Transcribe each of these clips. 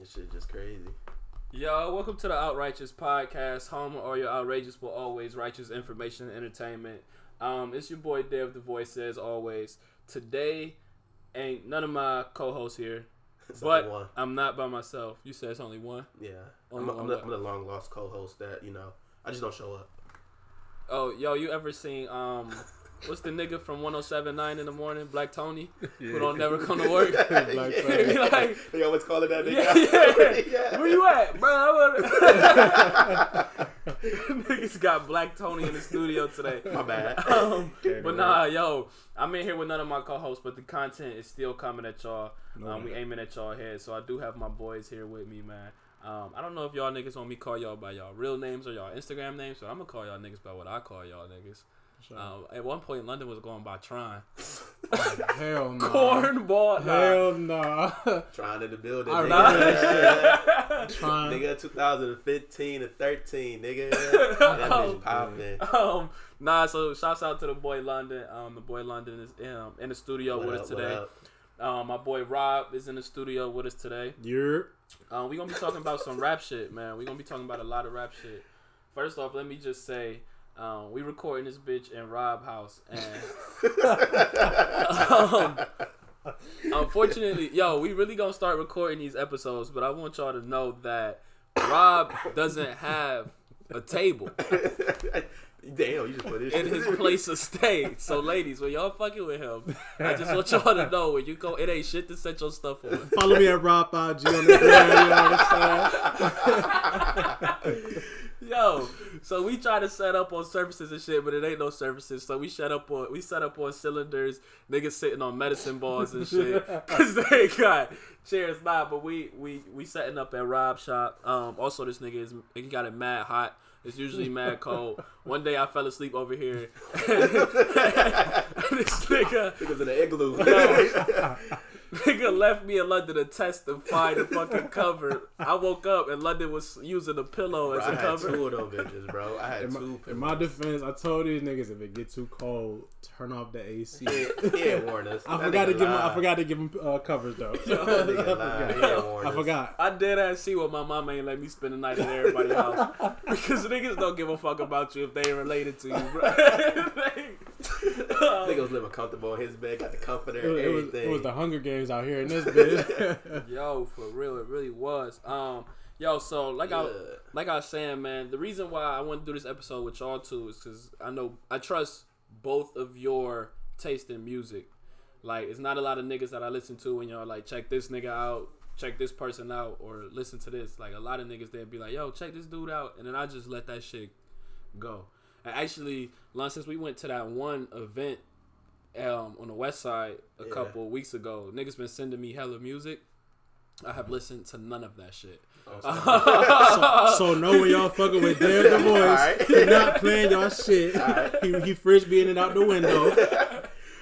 This shit just crazy. Yo, welcome to the Outrighteous Podcast, home of all your outrageous but always righteous information and entertainment. Um, it's your boy Dev the Voice as always. Today ain't none of my co-hosts here, It's but one. I'm not by myself. You said it's only one. Yeah, Only I'm, I'm, the. I'm the long lost co-host that you know. I just don't show up. Oh, yo, you ever seen um, what's the nigga from 107.9 in the morning, Black Tony, who don't never come to work? yeah. Tony. Like- they always call it that. Yeah, nigga. yeah. Where you at, bro? Niggas got Black Tony in the studio today. My bad. Um, but nah, yo, I'm in here with none of my co-hosts, but the content is still coming at y'all. No um, we aiming at y'all head, so I do have my boys here with me, man. Um, I don't know if y'all niggas want me call y'all by y'all real names or y'all Instagram names, so I'm gonna call y'all niggas by what I call y'all niggas. Sure. Um, at one point, London was going by Tron. Hell no. Cornball. Nah. Hell no. Trying in the building. I nigga. remember Trying. Nigga, 2015 to 13, nigga. That bitch popping. um, nah, so shouts out to the boy London. Um, the boy London is um, in the studio What with up, us what today. up? Um, my boy Rob is in the studio with us today. You're. Um, we gonna be talking about some rap shit, man. We gonna be talking about a lot of rap shit. First off, let me just say, um, we recording this bitch in Rob house, and um, unfortunately, yo, we really gonna start recording these episodes, but I want y'all to know that Rob doesn't have a table Damn, you just put this in his place of stay. So, ladies, when y'all fucking with him, I just want y'all to know when you go, it ain't shit to set your stuff on. Follow me at Rob IG on the gram. You understand? Yo, so we try to set up on surfaces and shit, but it ain't no surfaces. So we set up on we set up on cylinders, niggas sitting on medicine balls and shit, cause they got chairs. Nah, but we we we setting up at Rob shop. Um, also this nigga is he got it mad hot. It's usually mad cold. One day I fell asleep over here. this nigga, Niggas in the igloo. Nigga left me in London to testify the fucking cover. I woke up and London was using a pillow Bro, as I a had cover. two of them bitches, bro. I had In my, two. in my defense, I told these niggas if it get too cold, turn off the AC. He ain't- he warn us. I That forgot to nigga give him. I forgot to give him uh, covers though. That nigga lied. He ain't I forgot. I did ass see what my mama ain't let me spend the night at everybody's house because niggas don't give a fuck about you if they ain't related to you, bro. Nigga was living comfortable in his bed, got the comforter It and was, it, was, everything. it was the Hunger Games out here in this bitch. yo, for real, it really was. Um, yo, so like I like I was saying, man, the reason why I want to do this episode with y'all too is because I know I trust both of your taste in music. Like, it's not a lot of niggas that I listen to when y'all like check this nigga out, check this person out, or listen to this. Like, a lot of niggas they'd be like, yo, check this dude out, and then I just let that shit go. And actually, Lon, since we went to that one event um, on the west side a Yeah. couple weeks ago, niggas been sending me hella music. I have listened to none of that shit. Oh, so know when y'all fucking with Dev the Voice, Alright. he not playing y'all shit. He he frisbeeing it out the window.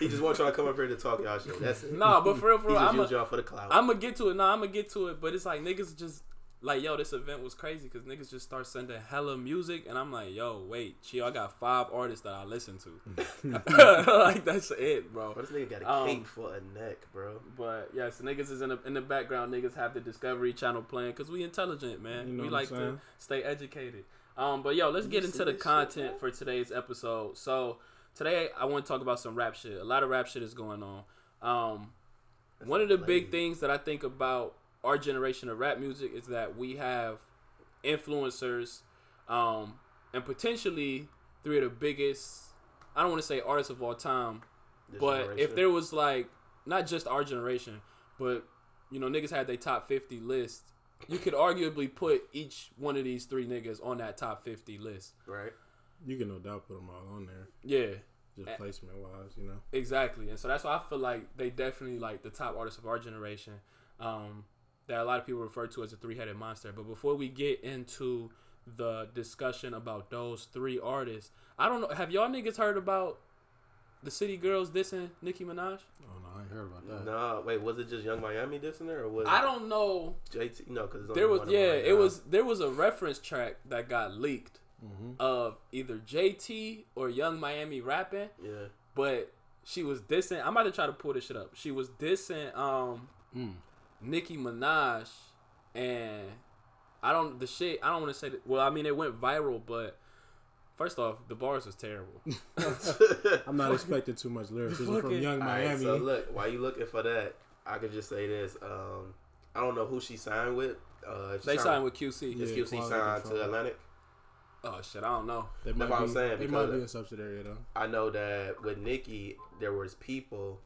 He just wants y'all to come up here to talk y'all shit. That's it. Nah, but for real, for real, I'm used y'all for the clout. I'm gonna get to it. Nah, I'm gonna get to it. But it's like niggas just like, yo, this event was crazy because niggas just start sending hella music, and I'm like, yo, wait, chill. I got five artists that I listen to. like that's it, bro. Bro, this nigga got a Um, cape for a neck, bro. But yes, niggas is in the in the background. Niggas have the Discovery Channel playing because we intelligent, man. You know we what I'm like to stay educated. Um, but yo, let's You get into the this shit, content for today's episode. So today I want to talk about some rap shit. A lot of rap shit is going on. Um, one of the lame. big things that I think about our generation of rap music is that we have influencers, um, and potentially three of the biggest. I don't want to say artists of all time, This but if there was like not just our generation, but you know niggas had their top fifty list, you could arguably put each one of these three niggas on that top fifty list. right? You can no doubt put them all on there, Yeah, just placement wise, you know. exactly. And so that's why I feel like they definitely like the top artists of our generation. Um, that a lot of people refer to as a three headed monster. But before we get into the discussion about those three artists, I don't know. Have y'all niggas heard about the City Girls dissing Nicki Minaj? Oh no, I ain't heard about that. Nah, wait, was it just Young Miami dissing her, or was I don't know. JT? No, because There was yeah, it was there was a reference track that got leaked Mm-hmm. of either JT or Young Miami rapping, Yeah, but she was dissing. I'm about to try to pull this shit up. She was dissing um Mm. Nicki Minaj, and I don't the shit. I don't want to say that. Well, I mean it went viral, but first off, the bars was terrible. I'm not expecting too much lyricism from Young All right, Miami. so look, while you looking for that, I could just say this. Um, I don't know who she signed with. Uh, she they signed with QC. Is QC Quality signed to Atlantic? Oh shit, I don't know. they that's what be, I'm saying, They might be a subsidiary though. I know that with Nicki, there was people.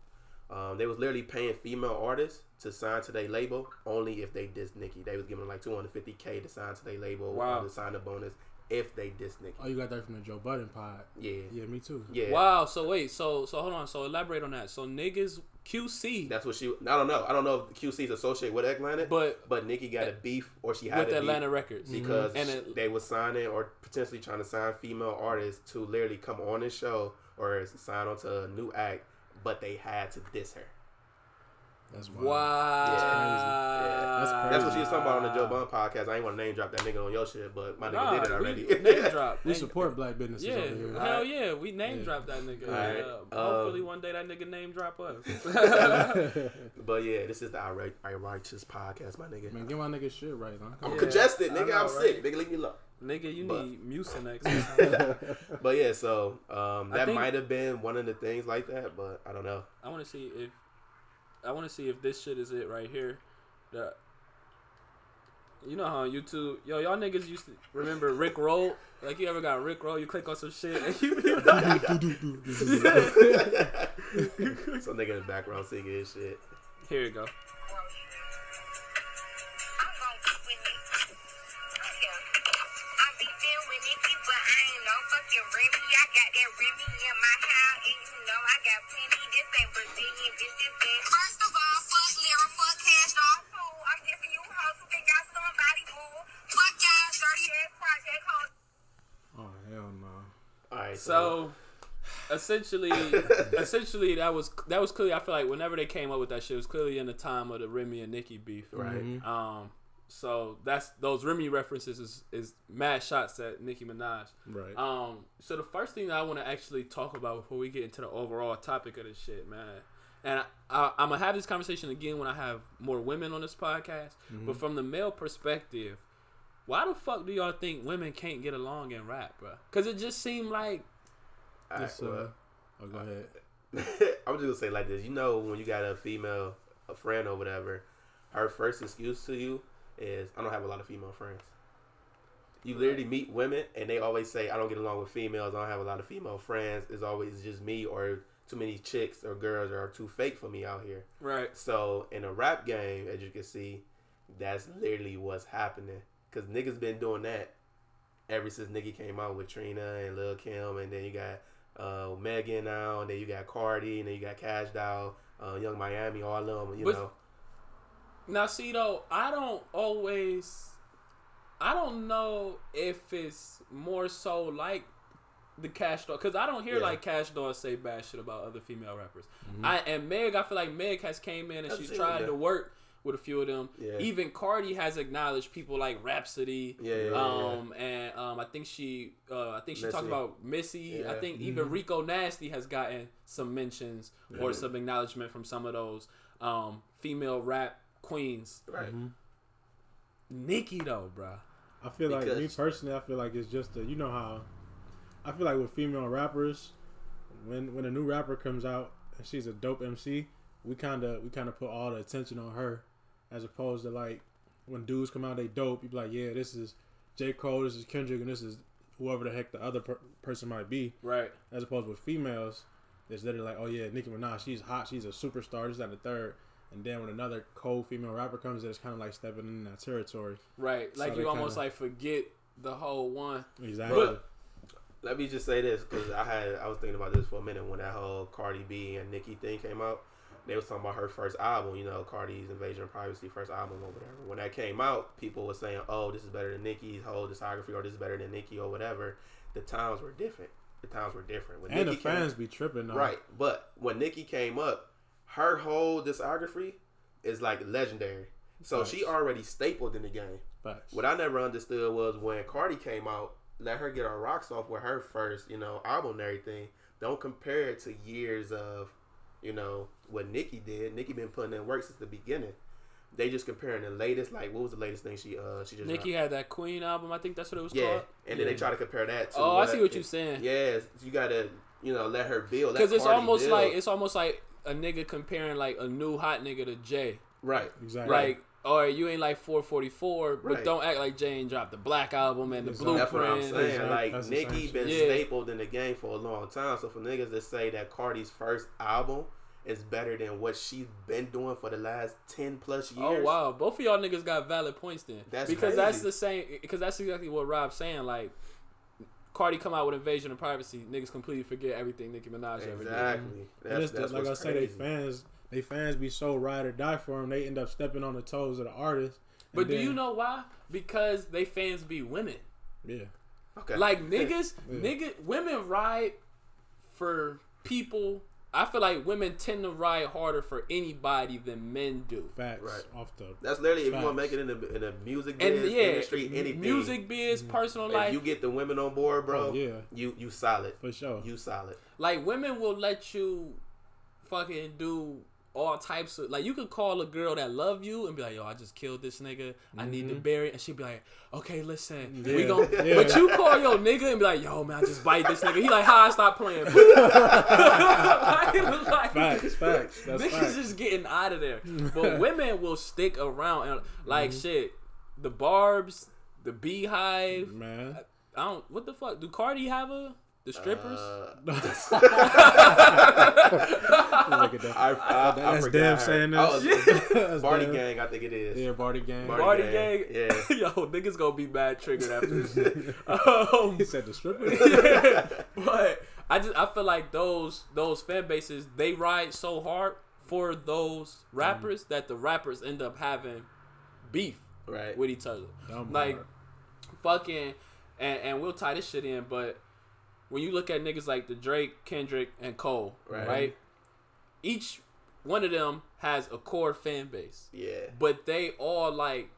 Um, they was literally paying female artists to sign to their label only if they diss Nicki. They was giving them like 250k to sign to their label Wow. or to sign a bonus if they diss Nicki. Oh, you got that from the Joe Budden pod. Yeah, Yeah, me too. yeah. Wow. So wait. So so hold on. So elaborate on that. So niggas QC, That's what she. I don't know. I don't know if QC's associated with Atlantic, but but Nicki got a beef or she had with a Atlantic beef Records. because mm-hmm. And sh- it- they was signing or potentially trying to sign female artists to literally come on this show or sign on to a new act, but they had to diss her. That's wild. Wow. Yeah. That's crazy. That's what she was talking about on the Joe Budden podcast. I ain't want to name drop that nigga on your shit, but my nigga Nah, did it already. We name drop. We And- support black businesses Yeah, over here. hell yeah, we name Yeah. drop that nigga. Alright, Uh, um, hopefully one day that nigga name drop us. but yeah, this is the outright, righteous podcast, my nigga. Man, get my nigga shit right, huh? I'm Yeah, congested, nigga. know, I'm sick. right? Nigga, leave me alone. nigga, you But- need Mucinex. But yeah, so um, that think- might have been one of the things like that, but I don't know. I want to see if I want to see if this shit is it right here. The you know how on YouTube, yo, y'all niggas used to remember Rick Roll. Like you ever got Rick Roll? You click on some shit and you. Some nigga in the background singing his shit. Here you go. Essentially, essentially that was that was clearly. I feel like whenever they came up with that shit, it was clearly in the time of the Remy and Nicki beef. right. Mhm. Um. So that's those Remy references is, is mad shots at Nicki Minaj. Right. Um, so the first thing that I want to actually talk about before we get into the overall topic of this shit, man, and I, I, I'm gonna have this conversation again when I have more women on this podcast. But from the male perspective, why the fuck do y'all think women can't get along in rap, bro? Because it just seemed like Right, This, uh, oh, go ahead. I'm just gonna say like this. You know, when you got a female, a friend or whatever, her first excuse to you is, "I don't have a lot of female friends." You literally meet women, and they always say, "I don't get along with females. I don't have a lot of female friends. It's always just me or too many chicks or girls are too fake for me out here." right. So in a rap game, as you can see, that's literally what's happening. Cause niggas been doing that ever since Nicki came out with Trina and Lil Kim, and then you got uh, Megan now, and then you got Cardi, and then you got Kash Doll, uh, Young Miami, all of them. You But- know, Now, see though, I don't always, I don't know if it's more so like the Kash Doll, because I don't hear Yeah. like Kash Doll say bad shit about other female rappers. I and Meg, I feel like Meg has came in and I've she's seen tried to work with a few of them. Yeah. Even Cardi has acknowledged people like Rapsody. Yeah, yeah, yeah, um, and um, I think she, uh, I think she talked about Missy. I Yeah. think even Rico Nasty has gotten some mentions or some acknowledgement from some of those um, female rap queens. right? Nicki though, bruh. I feel like me personally, I feel like it's just a, you know how I feel like with female rappers, when when a new rapper comes out and she's a dope MC, we kind of we kind of put all the attention on her, as opposed to like when dudes come out they dope, you be like, yeah, this is J Cole, this is Kendrick, and this is whoever the heck the other per- person might be. Right. As opposed with females, it's literally like, oh yeah, Nicki Minaj, she's hot, she's a superstar, this that, and the third. And then when another cold female rapper comes in, it's kind of like stepping in that territory. Right. Like So you almost kinda- like forget the whole one. Exactly. But- Let me just say this because I had I was thinking about this for a minute when that whole Cardi B and Nicki thing came out. They was talking about her first album, you know, Cardi's Invasion of Privacy first album or whatever. When that came out, people were saying, "Oh, this is better than Nicki's whole discography," or "This is better than Nicki," or whatever. The times were different. The times were different. When and the Nicki came- fans be tripping though. Right. But when Nicki came up, her whole discography is like legendary. So she already stapled in the game. Facts. What I never understood was when Cardi came out, let her get her rocks off with her first, you know, album and everything. Don't compare it to years of, you know, what Nicki did. Nicki been putting in work since the beginning. they just comparing the latest. Like, what was the latest thing she uh she just Nicki dropped? had that Queen album. I think that's what it was Yeah, called. and then they try to compare that to. Oh, I see what you're saying. Yeah, you gotta you know let her build. Because it's almost build. like it's almost like a nigga comparing like a new hot nigga to Jay. right. Exactly. Like, or you ain't like 444, but Right. don't act like Jay ain't dropped the Black album and the Exactly. That's what I'm Blueprint. saying. Like That's the Nicki been. Yeah. stapled in the game for a long time. So for niggas to say that Cardi's first album is better than what she's been doing for the last ten plus oh, years. Oh wow, both of y'all niggas got valid points then. That's because that's the same. Because that's exactly what Rob's saying. Like, Cardi come out with Invasion of Privacy, niggas completely forget everything Nicki Minaj ever did. Exactly. That's, And it's that's the, like I what's say, they fans, they fans be so ride or die for them. They end up stepping on the toes of the artist. and But do you know why? Because they fans be women. Yeah, Okay. Like niggas, Yeah. nigga, women ride for people. I feel like women tend to ride harder for anybody than men do. facts Right. off the. That's literally if you want to make it in the in the music And yeah, industry, anything. music biz, mm-hmm. personal If life. you get the women on board, bro, Oh, yeah. you you solid. For sure. You solid. Like women will let you fucking do all types of like you could call a girl that love you and be like, yo, I just killed this nigga. I need to bury it. And she'd be like, Okay, listen, we Yeah. gon' Yeah. but you call your nigga and be like, yo man, I just bite this nigga. He like, how I stop playing. like, like, Facts, facts. That's Niggas facts. just getting out of there. But women will stick around and like Mm-hmm. shit. The barbs, the beehive. Man, I don't what the fuck? Do Cardi have a the strippers? Uh, look at that. I, I, I That's forgot damn saying this. Oh, That's Barney damn- Gang, I think it is. Yeah, Bardi gang. Bardi Party gang, gang. yeah. Yo, niggas gonna be bad triggered after this shit. Um, He said the stripper. but I just I feel like those those fan bases they ride so hard for those rappers that the rappers end up having beef Right. with each other. Dumb like hard. fucking and and we'll tie this shit in, but when you look at niggas like the Drake, Kendrick, and Cole, Right. right? Each one of them has a core fan base. Yeah. But they all like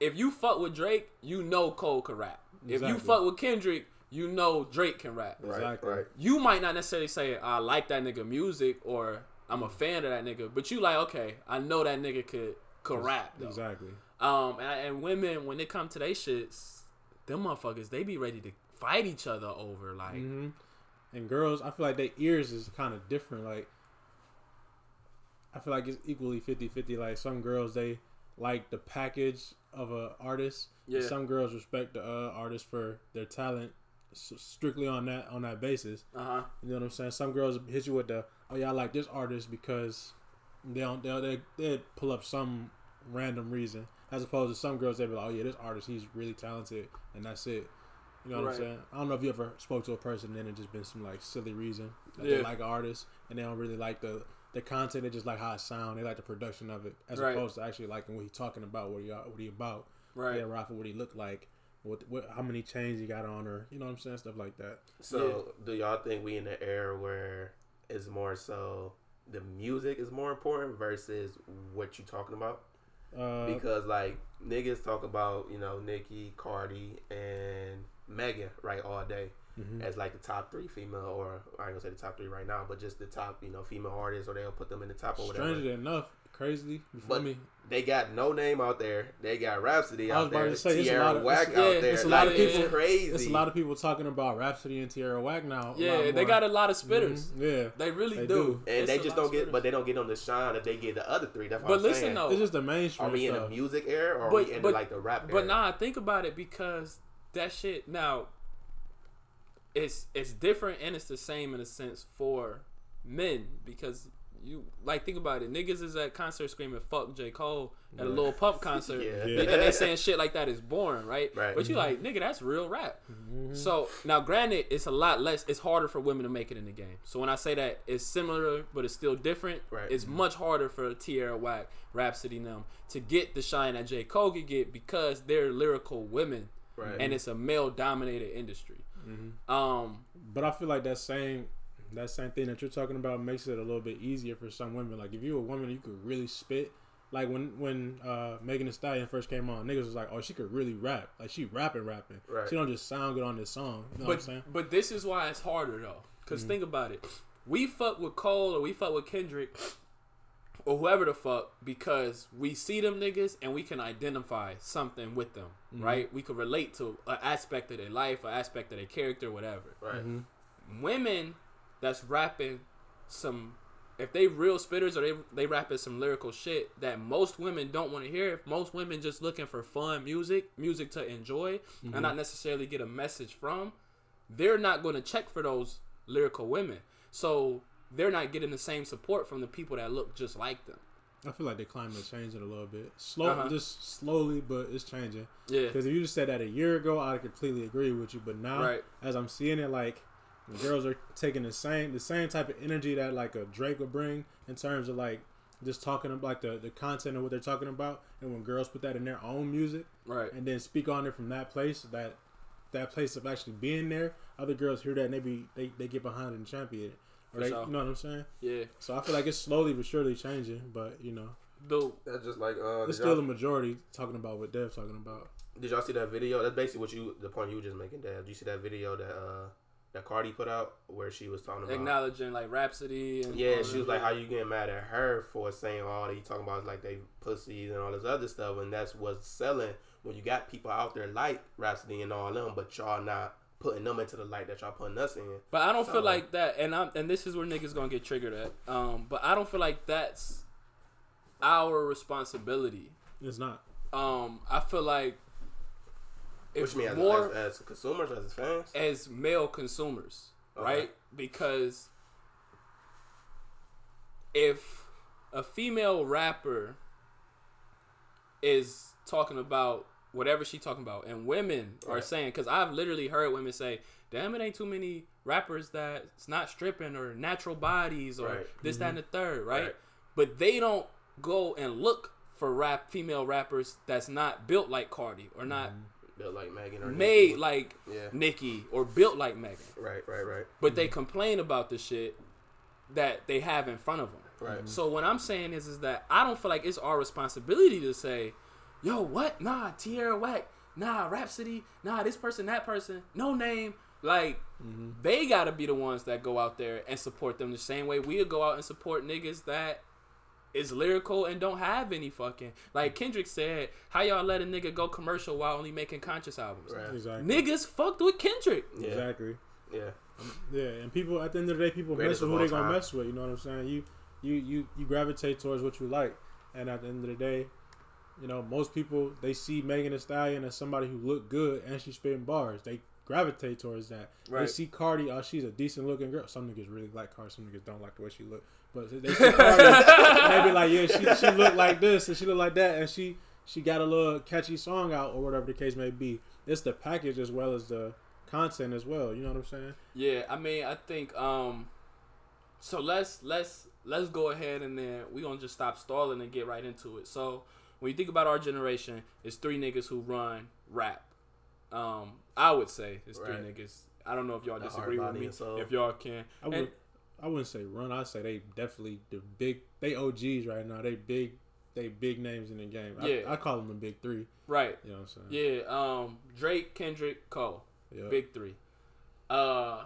if you fuck with Drake, you know Cole can rap. Exactly. If you fuck with Kendrick, you know Drake can rap. Right. Exactly. Right. You might not necessarily say I like that nigga music or I'm a fan of that nigga, but you like okay, I know that nigga could could rap though. Exactly. Um, and, and women when it come to they shits, them motherfuckers they be ready to fight each other over like hmm And girls, I feel like their ears is kind of different. Like, I feel like it's equally 50-50. Like some girls, they like the package of a artist. Yeah. Some girls respect the uh, artist for their talent, s- strictly on that on that basis. uh huh. You know what I'm saying? Some girls hit you with the, oh yeah, I like this artist because they don't they they they pull up some random reason, as opposed to some girls they be like, oh yeah, this artist he's really talented and that's it. You know what Right. I'm saying? I don't know if you ever spoke to a person and then it just been some like silly reason that Yeah. they like an artist and they don't really like the the content. They just like how it sound. They like the production of it, as Right. opposed to actually liking what he talking about, what he uh, what he about. Right. Yeah, Rafa, what he look like. What, what, how many chains he got on, or you know what I'm saying, stuff like that. So, do y'all think we in the era where it's more so the music is more important versus what you talking about? Uh, Because like niggas talk about you know Nicki, Cardi, and Megan right all day mhm. as like the top three female, or I ain't gonna say the top three right now, but just the top you know female artists, or they'll put them in the top or whatever. Strangely enough, crazy. You feel But me? they got no name out there. They got Rapsody I was out about there. to say, it's a Tierra lot of- Whack it's- out yeah, there. it's a like, lot of it's people- crazy. It's a lot of people talking about Rapsody and Tierra Whack now. Yeah, they got a lot of spitters. Mhm, Yeah, They really They do. do. and It's they just don't get, spitters. but they don't get on the shine that they get the other three. That's what But I'm listen saying. though, it's just the mainstream Are we in the music era or are we in but- like the rap era? But nah, think about it because that shit now it's it's different and it's the same in a sense for men because you like think about it. Niggas is at concert screaming "fuck J Cole" at a Lil Pump concert, Yeah. Yeah. and they saying shit like that is boring, right? Right. But you like nigga, that's real rap. Mm-hmm. So now, granted, it's a lot less. It's harder for women to make it in the game. So when I say that it's similar, but it's still different, Right. it's much harder for Tierra Whack, Rapsody, and them to get the shine that J Cole could get because they're lyrical women, right. and it's a male-dominated industry. Mhm. Um, But I feel like that same that same thing that you're talking about makes it a little bit easier for some women. Like if you're a woman, you could really spit. Like when when uh, Megan Thee Stallion first came on, niggas was like, "Oh, she could really rap. Like she rapping, rapping. Right. She don't just sound good on this song." You know what I'm but saying? but this is why it's harder though, because mm-hmm. think about it. We fuck with Cole or we fuck with Kendrick. or whoever the fuck because we see them niggas and we can identify something with them, mm-hmm. right? We can relate to an aspect of their life, an aspect of their character, whatever. Right. Women that's rapping some if they real spitters or they they rapping some lyrical shit that most women don't want to hear. If most women just looking for fun music, music to enjoy, and not necessarily get a message from, they're not going to check for those lyrical women. So they're not getting the same support from the people that look just like them. I feel like the climate changing a little bit, slow, Uh-huh. just slowly, but it's changing. Yeah. Because if you just said that a year ago, I completely agree with you. But now, Right. as I'm seeing it, like the girls are taking the same the same type of energy that like a Drake would bring in terms of like just talking about like the the content of what they're talking about, and when girls put that in their own music Right. and then speak on it from that place, that that place of actually being there, other girls hear that and they be they, they get behind it and champion it. Or For they, sure. you know what I'm saying? Yeah. So I feel like it's slowly but surely changing, but you know, The That's just like uh. it's still y'all, the majority talking about what Dev's talking about. did y'all see that video? That's basically what you the point you were just making. Dad, did you see that video that uh that Cardi put out where she was talking about? acknowledging like Rapsody and Yeah, she was like, "How you getting mad at her for saying all that you talking about is like they pussies and all this other stuff, and that's what's selling when you got people out there like Rapsody and all them, but y'all not putting them into the light that y'all putting us in." But I don't feel like that, and I'm and this is where niggas gonna get triggered at. Um, but I don't feel like that's our responsibility. It's not. Um, I feel like Which means as, more as, as consumers, as fans, as male consumers, Okay. right? Because if a female rapper is talking about whatever she talking about, and women are saying, because I've literally heard women say, "Damn, it ain't too many rappers that's not stripping or natural bodies or Right. this, that, and the mm-hmm. third, right? Right. But they don't go and look for rap female rappers that's not built like Cardi or not mm-hmm. Built like Megan or made Nicki. like Yeah. Nicki or built like Megan right, right, right, but they mm-hmm. complain about the shit that they have in front of them. right. Mm-hmm. So what I'm saying is, is that I don't feel like it's our responsibility to say, "Yo, what? Nah, Tierra Whack, nah, Rapsody, nah, this person, that person, no name." Like mm-hmm. they gotta be the ones that go out there and support them the same way we'll go out and support niggas that is lyrical and don't have any fucking like Kendrick said, "How y'all let a nigga go commercial while only making conscious albums?" Right. Exactly. Niggas fucked with Kendrick. Yeah, Exactly. yeah, Yeah, and people at the end of the day, people Greatest mess with who they all gonna time. mess with. You know what I'm saying? You, you, you, you gravitate towards what you like, and at the end of the day, you know most people they see Megan Thee Stallion as somebody who look good and she's spitting bars. They gravitate towards that. They see Cardi, oh she's a decent looking girl. Some niggas really like Cardi, some niggas don't like the way she look. But they see Cardi, they be like, yeah, she she look like this and she looked like that, and she she got a little catchy song out or whatever the case may be. It's the package as well as the content as well. You know what I'm saying? Yeah, I mean, I think um so let's let's let's go ahead and then we gonna just stop stalling and get right into it. So when you think about our generation, it's three niggas who run rap. Um, I would say it's three niggas. I don't know if y'all disagree with me. and. If y'all can, I would And- I wouldn't say run. I'd say they definitely the big they OGs right now. They big they big names in the game. I, Yeah. I call them the big three. right? You know what I'm saying? Yeah. Um, Drake, Kendrick, Cole. Yeah. Big three. Uh,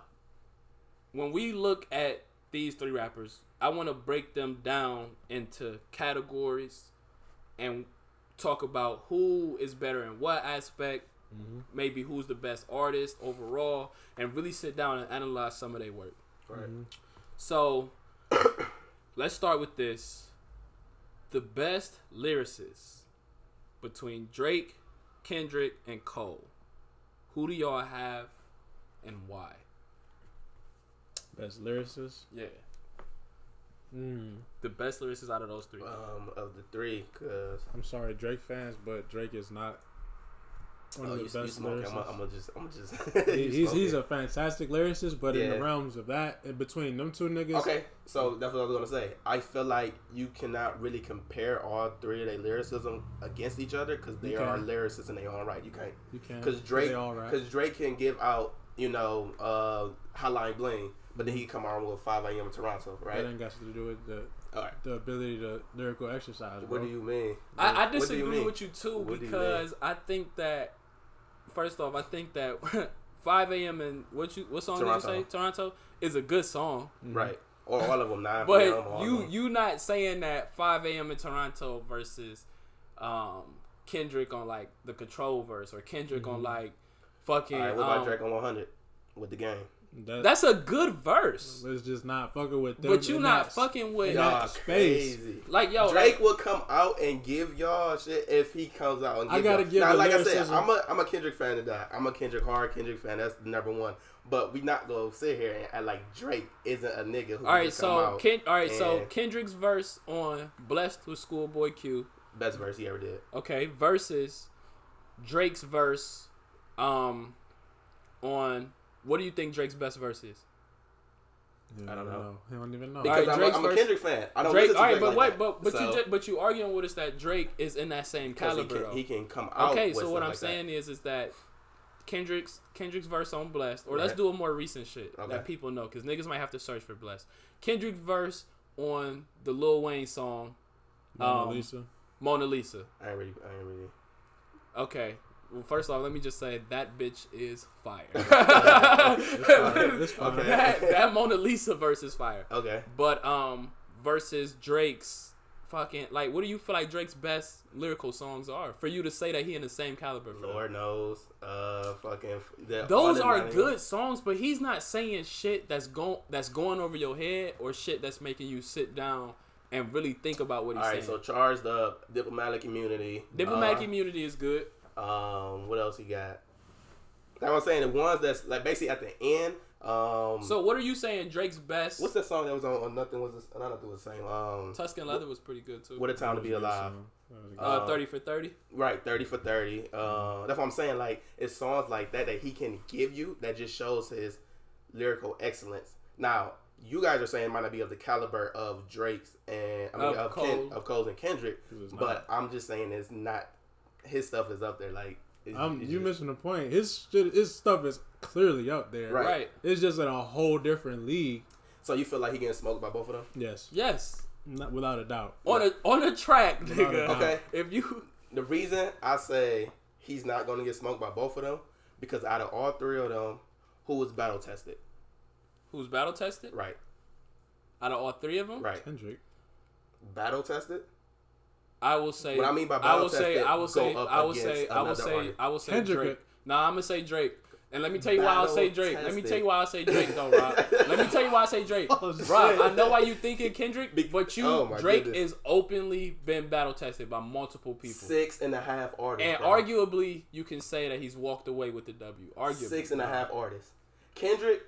when we look at these three rappers, I want to break them down into categories and talk about who is better in what aspect, Mhm. maybe who's the best artist overall, and really sit down and analyze some of their work. right. Mhm. So, let's start with this. The best lyricists between Drake, Kendrick, and Cole. Who do y'all have and why? Best lyricist. Yeah. Mm. The best lyricists out of those three. Um, of the three, cause I'm sorry, Drake fans, but Drake is not one oh, of you, the you best smoking. I'm gonna just, I'm just. He- you he's he's a fantastic lyricist, but in the realms of that, in between them two niggas, Okay, so that's what I was gonna say. I feel like you cannot really compare all three of their lyricism against each other because they are lyricists and they own right. You can't you can't. because Drake they all right. because Drake can give out you know uh Hotline Bling, but then he come on with 5 a.m. in Toronto, right? That right? ain't got shit to do with the All right. the ability to lyrical exercise. What do you mean? I, I What do you disagree mean? with you too What do you because I think that first off, I think that 5 a.m. and what you what song did you Toronto. say? Toronto is a good song. Mhm. Right. or all of them nine. But p.m., all of you them. you not saying that 5 a.m. in Toronto versus um, Kendrick on like the Control verse or Kendrick on like fucking. All right, what about um, Drake on 100 with the game? That, That's a good verse, let's just not fucking with them. but you in not that- fucking with Yeah. Y'all space. crazy. like yo Drake will come out and give y'all shit if he comes out and I gotta y'all. give now, like I said. I'm a I'm a Kendrick fan to die. I'm a Kendrick hard Kendrick fan. That's the number one. But we not gonna sit here and act like Drake isn't a nigga who All right, so Ken, all right, so Kendrick's verse on "Blessed" with Schoolboy Q, best verse he ever did. okay, versus Drake's verse, um, on what do you think Drake's best verse is? Yeah, I don't know. He don't even know. Because right, I'm, Drake's a, I'm a verse- Kendrick fan. I don't Drake, listen all right, Drake but like wait, that. but but So, you ju- but you arguing with us that Drake is in that same 'cause caliber. he can, he can come out. Okay, with so what I'm like saying is is that Kendrick's Kendrick's verse on Blessed, or let's do a more recent shit Okay. that people know, because niggas might have to search for Blessed. Kendrick verse on the Lil Wayne song Mona um, Lisa. Mona Lisa. I ain't really, I ain't really. Okay. Well, first off, let me just say that bitch is fire. It's fine. Okay. that, that Mona Lisa verse is fire. Okay. But um, versus Drake's fucking like, what do you feel like Drake's best lyrical songs are for you to say that he in the same caliber? For? Lord knows. Uh, fucking. The, all Those are 90 good songs, but he's not saying shit that's going that's going over your head or shit that's making you sit down and really think about what he's All right, saying. so charged up, diplomatic immunity. Diplomatic uh, immunity is good. Um, what else he got? Like I'm saying, the ones that's like basically at the end. Um, So what are you saying Drake's best? what's that song that was on, on Nothing Was the, not Nothing Was the Same? Um, Tuscan Leather was pretty good too. What a Time to Be Alive. uh, uh, thirty for thirty. Right, thirty for thirty. Uh, that's what I'm saying. Like it's songs like that that he can give you that just shows his lyrical excellence. Now you guys are saying it might not be of the caliber of Drake's and I mean Of of Cole. Ken, of Cole's and Kendrick, but I'm just saying it's not. His stuff is up there. Like it's, Um, it's you just- missing the point. His shit, his stuff is clearly up there. Right. Right. It's just in a whole different league. So you feel like he getting smoked by both of them? Yes, Yes. not without a doubt. On a on a track, Without a nigga. doubt. Okay. If you The reason I say he's not going to get smoked by both of them because out of all three of them, who was battle tested? who's battle tested Right, out of all three of them, right. Kendrick. Battle tested. I will say. What I mean by I battle will say. tested, I will go say. up I will against say. I will say. I will say Kendrick Drake. Nah, I'm gonna say Drake. And let me tell you why I'll say Drake. Let me tell you why I say Drake though, Rob. let me tell you why I say Drake. Oh, Rob. I know why you thinking Kendrick, but you Oh, Drake goodness. is openly been battle tested by multiple people. Six and a half artists. And bro. arguably, you can say that he's walked away with the W. Arguably, six and a half artists. Kendrick.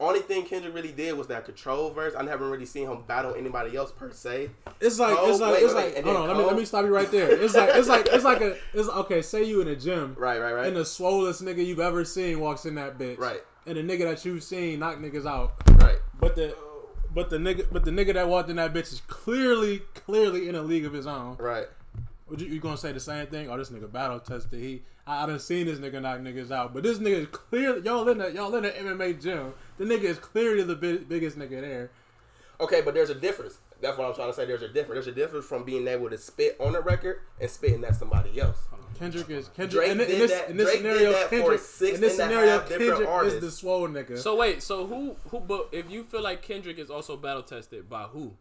Only thing Kendrick really did was that control verse. I haven't really seen him battle anybody else per se. It's like Cole, it's like wait, it's wait, like hold on. Let me let me stop you right there. It's like it's like it's like a it's okay. Say you in a gym Right, right, right, and the swollest nigga you've ever seen walks in that bitch. Right. And the nigga that you've seen knock niggas out. right. But the but the nigga but the nigga that walked in that bitch is clearly clearly in a league of his own. Right. Would you, you gonna say the same thing? Oh, this nigga battle tested. He I, I done seen this nigga knock niggas out, but this nigga is clearly y'all in the y'all in the MMA gym. The nigga is clearly the big, biggest nigga there. Okay, but there's a difference. That's what I'm trying to say. There's a difference. There's a difference from being able to spit on a record and spitting at somebody else. Kendrick is Kendrick. Drake in, in did this, that- in this Drake did scenario, that for six in this and a scenario, half different Kendrick is artists. the swole nigga. So wait, so who who? But if you feel like Kendrick is also battle tested by who?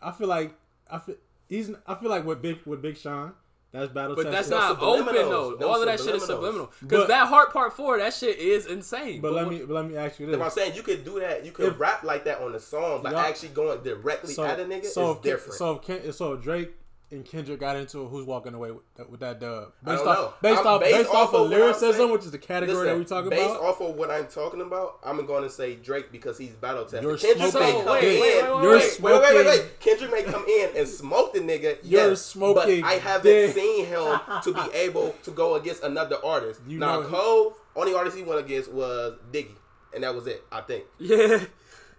I feel like I feel he's. I feel like with Big with Big Sean, that's battle. But that's tested. not open though. Them All of that shit is subliminal. Because that heart part four, that shit is insane. But let me but let me ask you If I'm this. saying you could do that, you could If- rap like that on a song, but actually going directly So at a nigga so is if, different. so if so if Drake and Kendrick got into it, who's walking away with that, with that dub? Based off know. based I'm off based based off off of of what I'm lyricism, saying- which is the category Listen, that we talking based about. Based off of what I'm talking about, I'm going to say Drake because he's battle tested. You're Kendrick smoking may come in. wait, wait, wait. wait, wait, wait, wait, Kendrick may come in and smoke the nigga. You're yes, smoking But I haven't dick. seen him to be able to go against another artist. You now Cole, only artist he went against was Diggy, and that was it. I think. yeah.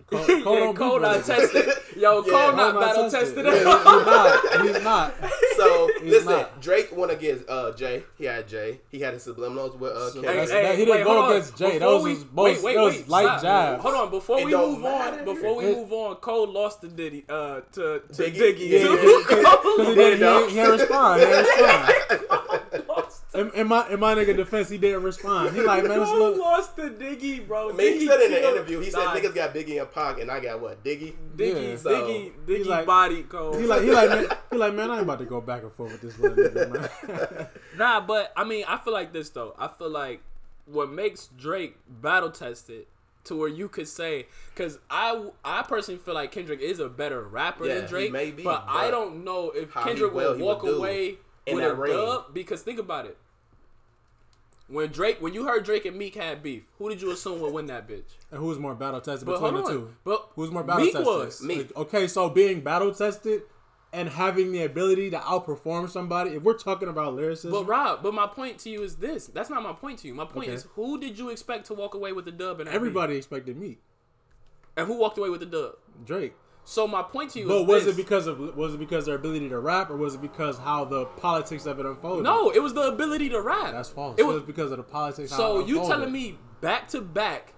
Cole, yeah, don't Cole not tested. Yo, Yeah, Cole Cole not Cole battle tested. tested. Yeah, he's not. He's not. So He's listen, not. Drake went against uh, Jay. He had Jay. He had his subliminals with uh, So Kendrick. that's- that- he didn't wait, go against Jay. That Before was we- his most- that was light stop. jab. Hold on, before It we move matter. on, before we It- move on, Cole lost to Diddy, uh, to, to Diggy? Diggy. Yeah, too. yeah, yeah. Cole Because he There didn't you go. he, he ain't respond. He ain't respond. lost to in, in my in my nigga defense, he didn't respond. He like, man, it's Cole look. lost to Diggy, bro. I mean, he said in the interview, he said niggas got Biggie and Pac, and I got what Diggy. Diggy, Yeah. So, Diggy, Diggy he's like- body Cole. He like, he like, man, he like, man, I ain't about to go back and forth with this little nigga, man. Nah, but I mean, I feel like this though. I feel like what makes Drake battle tested to where you could say, because I I personally feel like Kendrick is a better rapper Yeah, than he Drake. may be, but, I don't know if Kendrick well will walk would away in with that a ring. dub. Because think about it. When Drake, when you heard Drake and Meek had beef, who did you assume would win that bitch? and who was more battle tested But between the two? but Who's more battle Meek tested? was. Meek. Okay, so being battle tested and having the ability to outperform somebody. If we're talking about lyricism, But Rob, but my point to you is this. That's not my point to you. My point Okay. is, who did you expect to walk away with the dub? And everybody expected Meek, and who walked away with the dub? Drake. So my point to you But is was this. it because of was it because their ability to rap, or was it because how the politics of it unfolded? No, it was the ability to rap. that's false. It It was, was because of the politics. how so it you telling me back to back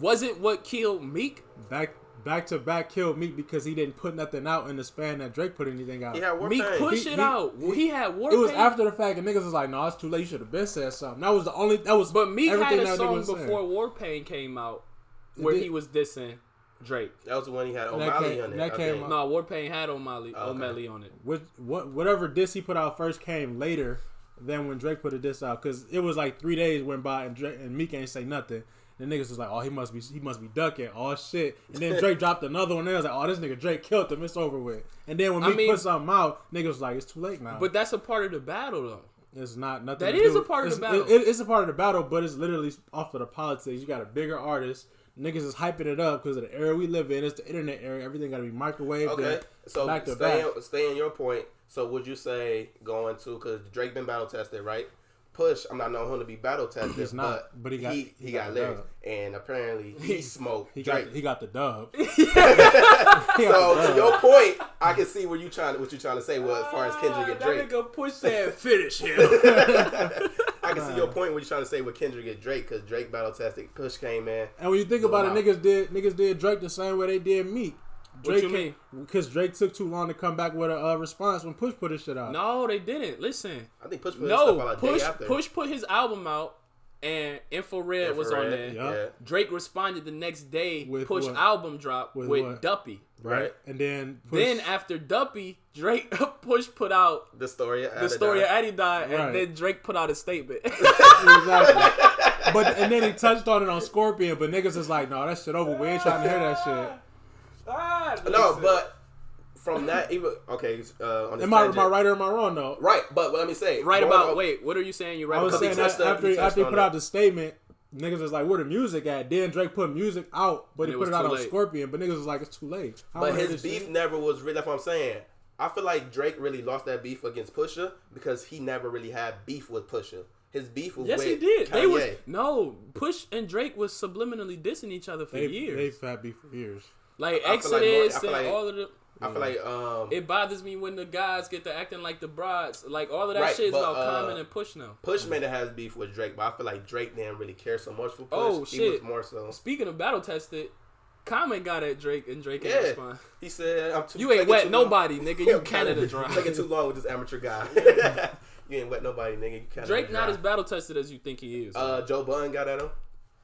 wasn't what killed Meek? back back to back killed Meek because he didn't put nothing out in the span that Drake put anything out. He had Warpaint. Meek pushed He- it he- out. Well, he had war. Pain. It was Paint, after the fact, and niggas was like, "No, it's too late. You should have been said something." That was the only. That was. but Meek had a song before saying. before Warpaint came out where did. he was dissing Drake. That was the one he had O'Malley came- on it. that came think. out- No, Warpaint had O'Malley, Oh, okay. O'Malley on it. Which, what, whatever diss he put out first came later than when Drake put a diss out because it was like three days went by and Drake and Meek ain't say nothing. The niggas was like, "Oh, he must be, he must be ducking." Oh shit! And then Drake dropped another one. There I was like, "Oh, this nigga Drake killed him. It's over with." And then when I Meek mean- put something out, niggas was like, "It's too late now." But that's a part of the battle, though. It's not nothing. That to is do- a part of the it's- battle. it- it's a part of the battle, but it's literally off of the politics. You got a bigger artist. Niggas is hyping it up because of the era we live in. It's the internet era. Everything got to be microwaved. Okay, so back to stay, back. stay in your point. So would you say going to because Drake been battle tested, right? Push, I'm not knowing him to be battle tested. He's not, but he got- he, he got, got lyrics, dub. and apparently he smoked He Drake. got he got the dub. so to your point, I can see what you trying what you trying to say. Well, as far as Kendrick and Ah, Drake, That nigga push said finish him. I can see your point what you're trying to say with Kendrick and Drake because Drake battle tested, Push came in. And when you think about Wow. it, niggas did niggas did Drake the same way they did Meek. What Drake you mean? Because Drake took too long to come back with a uh, response when Push put his shit out. no, they didn't. Listen. I think Push put his stuff No, out a push day after. push put his album out, and Infrared, was on there. Infrared, Yeah. yeah. Drake responded the next day. With push what? album drop with, With? Duppy. Right. And then Push, Then after Duppy, Drake Push put out The story. the story of Adidon, Right. and then Drake put out a statement. exactly. but and then he touched on it on Scorpion, but niggas is like, no, that shit over. We ain't trying to hear that shit. Ah, No, but from that even okay. Uh, on this Am I, am I right or am I wrong though? Right, but let me say right about on- wait, what are you saying? You're right I was about saying that after he he, after he put that. out the statement, niggas was like, where the music at? Then Drake put music out, but And he it put it out too on. Scorpion. But niggas was like, it's too late. I But his beef shit. never was really. That's what I'm saying. I feel like Drake really lost that beef against Pusha because he never really had beef with Pusha. His beef was Yes, with he did. Kanye. They was no Push and Drake was subliminally dissing each other for They, years. they've had beef for years. like I feel like more- Exodus and like- all of the. I feel like um, It bothers me when the guys get to acting like the broads. Like all of that Right, shit is but, about uh, Common and Push now. Push made it has beef with Drake, but I feel like Drake didn't really care so much for Push. Oh, He shit. was more so. Speaking of battle tested, Common got at Drake and Drake ain't Yeah, respond. he said, "I'm too." You ain't wet too long." nobody, nigga. You Canada dry. Taking too long with this amateur guy. you ain't wet nobody, nigga. Drake not as battle tested as you think he is. Uh, Joe Budden got at him.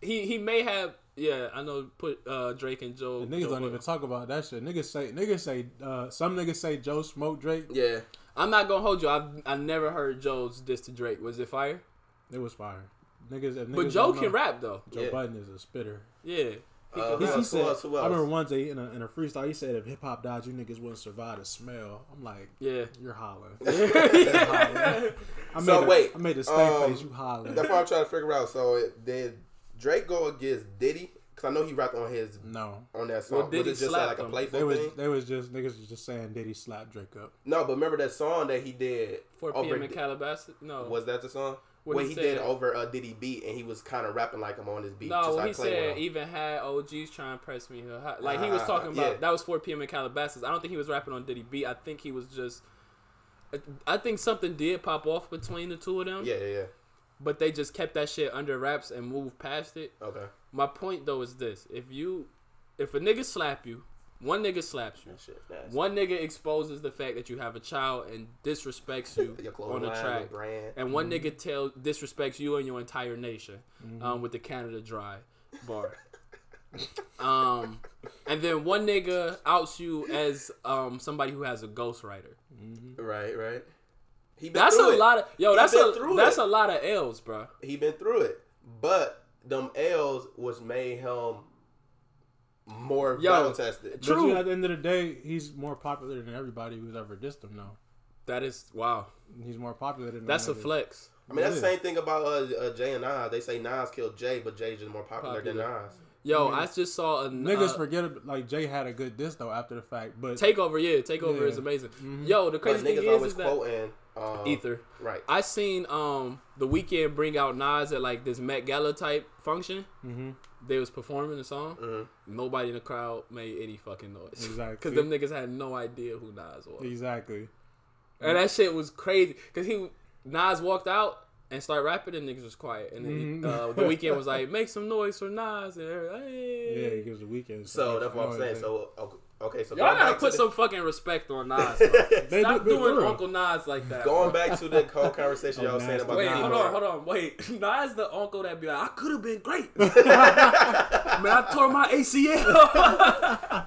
he he may have. Yeah, I know. Put uh, Drake and Joe. And niggas Joe don't Budden. even talk about that shit. Niggas say niggas say uh, some niggas say Joe smoked Drake. Yeah, I'm not gonna hold you. I've I never heard Joe's diss to Drake. Was it fire? It was fire. Niggas, if But Joe can know, rap though. Joe Yeah. Budden is a spitter. Yeah. He Uh, can He, Who he else? Who said, else? Who I remember else? one day in a, in a freestyle, he said, if hip hop died, you niggas wouldn't survive the smell. I'm like, yeah. you're hollering. yeah. I made So a, wait, I made the stank um, face, you hollering. that's what I'm trying to figure out. So it- did Drake go against Diddy? Because I know he rapped on his No. on that song. Well, Diddy was it just slapped like a him. playful They was thing? they was just niggas was just saying did he slap Drake up? No, but remember that song that he did 4 over p.m. in Di- Calabasas. No. Was that the song? What Where he he, did said- over uh, Diddy beat and he was kind of rapping like him on his beat. No, just when like he said went even had OGs trying to press me, like he was Ah, talking about yeah. that was 4 p.m. in Calabasas. I don't think he was rapping on Diddy beat. I think he was just. I think something did pop off between the two of them, Yeah, yeah, yeah. But they just kept that shit under wraps and moved past it. Okay. My point though is this: if you, if a nigga slap you One nigga slaps you. That shit nasty. One nigga exposes the fact that you have a child and disrespects you on the line, track. your brand. And one nigga tell disrespects you and your entire nation um, with the Canada Dry bar. um, and then one nigga outs you as um, somebody who has a ghostwriter. Right, right. He been That's through a it. lot of yo. He That's been a through that's it. a lot of L's, bro. He been through it, but them L's was made him more Yo, battle tested. But True. you know, at the end of the day, he's more popular than everybody who's ever dissed him. Now That is wow. he's more popular than That's a them niggas. flex. I mean, that's the same thing about uh, uh, Jay and Nas. They say Nas killed Jay, but Jay's just more popular, than Popular. Nas. Yo, I just saw a Niggas uh, forget it, like Jay had a good diss though after the fact, but takeover. Yeah, takeover Yeah. is amazing. Yo, the But crazy thing niggas is, always is that quoting um, Ether. Right. I seen um the Weeknd bring out Nas at like this Met Gala type function. mm-hmm. They was performing the song. Mhm. Nobody in the crowd made any fucking noise. Exactly. Because them niggas had no idea who Nas was. exactly. And that shit was crazy. Because he Nas walked out and started rapping and niggas was quiet. And then Mhm. uh, the Weeknd was like, make some noise for Nas. And they're Yeah, hey. it gives the Weeknd. So that's what I'm saying. yeah. So okay, okay so Y'all going gotta back put to some fucking respect on Nas. the, Bro. They Stop do- doing for real. Uncle Nas like that. going bro. back to the whole conversation y'all Oh, saying about Wait, Nas. hold on, hold on, wait. Nas the uncle that be like, I could have been great. Man, I tore my ACL.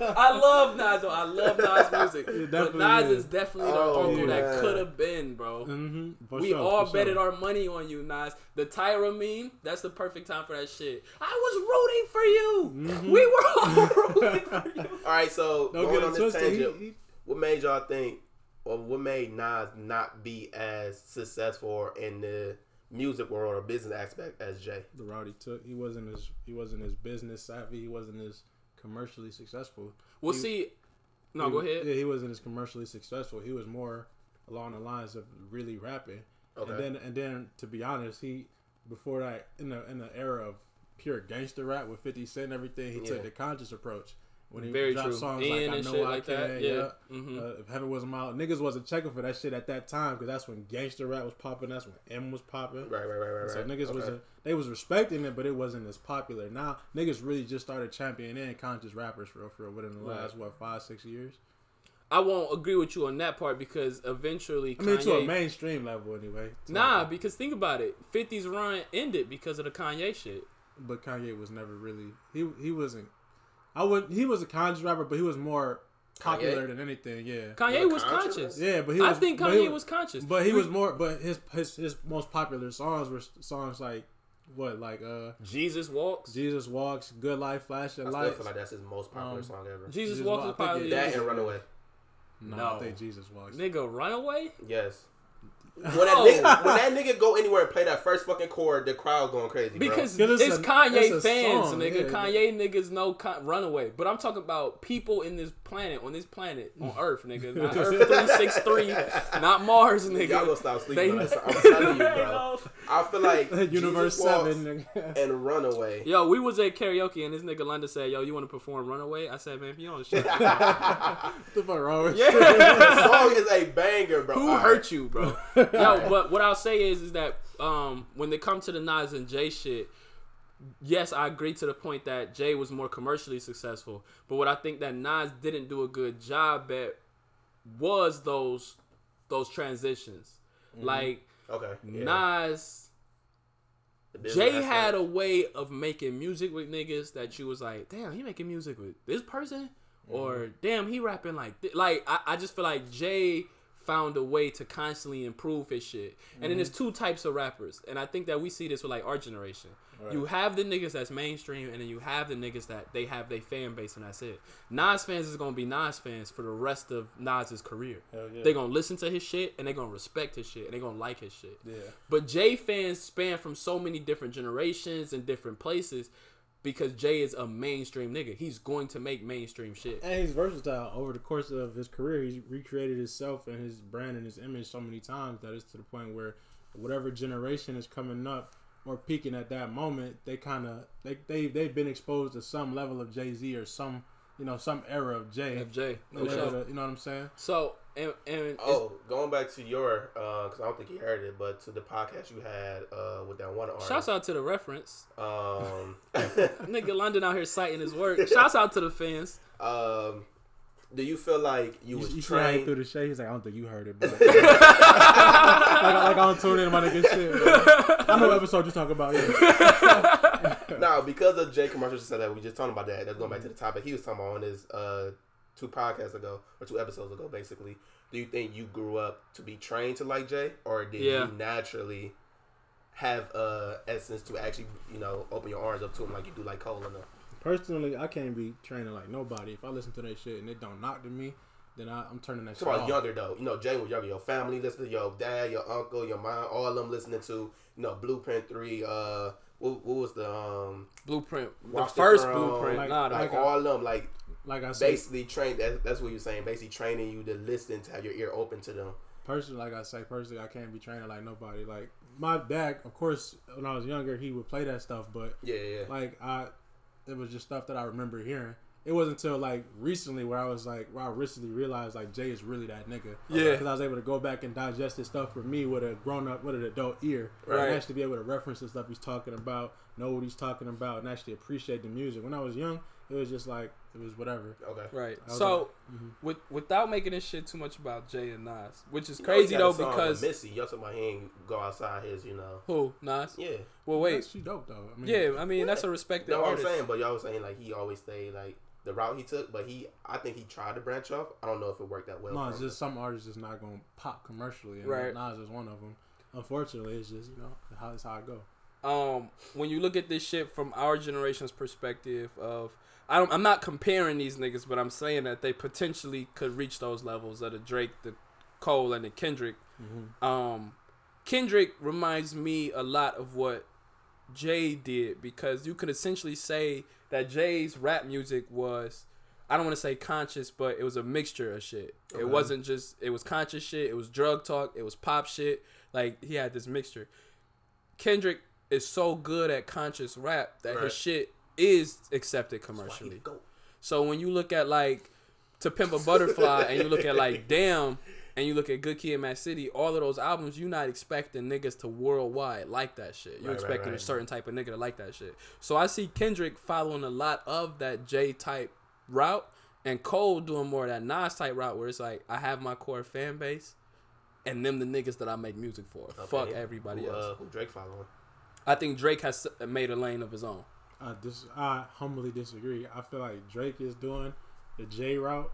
I love Nas though. I love Nas music. but definitely Nas is. is definitely the Oh, uncle that could have been, bro. Mhm, for We sure, all for betted sure. our money on you, Nas. The Tyra meme, that's the perfect time for that shit. I was rooting for you. We were all rooting for you. All right, so Don't going on this twisted. He- tangent, he- what made y'all think, or what made Nas not be as successful in the music world or business aspect as Jay? the route he took. He wasn't as he wasn't as business savvy. He wasn't as commercially successful. Well, He- see, no, he- go ahead. Yeah, he wasn't as commercially successful. He was more along the lines of really rapping. Okay. And then and then to be honest, he before that in the in the era of pure gangster rap with Fifty Cent and everything, he Yeah. took the conscious approach. When he Very dropped true. songs Ian like I know I like can, that, yeah. Mhm. Uh, if heaven wasn't my niggas wasn't checking for that shit at that time because that's when gangster rap was popping. That's when M was popping. Right, right, right, right, right. So niggas was Okay. a, they was respecting it, but it wasn't as popular. Now niggas really just started championing conscious rappers for real, for real, within the Right. last what five six years. I won't agree with you on that part because eventually I mean, to a mainstream level anyway. Nah, like- because think about it. 50's run ended because of the Kanye shit. but Kanye was never really he he wasn't. I would he was a conscious rapper, but he was more popular than anything. Yeah, Kanye What, was conscious? conscious. yeah, but he I was, think Kanye he was conscious. but he We- was more. But his his his most popular songs were songs like what like uh Jesus Walks. Jesus Walks, Good Life, Flashing I still feel like that's his most popular Um, song ever. Jesus Jesus Walks Walk- is I think probably it- That and Runaway. no, No. I think Jesus Walks. nigga Runaway. Yes. When that, nigga, when that nigga go anywhere and play that first fucking chord, the crowd going crazy. bro. Because Yeah, it's, it's a- Kanye it's fans, song, nigga. yeah. Kanye niggas know Con- Runaway, but I'm talking about people in this planet, on this planet, on Earth, nigga. Not Earth three six three, not Mars, nigga. Y'all gonna stop sleeping They- I'm telling you, bro. I feel like Universe Jesus Seven. nigga. and Runaway. Yo, we was at karaoke and this nigga London said, "Yo, you want to perform Runaway?" I said, "Man, if you don't shut up." The fuck wrong with yeah. the song is a banger, bro. Who All right. hurt you, bro? Yo, but what I'll say is, is that um, when they come to the Nas and Jay shit, yes, I agree to the point that Jay was more commercially successful. But what I think that Nas didn't do a good job at was those those transitions. Like Okay. Yeah. Nas, Jay had a way of making music with niggas that you was like, damn, he making music with this person, or damn, he rapping like, thi-" like I, I just feel like Jay found a way to constantly improve his shit. And then there's mm-hmm. two types of rappers, and I think that we see this with like our generation. You have the niggas that's mainstream, and then you have the niggas that they have their fan base, and that's it. Nas fans is gonna be Nas fans for the rest of Nas's career. Yeah. They gonna listen to his shit, and they're gonna respect his shit, and they're gonna like his shit. Yeah. But Jay fans span from so many different generations and different places because Jay is a mainstream nigga. He's going to make mainstream shit. And he's versatile. Over the course of his career, he's recreated himself and his brand and his image so many times that it's to the point where whatever generation is coming up or peaking at that moment, they kind of they they they've been exposed to some level of Jay Z or some you know some era of Jay. Of Jay, They're for able sure. to- you know what I'm saying? So and and Oh, going back to your, because I don't think you heard it, but to the podcast you had uh, with that one artist. shouts out to the reference. Um, Nigga London out here citing his work. Shouts out to the fans. um, do you feel like you You, was you see how he trained? threw the shade? He's like, I don't think you heard it, but like, like I don't tune in my nigga shit. man. I know what episode you talking about. Yeah. No, because of Jay commercials said that we just talking about that. That's going back to the topic he was talking about on his uh, two podcasts ago or two episodes ago, basically. Do you think you grew up to be trained to like Jay, or did Yeah. you naturally have uh essence to actually you know open your arms up to him like you do like Cole and them? Personally, I can't be training like nobody. If I listen to that shit and it don't knock to me, then I, I'm turning that shit Talk about off. younger though. You know, Jay was younger. Your family listening, your dad, your uncle, your mom, all of them listening to you know Blueprint Three. Uh, what, what was the um Blueprint. The Watch the first Throne, blueprint. like- nah, the like Like, all of them like Like I said, basically trained. That, that's what you're saying. Basically training you to listen to have your ear open to them. personally, like I say, personally, I can't be training like nobody. Like my dad, of course, when I was younger, he would play that stuff, but Yeah, yeah. like I, it was just stuff that I remember hearing. It wasn't until like recently where I was like, where I recently realized like Jay is really that nigga. Yeah. because I was able to go back and digest his stuff for me with a grown up, with an adult ear, Right. and actually be able to reference the stuff he's talking about, know what he's talking about, and actually appreciate the music. When I was young, it was just like it was whatever. Okay. Right. So, like, mhm. with without making this shit too much about Jay and Nas, which is You crazy though because Missy, y'all talking about he ain't go outside his, you know. who Nas? Yeah. Well, wait. She dope though. I mean, Yeah, I mean that's a respected That's what I'm saying, but y'all was saying like he always stayed like the route he took, but he I think he tried to branch off. I don't know if it worked that well. No, for it's him. just some artists just not gonna pop commercially, and Right. Nas is one of them. Unfortunately, it's just you know how it's how it go. um, when you look at this shit from our generation's perspective of I don't, I'm not comparing these niggas, but I'm saying that they potentially could reach those levels of the Drake, the Cole, and the Kendrick. Um, Kendrick reminds me a lot of what Jay did because you could essentially say that Jay's rap music was I don't want to say conscious, but it was a mixture of shit. Okay. It wasn't just it was conscious shit, it was drug talk, it was pop shit. Like he had this mixture. Kendrick is so good at conscious rap that Right. his shit is accepted That's why he commercially. So when you look at like To Pimp a Butterfly and you look at like Damn and you look at Good Kid, Mad City, all of those albums, you're not expecting niggas to worldwide like that shit. You're Right, right, expecting a certain type of nigga to like that shit. So I see Kendrick following a lot of that Jay type route and Cole doing more of that Nas type route where it's like I have my core fan base and them the niggas that I make music for. Okay, Fuck everybody who, else. Uh, who Drake following? I think Drake has made a lane of his own. I dis- I humbly disagree. I feel like Drake is doing the Jay route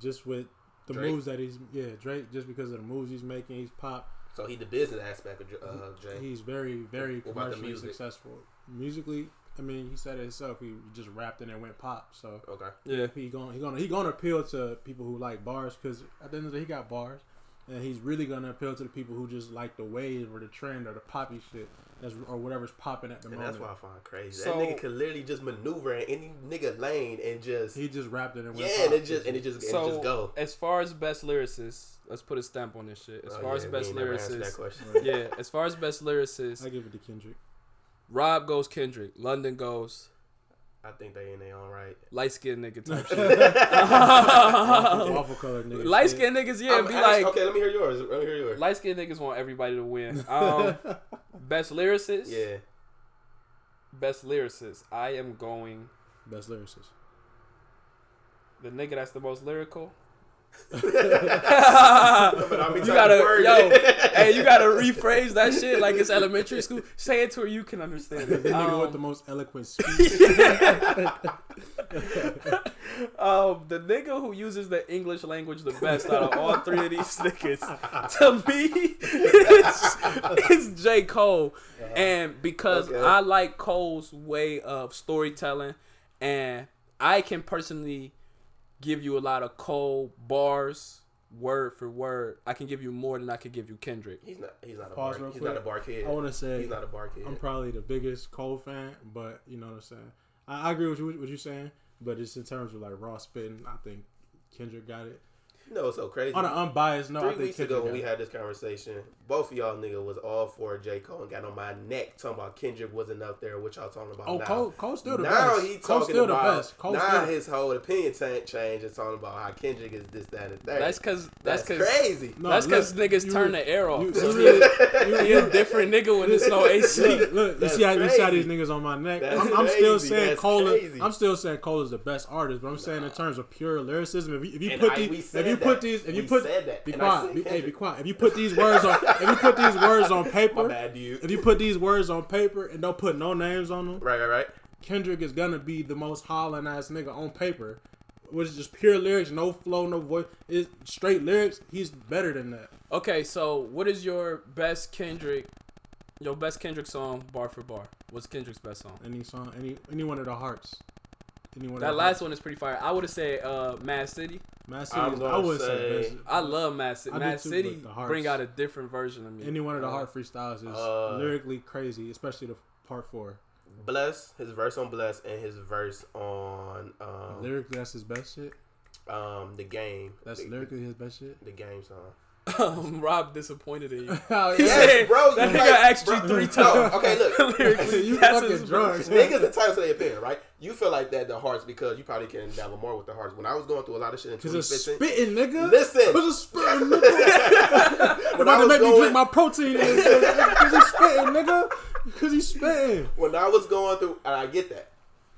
just with the Drake? moves that he's yeah Drake just because of the moves he's making. He's pop. So he the business aspect of J- uh, Jay. He's very very What about the commercially music? successful. Musically, I mean, he said it himself. He just rapped and it went pop. So Okay. Yeah. he going he gonna he gonna appeal to people who like bars because at the end of the day he got bars, and he's really gonna appeal to the people who just like the wave or the trend or the poppy shit that's or whatever's popping at the And moment. that's why I find crazy. So- that nigga could literally just maneuver in any nigga lane and just he just wrapped it and went yeah, and it just and it just, and it just go. as far as best lyricists, let's put a stamp on this shit. As Oh, far yeah, as best ain't never answered that lyricists, question. yeah. As far as best lyricists, I give it to Kendrick. Rob goes Kendrick, London goes I think they in their own right. light skinned nigga type shit. awful, awful color nigga. Light skinned niggas, yeah, I'm be actually- like okay, let me hear yours. Let me hear yours. light skinned niggas want everybody to win. Um, best lyricists, Yeah, best lyricists. I am going Best lyricist. the nigga that's the most lyrical. But I'll be You gotta, yo, hey, you gotta rephrase that shit like it's elementary school. Say it to where you can understand it. The nigga Um, with the most eloquent speech. um, the nigga who uses the English language the best out of all three of these niggas, to me, it's, it's J. Cole. And because Okay. I like Cole's way of storytelling, and I can personally give you a lot of Cole bars, word for word. I can give you more than I could give you Kendrick. He's not. He's not a Pause bar. He's quick. not a bar kid. I want to say He's not a bar kid. I'm probably the biggest Cole fan, but you know what I'm saying. I, I agree with you what you're saying, but just in terms of like raw spitting, I think Kendrick got it. You know what's so crazy? On an unbiased note, I Three think weeks Kendrick ago when we had this conversation, both of y'all nigga was all for J. Cole and got on my neck talking about Kendrick wasn't up there. What y'all talking about Oh, now? Cole, Cole's still the now best. he Cole's talking still about the best. Cole's now still, his whole opinion ta- change and talking about how Kendrick is this, that, and third. That's cause that's That's crazy. No, that's cause niggas you turn the air off. you, you really, he a different nigga when there's no AC. Look, look, you That's see how you see how these niggas on my neck. That's I'm, I'm still saying That's Cole. crazy. I'm still saying Cole is the best artist, but I'm saying in terms of pure lyricism, if you, if you put I- these, if said you that. put these, if you We put, said that. be quiet, be, hey, be quiet. If you put these words on, if you put these words on My paper, bad, dude. if you put these words on paper and don't put no names on them, Right, right, right. Kendrick is gonna be the most hollering ass nigga on paper, which is just pure lyrics, no flow, no voice. It's straight lyrics. He's better than that. Okay, so what is your best Kendrick? Your best Kendrick song, bar for bar. What's Kendrick's best song? Any song, any any one of the hearts. Any one That the last one is pretty fire. I would have said uh, Mad City. Mad City. I'm is- gonna I would say, say- I love Mad City. I Mad too, City but the hearts- bring out a different version of me. Any one of the Uh, hard freestyles is uh, lyrically crazy, especially the part four. Bless his verse on Bless and his verse on um, Lyrically, that's his best shit. um the game. That's the, lyrically his best shit. the game song. Um, Rob disappointed in you. Oh, He yeah. Yes, said, bro, That nigga like- asked bro- you three No, times. okay, look. Lyrically, You fucking drunk. verse. Niggas entitled to their opinion, right? You feel like that the hearts because you probably can dabble more with the hearts. When I was going through a lot of shit in Cause it's 2015, spitting, nigga. Listen. Cause it's spitting, nigga. when About I to was make me drink my protein. Cause he's spitting, nigga. Cause he's spitting. when I was going through, and I get that,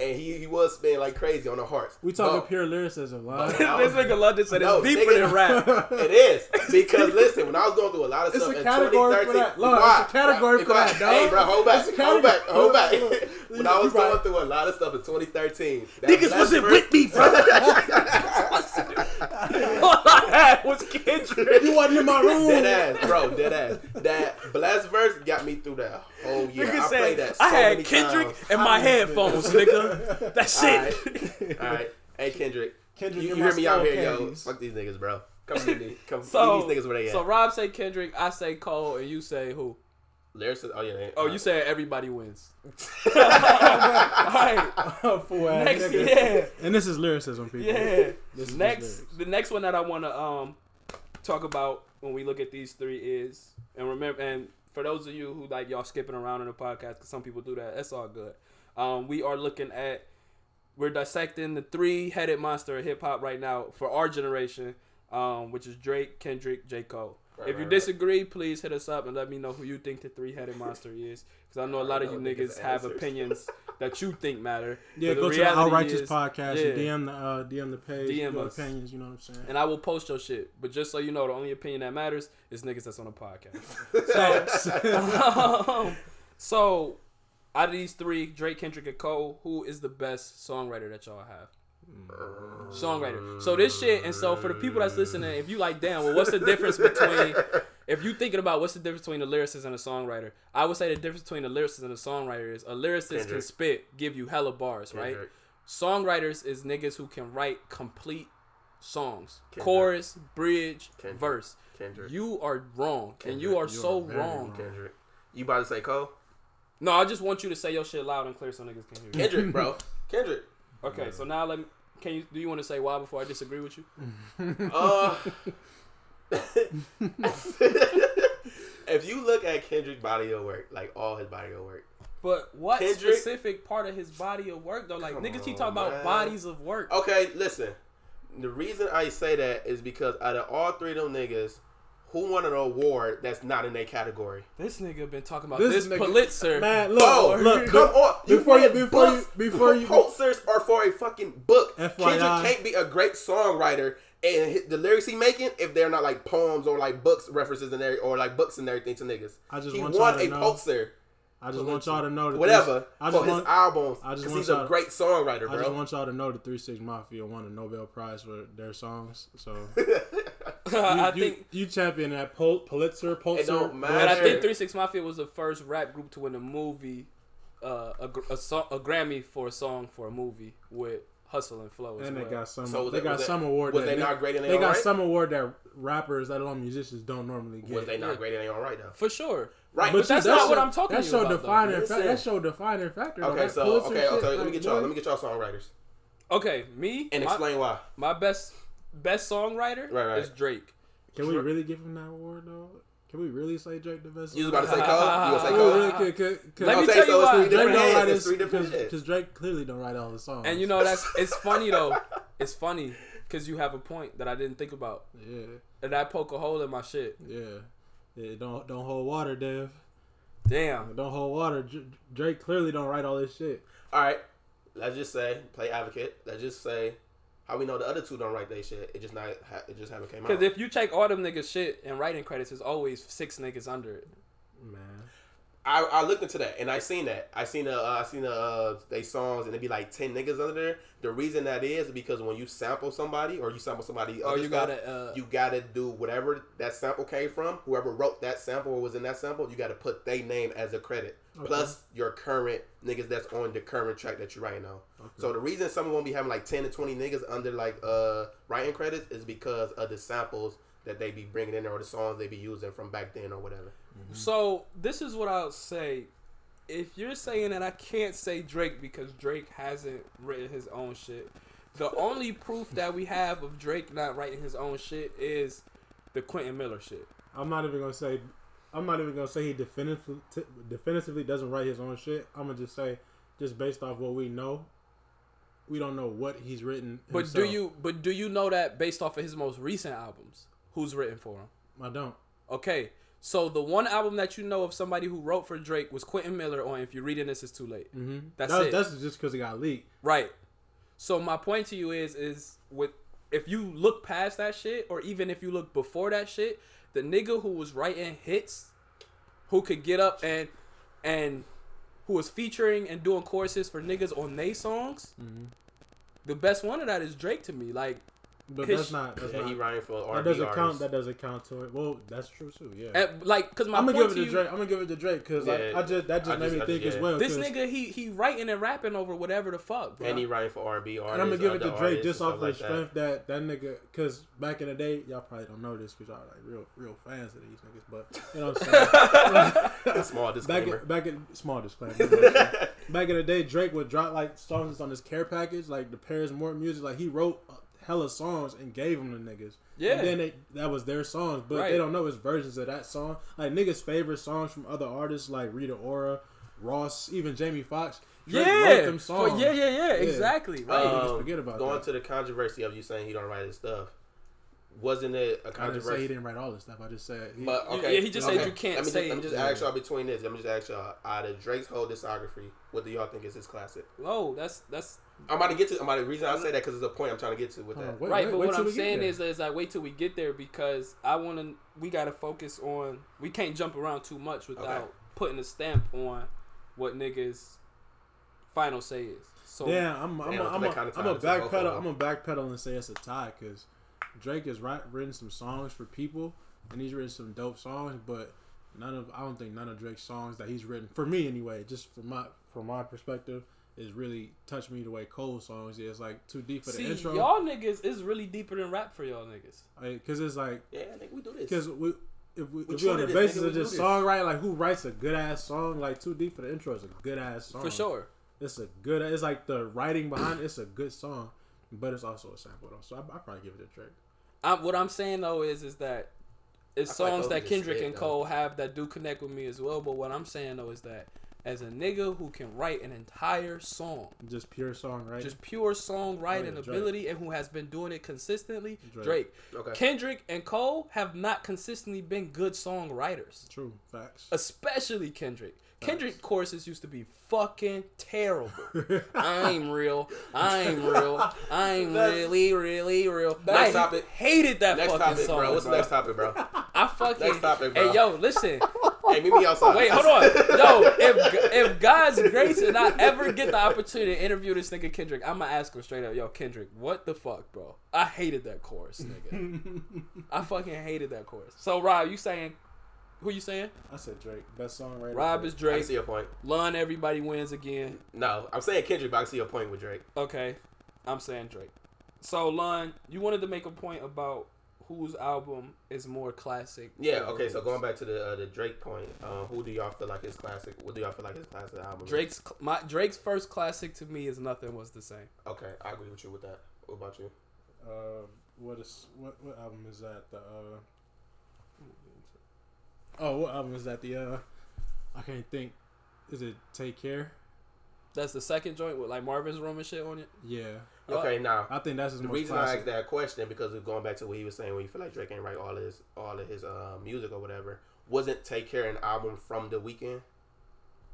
and he he was spinning like crazy on the hearts. We talking But- pure lyricism, line. But- this nigga London said No, it's deeper nigga. than rap. It is because listen, when I was going through a lot of It's stuff a in category for 2013, that. be Lord, it's a category be for quiet. that, dog. Hey, bro, hold back, It's a hold back, hold back. when I was going through a lot of stuff in 2013, that Niggas wasn't verse- with me, bro. All I had was Kendrick. You wasn't in my room. Dead ass, bro, dead ass. That blast verse got me through that whole year. Nigga I said, played that so I had many Kendrick times. and my headphones, nigga. That's All it. right, all right. Hey Kendrick, Kendrick you, you hear me out skull here, yo? Fuck these niggas, bro. Come to me. Come So, leave these niggas where they at. so Rob say Kendrick, I say Cole, and you say who? Lyricist, oh yeah. they- Oh, you said everybody wins. All right. Fool Next, nigga. yeah, And this is lyricism, people. yeah. This Next, the next one that I want to um talk about when we look at these three is, and remember, and for those of you who like y'all skipping around in the podcast, because some people do that, that's all good. Um, we are looking at, we're dissecting the three-headed monster of hip hop right now for our generation, um, which is Drake, Kendrick, J Cole. Right, if you right, right. disagree, please hit us up and let me know who you think the three-headed monster is, because I know a lot of you niggas niggas' have answers. opinions that you think matter. Yeah, But go the to the Outrighteous is- podcast yeah. and DM the uh, DM the page. DM your us. opinions. You know what I'm saying? and I will post your shit. But just so you know, the only opinion that matters is niggas that's on the podcast. Facts. um, so, out of these three, Drake, Kendrick, and Cole, who is the best songwriter that y'all have? Songwriter. So this shit, and so for the people that's listening, if you like, damn, well, what's the difference between? If you thinking about what's the difference between a lyricist and a songwriter, I would say the difference between a lyricist and a songwriter is a lyricist can spit, give you hella bars, right? Songwriters is niggas who can write complete songs, Kendrick. chorus, bridge, Kendrick. verse. Kendrick. You are wrong, and you are you so are wrong. wrong. Kendrick. You about to say Cole? No, I just want you to say your shit loud and clear so niggas can hear you. Kendrick, bro. Kendrick. Okay, so now let me. Can you? Do you want to say why before I disagree with you? Uh, if you look at Kendrick body of work, like all his body of work, But what Kendrick- specific part of his body of work though? Like Come niggas keep on, talking about bodies of work. Okay, listen. The reason I say that is because out of all three of them niggas, who won an award that's not in their category? This nigga been talking about This this, nigga- Pulitzer. Man, look, Oh, look, come on! before you- win before you- before you- Pulitzers are for a fucking book. FYI. Kendrick can't be a great songwriter and hit the lyrics he making if they're not like poems or like books references in there or like books and everything to niggas. I just he want won y'all to a know- Pulitzer, I just want y'all to know that whatever, this- I for just his albums I just because want he's a great songwriter, I just want y'all to know the Three Six Mafia won a Nobel Prize for their songs. So I you, think. you, you champion that Pul- Pulitzer, Pulitzer. don't And. I think Three Six Mafia was the first rap group to win a movie, uh, a, a, song, a Grammy for a song for a movie with Hustle and Flow. As And well. they got some. So they it- got was it- some award. was that they not great in They their got right? some award that rappers, that alone musicians, don't normally get. Was they not great? It ain't all right though. for sure. Right, But that's not what I'm talking That's to you your about, though. defining. Fa- Listen. that's your defining factor. though. Okay, That so Pulitzer okay, shit, okay. Let me get y'all. Let me get y'all songwriters Okay, me and my, explain why. my best best songwriter Right, right. is Drake. Can we really give him that award though? Can we really say Drake the best? You was about to say songwriter? Cole? You gonna say Oh, Cole? really? Could- could- could- Let me tell so you it's why. three Drake don't write It's his three different because. Drake clearly don't write all the songs. And you know that's it's funny though. It's funny because you have a point that I didn't think about, yeah, and that poke a hole in my shit. yeah, yeah. Don't don't hold water, Dev. Damn. Don't hold water. Drake clearly don't write all this shit. All right, let's just say play advocate. Let's just say how we know the other two don't write their shit. It just not. It just haven't came out. Because if you take all them niggas shit and writing credits, there's always six niggas under it. Man, I, I looked into that and I seen that. I seen the uh, I seen the uh, they songs and it'd be like ten niggas under there. The reason that is because when you sample somebody or you sample somebody, Oh, you stuff, gotta, uh, you gotta do whatever that sample came from. Whoever wrote that sample or was in that sample, you gotta put their name as a credit plus your current niggas that's on the current track that you're writing on. So the reason someone won't be having like ten to twenty niggas under like uh writing credits is because of the samples that they be bringing in there or the songs they be using from back then or whatever. Mm-hmm. So this is what I'll say. If you're saying that I can't say Drake because Drake hasn't written his own shit, the only proof that we have of Drake not writing his own shit is the Quentin Miller shit. I'm not even gonna say. I'm not even gonna say he definitively definitively doesn't write his own shit. I'm gonna just say, just based off what we know, we don't know what he's written. But do you but do you know that based off of his most recent albums, who's written for him? I don't. Okay. So the one album that you know of somebody who wrote for Drake was Quentin Miller on If You're Reading This It's Too Late. Mm-hmm. That's that, it. That's just because it got leaked. Right. So my point to you is is with if you look past that shit or even if you look before that shit, the nigga who was writing hits, who could get up and and who was featuring and doing choruses for niggas on they songs, the best one of that is Drake to me. Like But that's not. That's Yeah, not he writing for that R&B That doesn't count. That doesn't count to it. Well, that's true too. Yeah. eh, like cuz my I'm gonna point give it to to you, Drake. I'm gonna give it to Drake because Yeah, I, I just that just I made just- me I think just- as well. this 'cause- nigga he he writing and rapping over whatever the fuck, bro. and he writing for R&B artists. And I'm gonna give it to Drake just off stuff the like strength that that nigga, because back in the day, y'all probably don't know this because y'all like real real fans of these niggas, but you know what I'm saying. Small back in, back in small disclaimer. back in the day, Drake would drop like songs on his care package, like the Paris Morton music. Like he wrote hella songs and gave them to niggas. Yeah. And then they, that was their songs, but Right. they don't know his versions of that song. Like niggas' favorite songs from other artists like Rita Ora, Ross, even Jamie Foxx. Drake yeah. wrote them For- songs. yeah, yeah, yeah, exactly. Right. Um, forget about going that. to the controversy of you saying he don't write his stuff. Wasn't it a I didn't say he didn't write all this stuff. I just said he, But okay, yeah, he just okay. said you can't Let me say Just, let me just it. ask y'all between this. Let me just ask y'all out of Drake's whole discography, what do y'all think is his classic? oh, that's that's I'm about to get to. I'm about to, the reason I say that because it's a point I'm trying to get to with Hold on, that. wait, right, wait, but wait what I'm saying there. is, is I wait till we get there because I want to. We got to focus on. We can't jump around too much without Okay. putting a stamp on what niggas' final say is. So Damn, I'm I'm Damn, a, I'm that a, kinda I'm a ties to backpedal. I'm a backpedal and say it's a tie because Drake has written some songs for people and he's written some dope songs, but none of I don't think none of Drake's songs that he's written for me anyway, just from my from my perspective, is really touched me the way Cole songs is like too deep for the see, intro. y'all niggas is really deeper than rap for y'all niggas. Because it's like Yeah, I think we do this. because we. If we, if we on the basis nigga, of we just do this. songwriting, like who writes a good ass song, like too deep for the intro is a good ass song For sure. It's a good. It's like the writing behind it's a good song, but it's also a sample though. So I I probably give it to Drake. I, what I'm saying though is, is that it's I feel like songs that Kendrick spit, and though. Cole have that do connect with me as well. But what I'm saying though is that as a nigga who can write an entire song, Just pure songwriting. just pure songwriting Oh, yeah, ability, and who has been doing it consistently, Drake. Drake. Okay. Kendrick and Cole have not consistently been good songwriters, true facts. especially Kendrick. Kendrick choruses used to be fucking terrible. I'm real. I'm real. I'm really, really real. Next I topic. hated that Next fucking topic, song. bro. What's the bro. next topic, bro? I fucking. Next topic, bro. Hey, yo, listen. hey, meet me outside. Wait, hold on. Yo, if if God's grace and I ever get the opportunity to interview this nigga Kendrick, I'm gonna ask him straight up, yo, Kendrick, what the fuck, bro? I hated that chorus, nigga. I fucking hated that chorus. So, Rob, you saying? Who you saying? I said Drake, best songwriter. Rob is Drake. I see your point. Lun, everybody wins again. No, I'm saying Kendrick, but I see your point with Drake. Okay, I'm saying Drake. So, Lun, you wanted to make a point about whose album is more classic. Yeah. over Okay. So going back to the uh, the Drake point, uh, who do y'all feel like his classic? What do y'all feel like his classic album? is? Drake's my Drake's first classic to me is nothing was the same. Okay, I agree with you with that. What about you? Um, what is what what album is that? The uh. Oh, what album is that? The uh, I can't think. Is it Take Care? That's the second joint with like Marvin's Room and shit on it. Yeah, Okay, now I think that's his the most reason I classic. asked that question because we're going back to what he was saying when you feel like Drake ain't write all of his all of his uh, music or whatever. Wasn't Take Care an album from the Weeknd?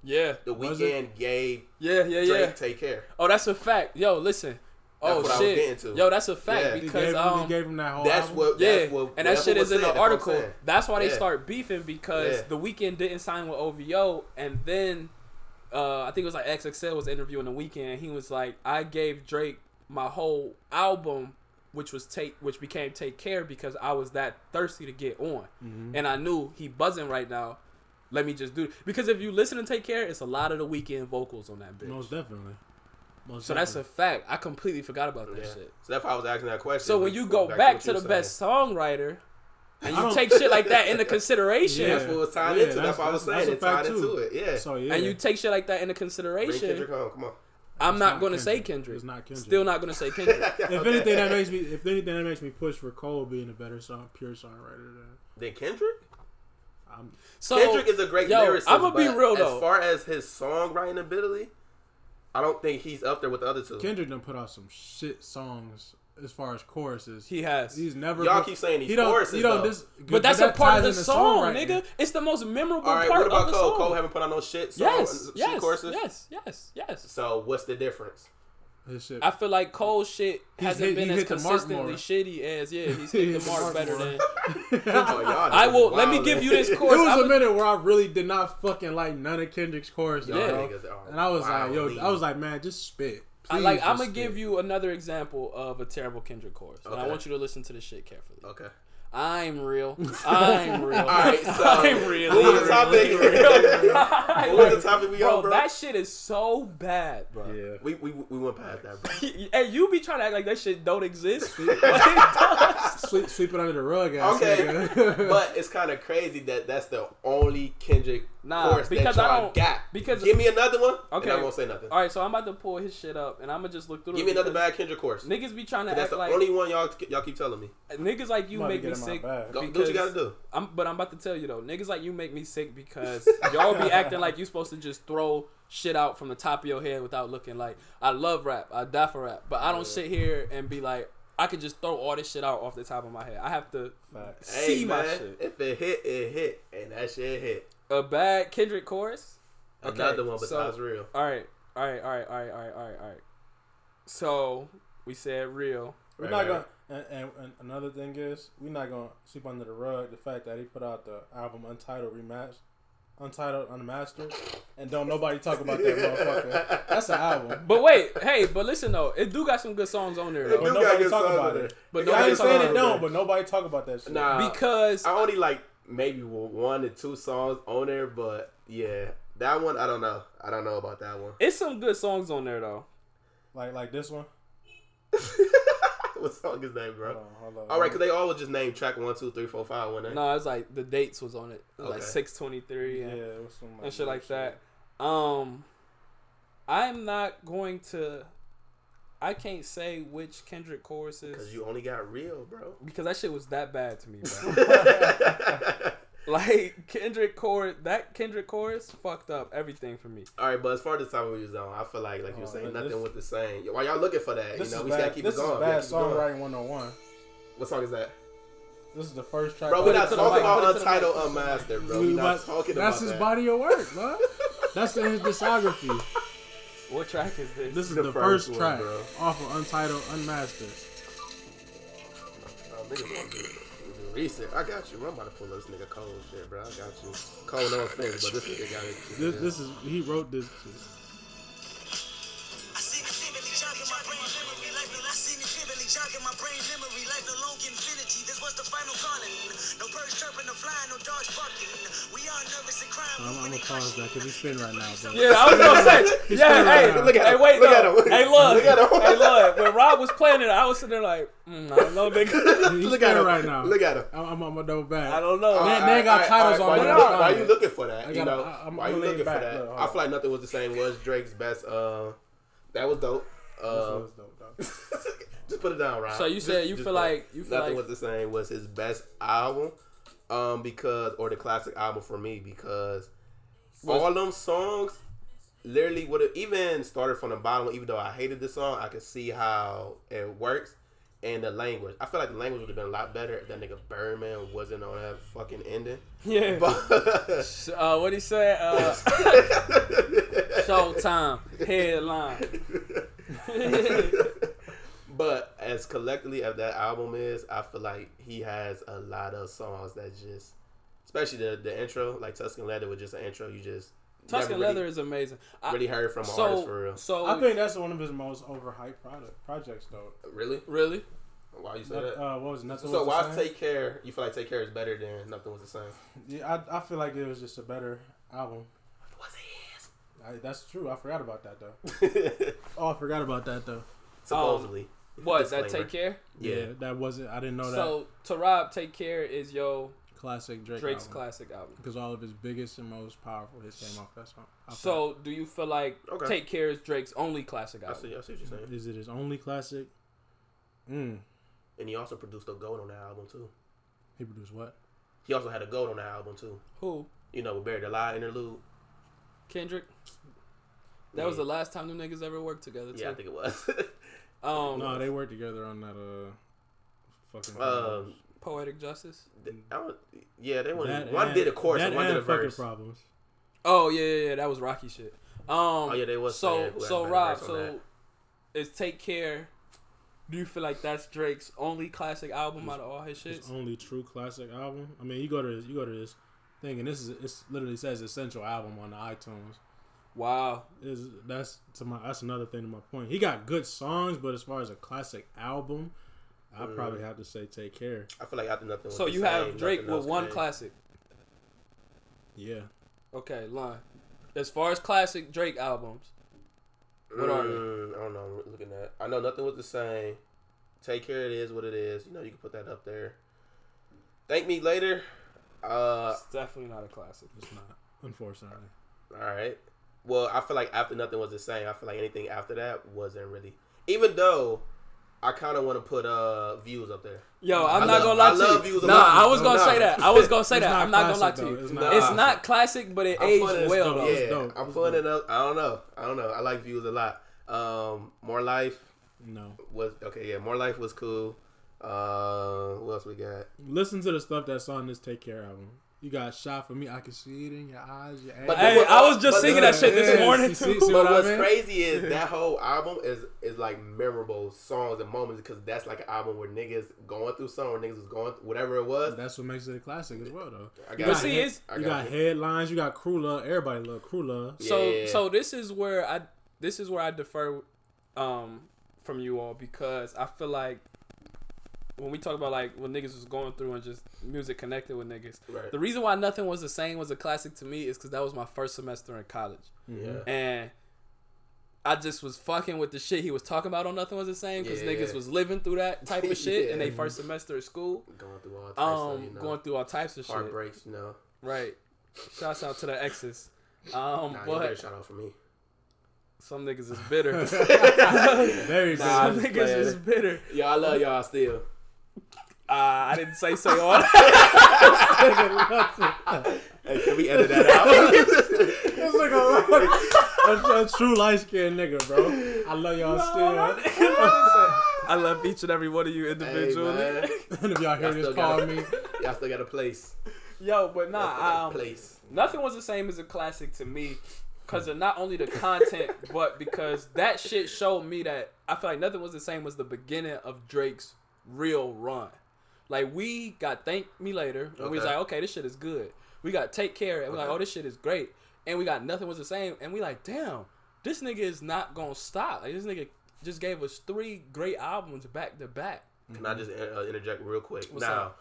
Yeah, The Was it? Weeknd gave yeah, yeah, Drake yeah. Take Care. Oh, that's a fact. Yo, listen. Oh what I was shit. getting to. Yo, that's a fact Yeah. He because gave, um he gave him that whole That's album? what. yeah, That's what, and that shit is in the said. That's article. That's why they Yeah. start beefing because Yeah. the Weeknd didn't sign with OVO, and then uh, I think it was like XXL was interviewing the Weeknd. And he was like, I gave Drake my whole album, which was take, which became Take Care because I was that thirsty to get on, Mm-hmm. and I knew he buzzing right now. Let me just do it. because if you listen to Take Care, it's a lot of the Weeknd vocals on that bitch. Most definitely. Most so that's a fact. I completely forgot about that Yeah. shit. So that's why I was asking that question. So when you go back back what to the were best songwriter and you take shit like that into consideration, that's what was tied Yeah, into. That's, that's- what I was that's- saying. that's a It tied fact, into it. Yeah. So yeah, and you take shit like that into Bring consideration, Kendrick home. Come on. I'm not, not going to say Kendrick. Kendrick. It's not Kendrick. Still not going to say Kendrick. if Okay. anything, that makes me. If anything, that makes me push for Cole being a better song, pure songwriter. Than Then Kendrick. I'm, So Kendrick is a great yo, lyricist. I'm gonna be but real though. As far as his songwriting ability, I don't think he's up there with the other two. Kendrick done put out some shit songs as far as choruses. he has. He's never. Y'all put- keep saying these he don't, choruses, he don't though. dis- but that's a that part of the into song, songwriting. nigga. It's the most memorable All right, part what about of the Cole? song. Cole haven't put out no shit. Song, yes, shit yes, choruses. yes, yes, yes. So what's the difference? His shit. I feel like Cole's shit hasn't hit- been as hit the mark consistently shitty as yeah. He's He hit hit the the mark mark better than. Oh, I will. Let me give you this It chorus. was I'm a minute where I really did not fucking like none of Kendrick's choruses, Y'all Yeah. bro. niggas are And I was like, yo. I was like, man, just spit. I, like I'm gonna spit. give you another example of a terrible Kendrick chorus, and I want you to listen to this shit carefully. okay. I'm real. I'm real. All right, so I'm real. what was the topic? what what was the topic we bro, on, bro? that shit is so bad, bro. Yeah. we, we we went past that, bro. and you be trying to act like that shit don't exist. Sweep, sweep it under the rug, ass Okay, nigga. but it's kind of crazy that that's the only Kendrick Nah, because that I y'all don't- got. because- give me another one. Okay. and I won't say nothing. All right, so I'm about to pull his shit up, and I'm gonna just look through. Give it me another because bad Kendrick course. Niggas be trying to That's act the like only one y'all y'all keep telling me. niggas like you I'm make me sick. do what you gotta do. I'm, but I'm about to tell you though, niggas like you make me sick because y'all be acting like you supposed to just throw shit out from the top of your head without looking like I love rap, I die for rap, but I don't sit here and be like I could just throw all this shit out off the top of my head. I have to Facts. Hey see my shit. if it hit, it hit, and that shit hit. A bad Kendrick chorus. Okay, Another one but so- besides real. All right, all right, all right, all right, all right, all right, all right. So we said real. We're Right, not right. gonna. And, and, and another thing is, we're not gonna sweep under the rug the fact that he put out the album Untitled Rematch, Untitled Unmastered, and don't nobody talk about that motherfucker. That's an album. But wait, hey, but listen though, it do got some good songs on there It. But nobody talk about on it. But nobody I ain't talk saying it don't, but nobody talk about that shit. Nah, Because I only like maybe one or two songs on there, but yeah, that one I don't know. I don't know about that one. it's some good songs on there though. Like like this one. what song is that, bro? Hold on, hold on. All right, because they all would just named track one, two, three, four, five, one. No, it's like the dates was on it. It was like six twenty three yeah, and, it was some and shit like that. Um, I'm not going to. I can't say which Kendrick choruses Because you only got real, bro. because that shit was that bad to me, bro. like Kendrick chorus, that Kendrick chorus fucked up everything for me. All right, but as far as the topic we was on, I feel like like you were Oh, saying, this- nothing with the same. Why y'all looking for that? You know, we bad. gotta keep this it going. is bad gotta keep it songwriting 101. What song is that? This is the first track. Bro, we're not talking about put it to the Untitled mic. Unmastered, bro. We We're not talking about- talking That's his body of work, bro. That's in his discography. What track is this? This is The the, first first, one, track bro. off of Untitled Unmastered. Oh, niggas wanna do- do Recent, I got you. I'm about to pull this nigga Cole shit, bro. I got you. Cole, no offense, but this nigga got it. This this is he wrote this. I was the final calling. No birds chirping, no flying, no dogs barking. We are nervous and crying. I'm, I'm gonna pause that because he's spin right now, bro. Yeah, I was gonna say. Yeah, hey, around. Look at hey, wait, Look no. at him. Hey, look, Look at him. hey, look. When Rob was playing it, I was sitting there like, mm, I don't know, nigga. He's Look at spinning him right now. Look at him. I'm, I'm, I'm gonna double back. I don't know. They- they got titles alright, on why there. you- you looking for that? I You know, I- I'm- why I'm you looking for that? I feel like nothing was the same. Was Drake's best? Uh, that was dope. This Uh, was dope, dog. just Just put it down, Rob. So you Just- said you just feel like you feel nothing like was the same was his best album, um, because or the classic album for me because Was- all them songs literally would have even started from the bottom. Even though I hated the song, I could see how it works and the language. I feel like the language would have been a lot better if that nigga Birdman wasn't on that fucking ending. yeah. But Uh, what he said? Uh, Showtime headline. but as collectively as that album is, I feel like he has a lot of songs that just, especially the the intro, like Tuscan Leather was just an intro. You just Tuscan never really- Leather is amazing. I, really heard from an artist for real. so I think that's one of his most overhyped product projects, though. Really? really. Why you say Not- that? uh, what was it? Nothing so was why the same? So why'd Take Care? You feel like Take Care is better than Nothing Was the Same? Yeah, I, I feel like it was just a better album. Was I, that's true. I forgot about that though. Oh, I forgot about that though. Supposedly. What that take care? Yeah. that wasn't. I didn't know that. So to Rob, take care is yo classic Drake Drake's album. classic album. because all of his biggest and most powerful hits came off that song. So do you feel like Okay. Take Care is Drake's only classic I album? see. I see what you're saying. is it his only classic? Mm. And he also produced a gold on that album too. He produced what? He also had a gold on that album too. Who? You know, with Buried Alive interlude. Kendrick. That was the last time them niggas ever worked together. Too. Yeah, I think it was. Um, no, they worked together on that. Uh, fucking. um, Poetic Justice. I don't, yeah, they went. That One and- did a chorus that and one did a and fucking verse. problems. Oh yeah, yeah, yeah, that was Rocky shit. Um, Oh yeah, they was. so saying who had so Rob, so is Take Care. Do you feel like that's Drake's only classic album out of all his His only true classic album. I mean, you go to this, you go to this thing, and this is it literally says essential album on the iTunes. Wow. Is that's to my that's another thing to my point. He got good songs, but as far as a classic album, I would probably have to say Take Care. I feel like after nothing. Was So the you same, have Drake with one came. classic. Yeah, Okay, line. As far as classic Drake albums, What are they? Mm, I don't know. I'm looking at. I know nothing was the same. Take care. It is what it is. You know, you can put that up there. Thank me later. Uh, it's definitely not a classic. it's not unfortunately. all right. Well, I feel like after nothing was the same. I feel like anything after that wasn't really. Even though I kind of want to put uh views up there. Yo, I'm I not love- gonna lie I to love you. views Nah. I was gonna Nah. say that. I was gonna say that. not I'm not gonna lie classic, to you. though. It's It's not not, classic. classic, but it I'm aged well dope. Yeah, dope. I'm It's putting it up. I don't know. I don't know. I like views a lot. Um, more life No, was okay. Yeah, more life was cool. Uh, what else we got? listen to the stuff that's on this Take Care album. You got shot for me. I can see it in your eyes, your ass. But Hey, what- I was just singing that shit this morning see- see- too. see what But I what's mean? crazy is that whole album is is like memorable songs and moments because that's like an album where niggas going through something, where niggas was going through whatever it was. That's what makes it a classic as well, though. I got But see, head- it's- I you got got it. headlines. You got crew love. Everybody love crew love. So so this is where I this is where I defer um from you all because I feel like when we talk about like what niggas was going through and just music connected with niggas. Right. The reason why nothing was the same was a classic to me is because that was my first semester in college, yeah. and I just was fucking with the shit he was talking about on nothing was the same because Yeah. niggas was living through that type of shit in their first semester of school, Going through all types um, of you know, going through all types of shit. heartbreaks, you know. Right. Shouts out to the exes. Um, Nah, but shout out for me. some niggas is bitter. Very Nah, Some niggas is bitter. Y'all, I love y'all still. Uh, I didn't say so all that. Hey, can we edit that out? It's like a, a, a true light skinned nigga, bro. I love y'all still. I love each and every one of you individually. man. and if y'all hear Y'all this, call got me. Y'all still got a place. Yo, but Y'all still nah, um, place. nothing was the same as a classic to me because of not only the content, but because that shit showed me that I feel like nothing was the same as the beginning of Drake's real run. Like we got thank me later, and we was like, okay, this shit is good. We got take care, and we like, Okay. oh, this shit is great, and we got nothing was the same, and we like, damn, this nigga is not gonna stop. Like this nigga just gave us three great albums back to back. Can I just uh, interject real quick? What's now, up?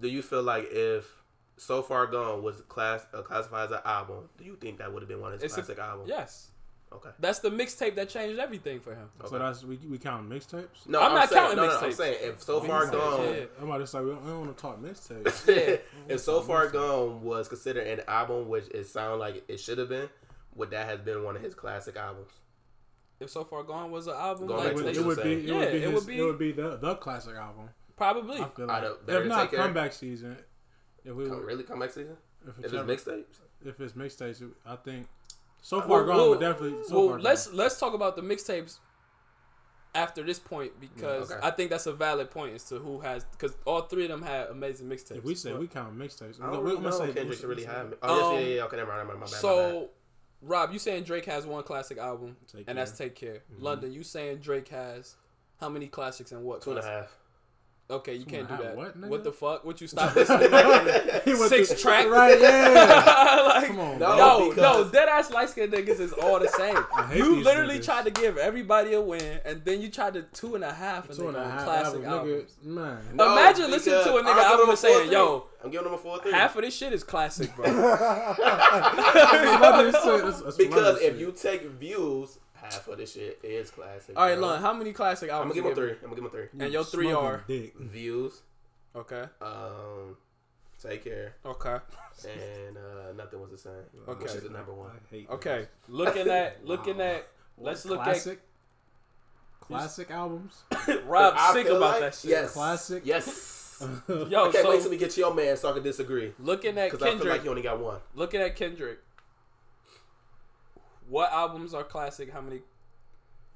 do you feel like if So Far Gone was class uh, classified as an album, do you think that would have been one of his It's a- classic albums? Yes, Okay. that's the mixtape that changed everything for him. Okay. So that's we we count mixtapes. No, I'm not saying, counting no, no, I'm saying if So Far Mixtapes, Gone, yeah. I'm about to say we don't, don't want to talk mixtapes. Yeah. if So Far Gone was considered an album, which it sounded like it should have been, would that have been one of his classic albums? if So Far Gone was an album, Going It like would, it would be. It Yeah, would be. it would be- It would be the the classic album. probably. I feel like Out of Better if not Take Care? comeback season, if we Come, were, really come back season? if If it's, it's mixtapes? if it's mixtapes, I think so far Well, gone well, would definitely. So well, far let's gone. let's talk about the mixtapes after this point because Yeah, okay. I think that's a valid point as to who has because all three of them had amazing mixtapes. If we say But- we count mixtapes, I don't we- really I'm know gonna say Kendrick really we have. Oh, yes, Um, yeah, yeah, okay, never mind, never mind, my bad, my bad. so, Rob, you saying Drake has one classic album, Take and that's Care. Take Care. London, you saying Drake has how many classics and what? Two and a half. Okay, you can't do that. what, nigga? What the fuck? What you stop listening? like, six through- track? Right, yeah. like, Come on, No, bro. Yo, no, dead ass light skinned niggas is all the same. You literally niggas. tried to give everybody a win, and then you tried to two and a half and Two and a half classic album, albums. nigga, man. No, Imagine listening to a nigga album and saying, 4-3. yo, I'm giving him a four three. Half of this shit is classic, bro. London shit, that's- that's because if you take views, half of this shit is classic. all right, bro. Lon, how many classic albums? I'm gonna give him three. I'm gonna give him three. And your three are dick. Views, okay, um, take care, okay, and uh, nothing was the same. Okay. which is the number one. I hate okay. niggas. Looking at, looking Wow. at. Let's look at classic, classic albums. at Rob I sick about like- that shit. Yes, Classic. Yes. Yo, I can't so wait till we get to your man so I can disagree. looking at Because I feel Kendrick, like you only got one. looking at Kendrick. What albums are classic? How many?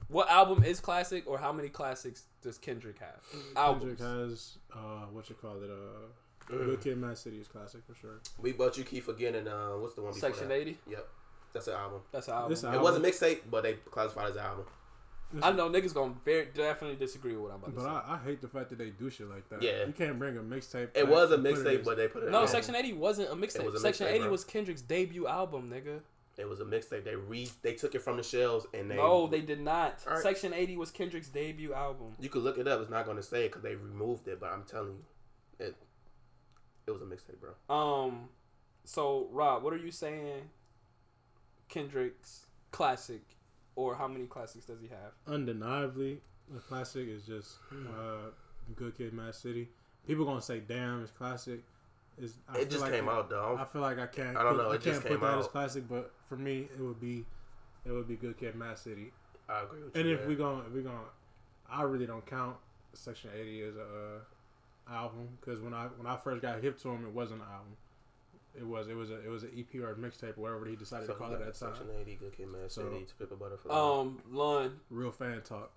What album is classic, or how many classics does Kendrick have? Albums. Kendrick has uh, what you call it, uh. Good Kid, Mad City is classic for sure. We bought you keep forgetting. Uh, what's the one before Section eighty. Yep, that's an album. That's an album. This It album- was a mixtape, but they classified as an album. I know niggas gonna very definitely disagree with what I'm about to But say. I, I hate the fact that they do shit like that. Yeah. you can't bring a mixtape. It was a and put it mixtape, but they put it. no, in. Section 80 wasn't a mixtape. was Section mixtape, 80 bro. was Kendrick's debut album, nigga. It was a mixtape. They re they took it from the shelves and they. no, they did not. All right. Section 80 was Kendrick's debut album. You could look it up. It's not going to say it because they removed it. But I'm telling you, it it was a mixtape, bro. Um, so Rob, what are you saying? Kendrick's classic, or how many classics does he have? undeniably a classic is just uh, Good Kid, Mad City. People gonna say, "Damn, it's classic." Is I It feel just like came out though. I feel like I can't. I don't put, know, I it can't just put came that as classic, but for me, it would be, it would be Good Kid, Mad City. I agree with And you. if we're going if we're gonna, I really don't count Section Eighty as a uh, album because when I when I first got hip to him, it wasn't an album. It was it was a it was an EP or a mixtape, or whatever he decided so to call it got at that time. Section 80, Good Kid, Mad So- City, to Pimp a Butterfly. Um, Lon, Real fan talk.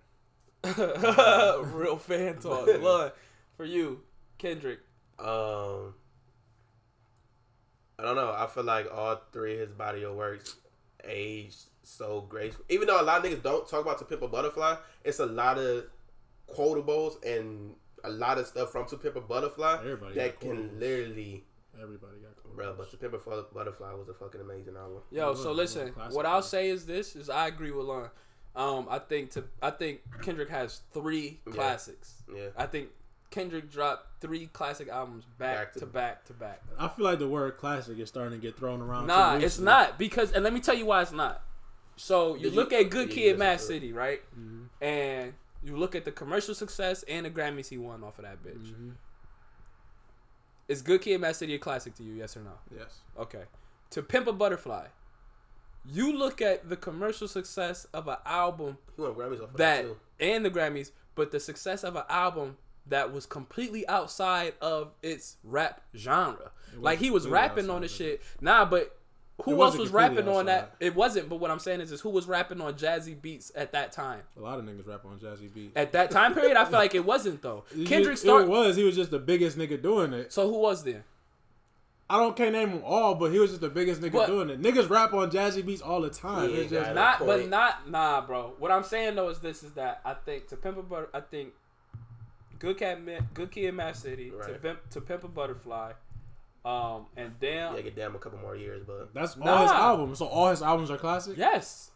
real fan talk. Lon, for you, Kendrick. Um, I don't know. I feel like all three of his body of works aged so graceful. Even though a lot of niggas don't talk about To Pimp a Butterfly, it's a lot of quotables and a lot of stuff from To Pimp a Butterfly Everybody that got can quotables. literally, Everybody got cool. bro. But To Pimp a Butterfly was a fucking amazing album. Yo, so listen, was a classic, what I'll say is this: is I agree with Lon. Um, I think to I think Kendrick has three Yeah. classics. Yeah. I think Kendrick dropped three classic albums back, Back to, to- back to back. I feel like the word classic is starting to get thrown around. Nah, too it's not because, and let me tell you why it's not. So you Did look you- at Good yeah, Kid, you Mad listen to it. City, right? Mm-hmm. And you look at the commercial success and the Grammys he won off of that bitch. Mm-hmm. Is Good Kid, Mad City a classic to you? Yes or no? Yes. Okay. To Pimp a Butterfly, you look at the commercial success of an album He won Grammys off of that that too. and the Grammys, but the success of an album that was completely outside of its rap genre. Like he was rapping on outside this of shit. Nah, but who It else wasn't was rapping on that? It wasn't. But what I'm saying is, is who was rapping on jazzy beats at that time? A lot of niggas rap on jazzy beats. At that time period, I feel like it wasn't though. He- Kendrick it was. He was just the biggest nigga doing it. So who was there? I don't can't name them all, but he was just the biggest nigga But- doing it. Niggas rap on jazzy beats all the time. Yeah, it's just. Not, but not, nah, bro. What I'm saying though is this: is that I think to pimp a butter, I think good cat, Ma- good kid, Mad City, to pimp, to pimp a butterfly, um, and damn, Yeah, get damn a couple more years, but that's all Nah. his albums. So all his albums are classic. yes,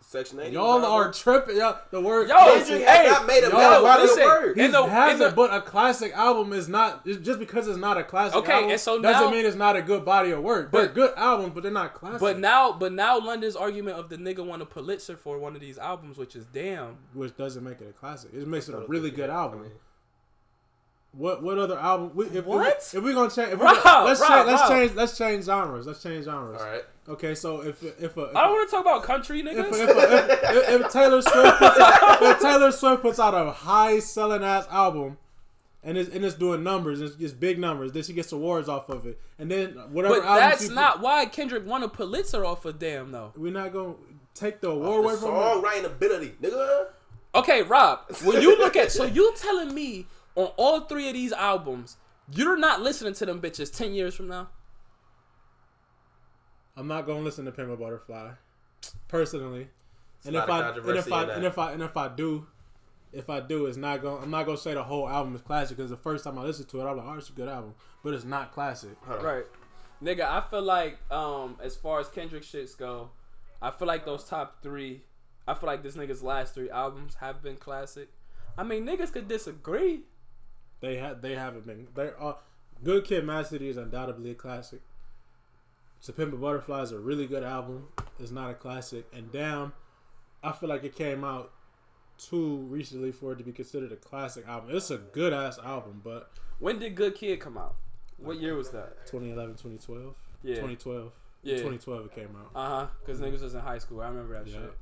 Section eight. Y'all bro. are tripping. Y'all, the word Yo, classic. Kendrick has not made a yo, better body listen, of work. He the- in has the- it, but a classic album is not just just because it's not a classic. Okay, album, and so doesn't now- mean it's not a good body of work. They're But- good albums, but they're not classic. but now, but now London's argument of the nigga won a Pulitzer for one of these albums, which is damn. which doesn't make it a classic. It makes it a really good album. I mean, What what other album? We, if, What? If, if we gonna change, if Rob, gonna, let's Rob, change, let's Rob. change, let's change genres. Let's change genres. All right. Okay, so if if a, if, I don't want to talk about country niggas. if, if, if, if Taylor Swift puts out, if Taylor Swift puts out a high selling ass album. And it's, and it's doing numbers, it's, it's big numbers. Then she gets awards off of it, and then whatever. but album that's she put- not why Kendrick won a Pulitzer off of Damn though. We're not gonna take the award away The from songwriting ability, nigga. Okay, Rob, when you look at so you telling me on all three of these albums, you're not listening to them bitches ten years from now? I'm not gonna listen to Pimp a Butterfly, personally. and if a I and if I and if I and if I do, if I do, it's not gonna. I'm not gonna say the whole album is classic because the first time I listened to it, I'm like, oh, it's a good album, but it's not classic. Hold. Right. Nigga, I feel like um as far as Kendrick shits go, I feel like those top three I feel like this nigga's last three albums have been classic. I mean niggas could disagree. They had they haven't been. They are Good Kid, Mad City is undoubtedly a classic. To Pimp a Butterfly is a really good album. It's not a classic, and Damn, I feel like it came out too recently for it to be considered a classic album. It's a good ass album, but When did Good Kid come out? What year was that? 2011, 2012, Yeah. 2012, Yeah. 2012 it came out. Uh huh. Because niggas was in high school. I remember that Yeah. shit.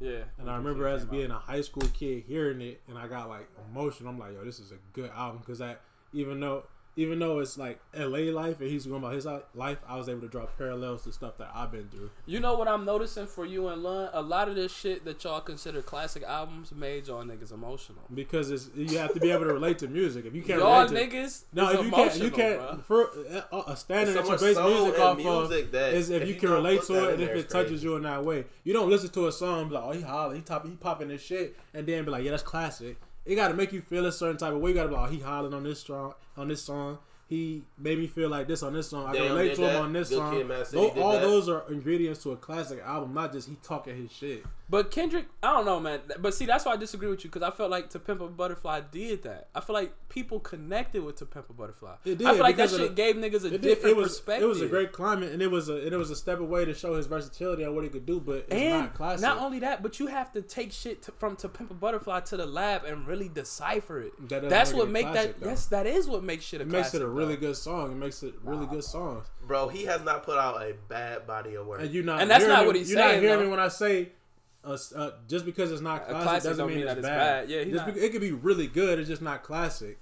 Yeah. And I remember as being a high school kid hearing it, and I got like emotional. I'm like, yo, this is a good album because that even though even though it's like L.A. life and he's going about his life, I was able to draw parallels to stuff that I've been through. You know what I'm noticing for you and Lun? A lot of this shit that y'all consider classic albums made y'all niggas emotional. Because it's you have to be able to relate to music. If you can't Y'all relate to niggas no, is if you can't, you can't. For a, a standard There's that you base soul music in off music of that is if, if you you can relate to it and if it it's touches crazy. you in that way. You don't listen to a song and be like, oh, he hollering, he top, he popping this shit, and then be like, yeah, that's classic. It got to make you feel a certain type of way. You got to be like, oh, he hollering on this strong on this song. He made me feel like this on this song. I can Damn relate to him that. on this Good song. Kid, Mad City Tho- all that. those are ingredients to a classic album, not just he talking his shit. But Kendrick, I don't know, man. But see, that's why I disagree with you because I felt like To Pimp a Butterfly did that. I feel like people connected with To Pimp a Butterfly. It did, I feel like that shit the- gave niggas a It, different it was perspective. it was a great climate, and it was a it was a step away to show his versatility on what he could do. But it's and not classic. not only that, but you have to take shit to, from To Pimp a Butterfly to the lab and really decipher it. That That's make what it make classic, that. though. Yes, that is what makes shit a it makes classic. It a really good song. It makes it really good songs. Bro, he has not put out a bad body of work. And you not And that's hearing not me- what he's you're saying, not hearing though. me when I say. Uh, uh, just because it's not classic, classic doesn't mean, mean it's that it's bad. bad. Yeah, he Just not- beca- it could be really good. It's just not classic.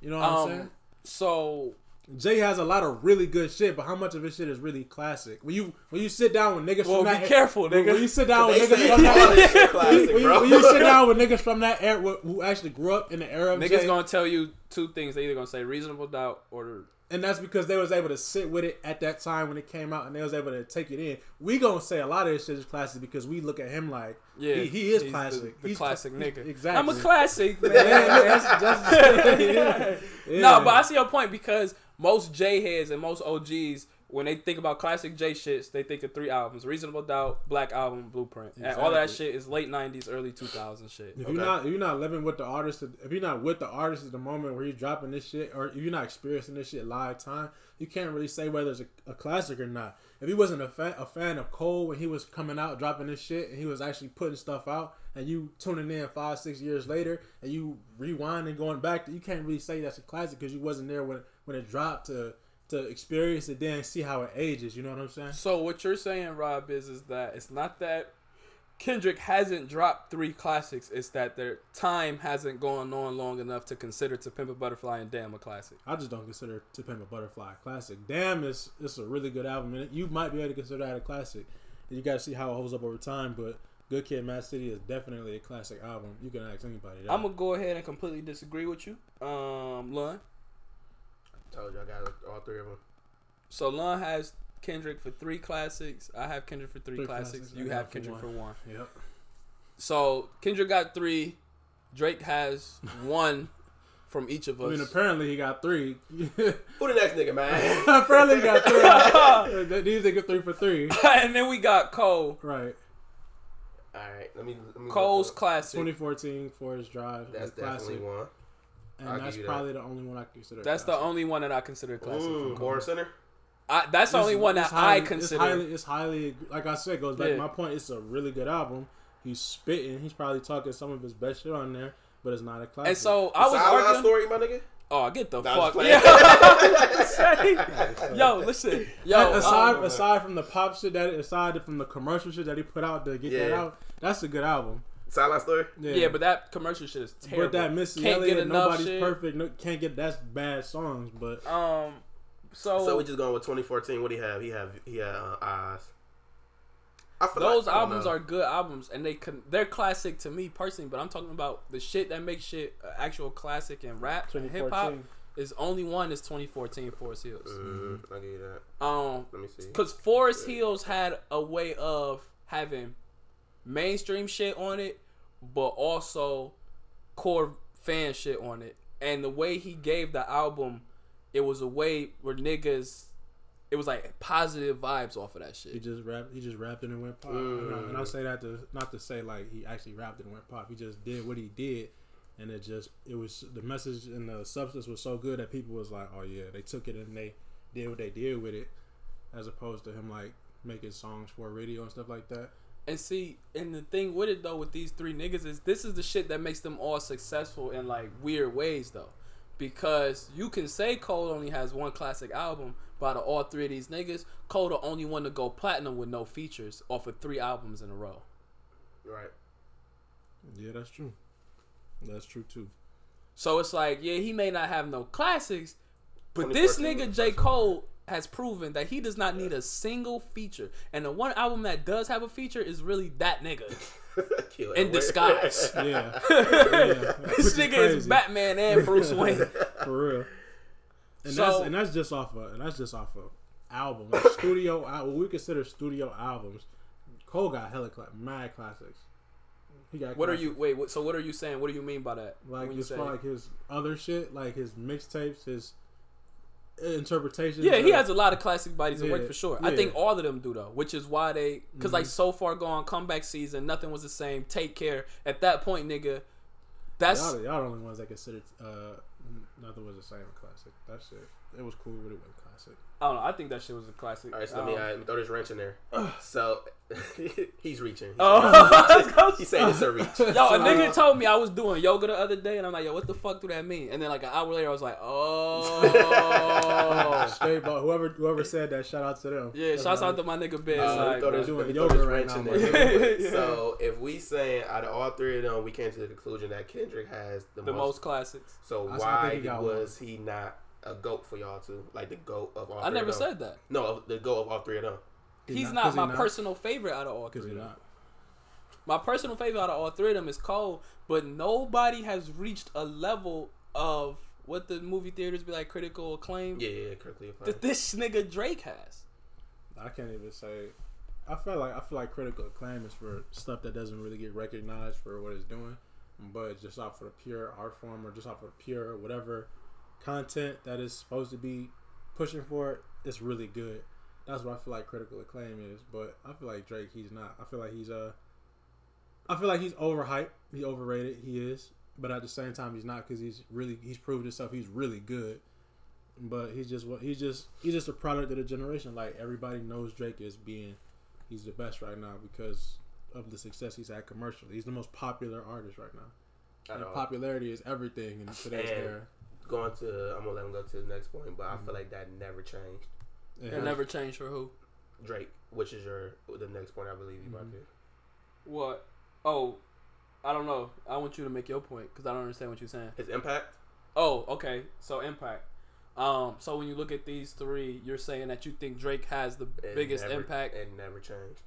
You know what I'm saying? Um, so Jay has a lot of really good shit, but how much of his shit is really classic? When you when you sit down with niggas Well, from be that careful, when, nigga. When you sit down with niggas say from all this that shit classic, when, you, bro. when you sit down with niggas from that era who actually grew up in the era of niggas Jay, gonna tell you two things. They either gonna say reasonable doubt or and that's because they was able to sit with it at that time when it came out, and they was able to take it in. We gonna say a lot of this shit is classic because we look at him like, yeah, he, he is he's classic. The, the He's classic cla- nigga. Exactly. I'm a classic man. Yeah, that's- that's- yeah. Yeah. No, but I see your point because most Jay heads and most OGs, when they think about classic Jay shits, they think of three albums: Reasonable Doubt, Black Album, Blueprint, and all that shit is late '90s, early 2000s shit. If Okay. you're not if you're not living with the artist, if you're not with the artist at the moment where he's dropping this shit, or if you're not experiencing this shit live time, you can't really say whether it's a, a classic or not. If he wasn't a fan, a fan of Cole when he was coming out dropping this shit, and he was actually putting stuff out, and you tuning in five six years later, and you rewind and going back, you can't really say that's a classic because you wasn't there when when it dropped to to experience it, then see how it ages. You know what I'm saying? So what you're saying, Rob, is is that it's not that Kendrick hasn't dropped three classics; it's that their time hasn't gone on long enough to consider "To Pimp a Butterfly" and "Damn" a classic. I just don't consider To Pimp a Butterfly a classic. Damn, it's it's a really good album, and you might be able to consider that a classic. You got to see how it holds up over time, but Good Kid, Mad City is definitely a classic album. You can ask anybody. That. I'm gonna go ahead and completely disagree with you, um, Lun. Told you I got all three of them. So Lun has Kendrick for three classics. I have Kendrick for three, Three classics. classics. You got have for Kendrick one. for one. Yep. So Kendrick got three. Drake has one from each of us. I mean, apparently he got three. Who the next nigga, man? apparently he got three. These niggas three for three. and then we got Cole. Right. all right, let me. Let me Cole's classic. 2014 Forest Drive. That's is classic, definitely one. And I'll that's give you that. probably the only one I consider. That's the only one that I consider classic. From Born Sinner. I, that's the It's- only one that highly- I consider. It's highly, it's highly, like I said, goes back Yeah. to my point. It's a really good album. He's spitting. He's probably talking some of his best shit on there, but it's not a classic. and so I was Sideline arguing. story, my nigga. Oh, get the Nah, fuck. Yeah. yo, listen. Yo, aside um, aside from the pop shit that aside from the commercial shit that he put out to get that out, that's a good album. Sideline story. yeah. but that commercial shit is terrible. But that Missy Can't get Elliott, enough nobody's shit. perfect. No, can't get that's bad songs, but Um, so, So we just going with 2014. What do he have? He have he had uh, eyes. I feel those like, albums know. are good albums, and they con- they're classic to me personally. But I'm talking about the shit that makes shit actual classic and rap and hip hop. Is only one is 2014 Forest Hills. Mm, I give you that. Um, Let me see. Because Forest Hills had a way of having mainstream shit on it, but also core fan shit on it. And the way he gave the album, it was a way where niggas, it was like positive vibes off of that shit. he just rapped. He just rapped it and went pop. And, I, Mm. and I say that to not to say like he actually rapped it and went pop. He just did what he did, and it just it was the message and the substance was so good that people was like, oh yeah, they took it and they did what they did with it, as opposed to him like making songs for radio and stuff like that. And see, and the thing with it though, with these three niggas is this is the shit that makes them all successful in like weird ways though. Because you can say Cole only has one classic album, but out of all three of these niggas, Cole the only one to go platinum with no features off of three albums in a row. Right. Yeah, that's true. That's true too. So it's like, yeah, he may not have no classics, but this 2014 nigga J. the first. Cole has proven that he does not need a single feature. And the one album that does have a feature is really that nigga Kill in disguise. Yeah, yeah. this Which nigga is. Batman and Bruce Wayne. for real. And So- that's and that's just off of and that's just off of album like studio. al- What we consider studio albums. Cole got hella cla- mad classics. He got. What are you? Wait. What, so what are you saying? What do you mean by that? like? when you As say? far like his other shit, like his mixtapes, his interpretations. yeah, he has a lot of classic bodies of work Yeah, for sure. I think all of them do though, which is why they because Mm-hmm. like so far gone comeback season, nothing was the same. Take care. At that point, nigga, that's Y'all, y'all the only ones that considered uh, nothing was the same classic. That's it. it was cool, but it wasn't classic. I don't know. I think that shit was a classic. All right, so let me, Um, uh, let me throw this wrench in there. So he's reaching. He's Oh, He said it's a reach. Yo, a nigga told me I was doing yoga the other day, and I'm like, yo, what the fuck do that mean? And then like an hour later, I was like, oh, Straight, but whoever whoever said that, shout out to them. yeah. That's Shouts right. out to my nigga Biz. Uh, like, throw bro. this, doing yoga right wrench now, in there. Yeah. So if we saying out of all three of them, we came to the conclusion that Kendrick has the, the most classics. So I- I why think he got was he not a goat for y'all too, Like the goat of all. I three never of them? said that. No, the goat of all three of them. He's not- not, 'cause he my not? personal favorite out of all Because three. you're not. My personal favorite out of all three of them is Cole, but nobody has reached a level of what the movie theaters be like critical acclaim Yeah, yeah, correctly applied. that this nigga Drake has. I can't even say. I feel like I feel like critical acclaim is for stuff that doesn't really get recognized for what it's doing, but just off of the pure art form or just off of pure whatever content that is supposed to be pushing for it, it's really good. That's what I feel like critical acclaim is. But I feel like Drake, he's not. I feel like he's uh. I feel like he's overhyped. He's overrated. He is, but at the same time, he's not because he's really he's proved himself. He's really good but he's just what he's just he's just a product of the generation. Like everybody knows Drake is being he's the best right now because of the success he's had commercially. He's the most popular artist right now. And popularity is everything in today's era. Going to, I'm gonna let him go to the next point, but I Mm-hmm. feel like that never changed. It It never changed for who? Drake, which is your the next point I believe you about to. What? Oh, I don't know. I want you to make your point because I don't understand what you're saying. His impact. Oh, okay. So impact. Um, so when you look at these three, you're saying that you think Drake has the it biggest never- impact. It never changed.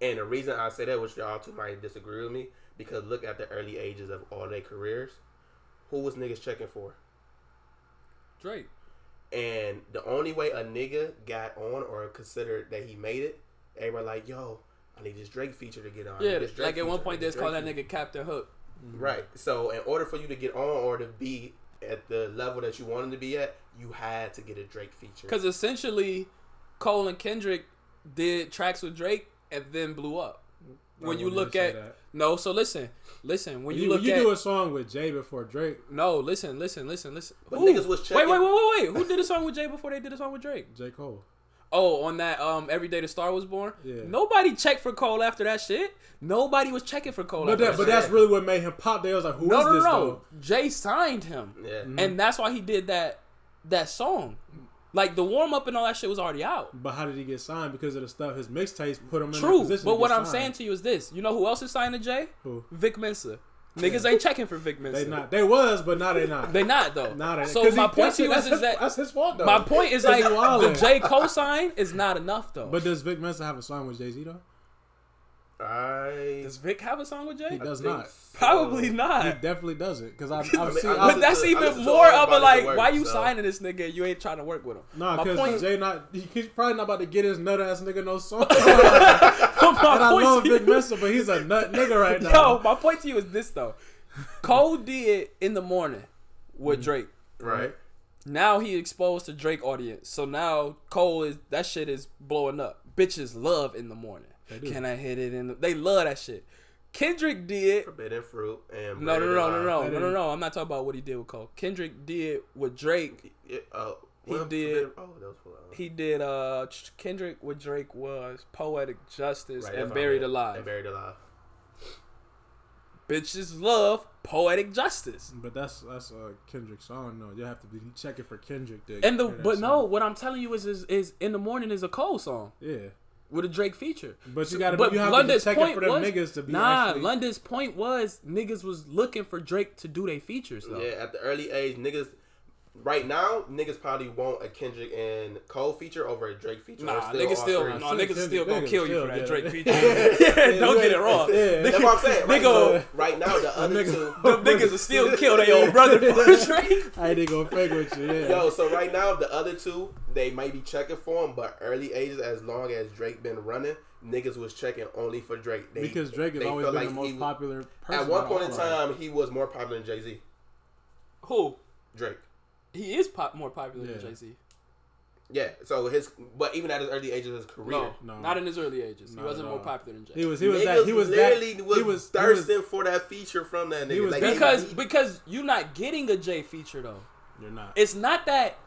And the reason I say that, which y'all two might disagree with me, because look at the early ages of all their careers. Who was niggas checking for? Drake. And the only way a nigga got on or considered that he made it, everybody like, yo, I need this Drake feature to get on. Yeah, this Drake like at one feature, I point they just called that nigga Captain Hook. Mm-hmm. Right. So in order for you to get on or to be at the level that you wanted to be at, you had to get a Drake feature. Because essentially, Cole and Kendrick did tracks with Drake and then blew up. I When you look at that. No, so listen, listen. When When you, you, look when you at do a song with Jay before Drake, no, listen, listen, listen, listen. But Who? niggas was wait, checking- wait, wait, wait, wait. Who did a song with Jay before they did a song with Drake? J Cole. Oh, on that um, every day the star was born. Yeah. Nobody checked for Cole after that shit. Nobody was checking for Cole. But after that, that but shit. that's really what made him pop. They was like, who no, no, this no, though? no. Jay signed him, Yeah. Mm-hmm. and that's why he did that that song. Like the warm up and all that shit was already out. But how did he get signed? Because of the stuff his mixtapes put him in. True, the position but what I'm saying to you is this: you know who else is signed to Jay? Who? Vic Mensa. Niggas ain't checking for Vic Mensa. they not. They was, but now they not. They not though. Now they. so my he- point to you his- is, is that that's his fault though. my point is like he the Jay co-sign is not enough though. But does Vic Mensa have a song with Jay Z though? I does Vic have a song with Jay? He does think not. so. Probably not. He definitely doesn't. Because I've, I I've mean, seen. I I've, But that's to- even more of a like, his work, why you so- signing this nigga? You ain't trying to work with him. no, my because point, Jay not. He's probably not about to get his nut ass nigga no song. and I love Vic you- Mensa, but he's a nut nigga right now. Yo, my point to you is this though. Cole did in the morning with Mm-hmm. Drake. right. Now he exposed to Drake audience. So now Cole is that shit is blowing up. Bitches love in the morning. Do. Can I hit it in? The, they love that shit. Kendrick did. Forbidden fruit and No, no, Bread no, no, no, no, That no, no, no. I'm not talking about what he did with Cole. Kendrick did with Drake. Uh, He did- Forbidden- Oh, that was for, uh, He did. Uh, Kendrick with Drake was poetic justice right, and buried alive. And buried alive. Bitches love poetic justice. But that's that's a Kendrick song though. You have to be checking for Kendrick. To And the hear that but no, what I'm telling you is is, is in the morning is a Cole song Yeah. With a Drake feature. But you gotta- But you have to be London's checking point for them was, niggas to be nah. actually- London's point was niggas was looking for Drake to do their features though. Yeah, at the early age, niggas. Right now, niggas probably want a Kendrick and Cole feature over a Drake feature. Nah, They're niggas still, three. nah, niggas Kendrick, still gonna niggas kill you for that Drake feature. yeah, don't get it wrong. Yeah. That's what I'm saying. Right, Nigga- so, right now, the other Nigga- two. Them niggas will still kill their own brother for Drake. I ain't gonna fake with you. Yeah. Yo, so right now the other two they might be checking for him, but early ages, as long as Drake been running, niggas was checking only for Drake. They, because Drake has always been like the most he- popular person. At one point in all of them. time, he was more popular than Jay Z. Who? Drake. He is pop, more popular than Yeah. Jay Z. Yeah. So his, but even at his early ages of his career, No, No. not in his early ages. Not he wasn't more popular than Jay. He was he was niggas that he was literally that was, he was thirsting he was, for that feature from that nigga. He was like, because he- because you're not getting a Jay feature though. You're not. It's not that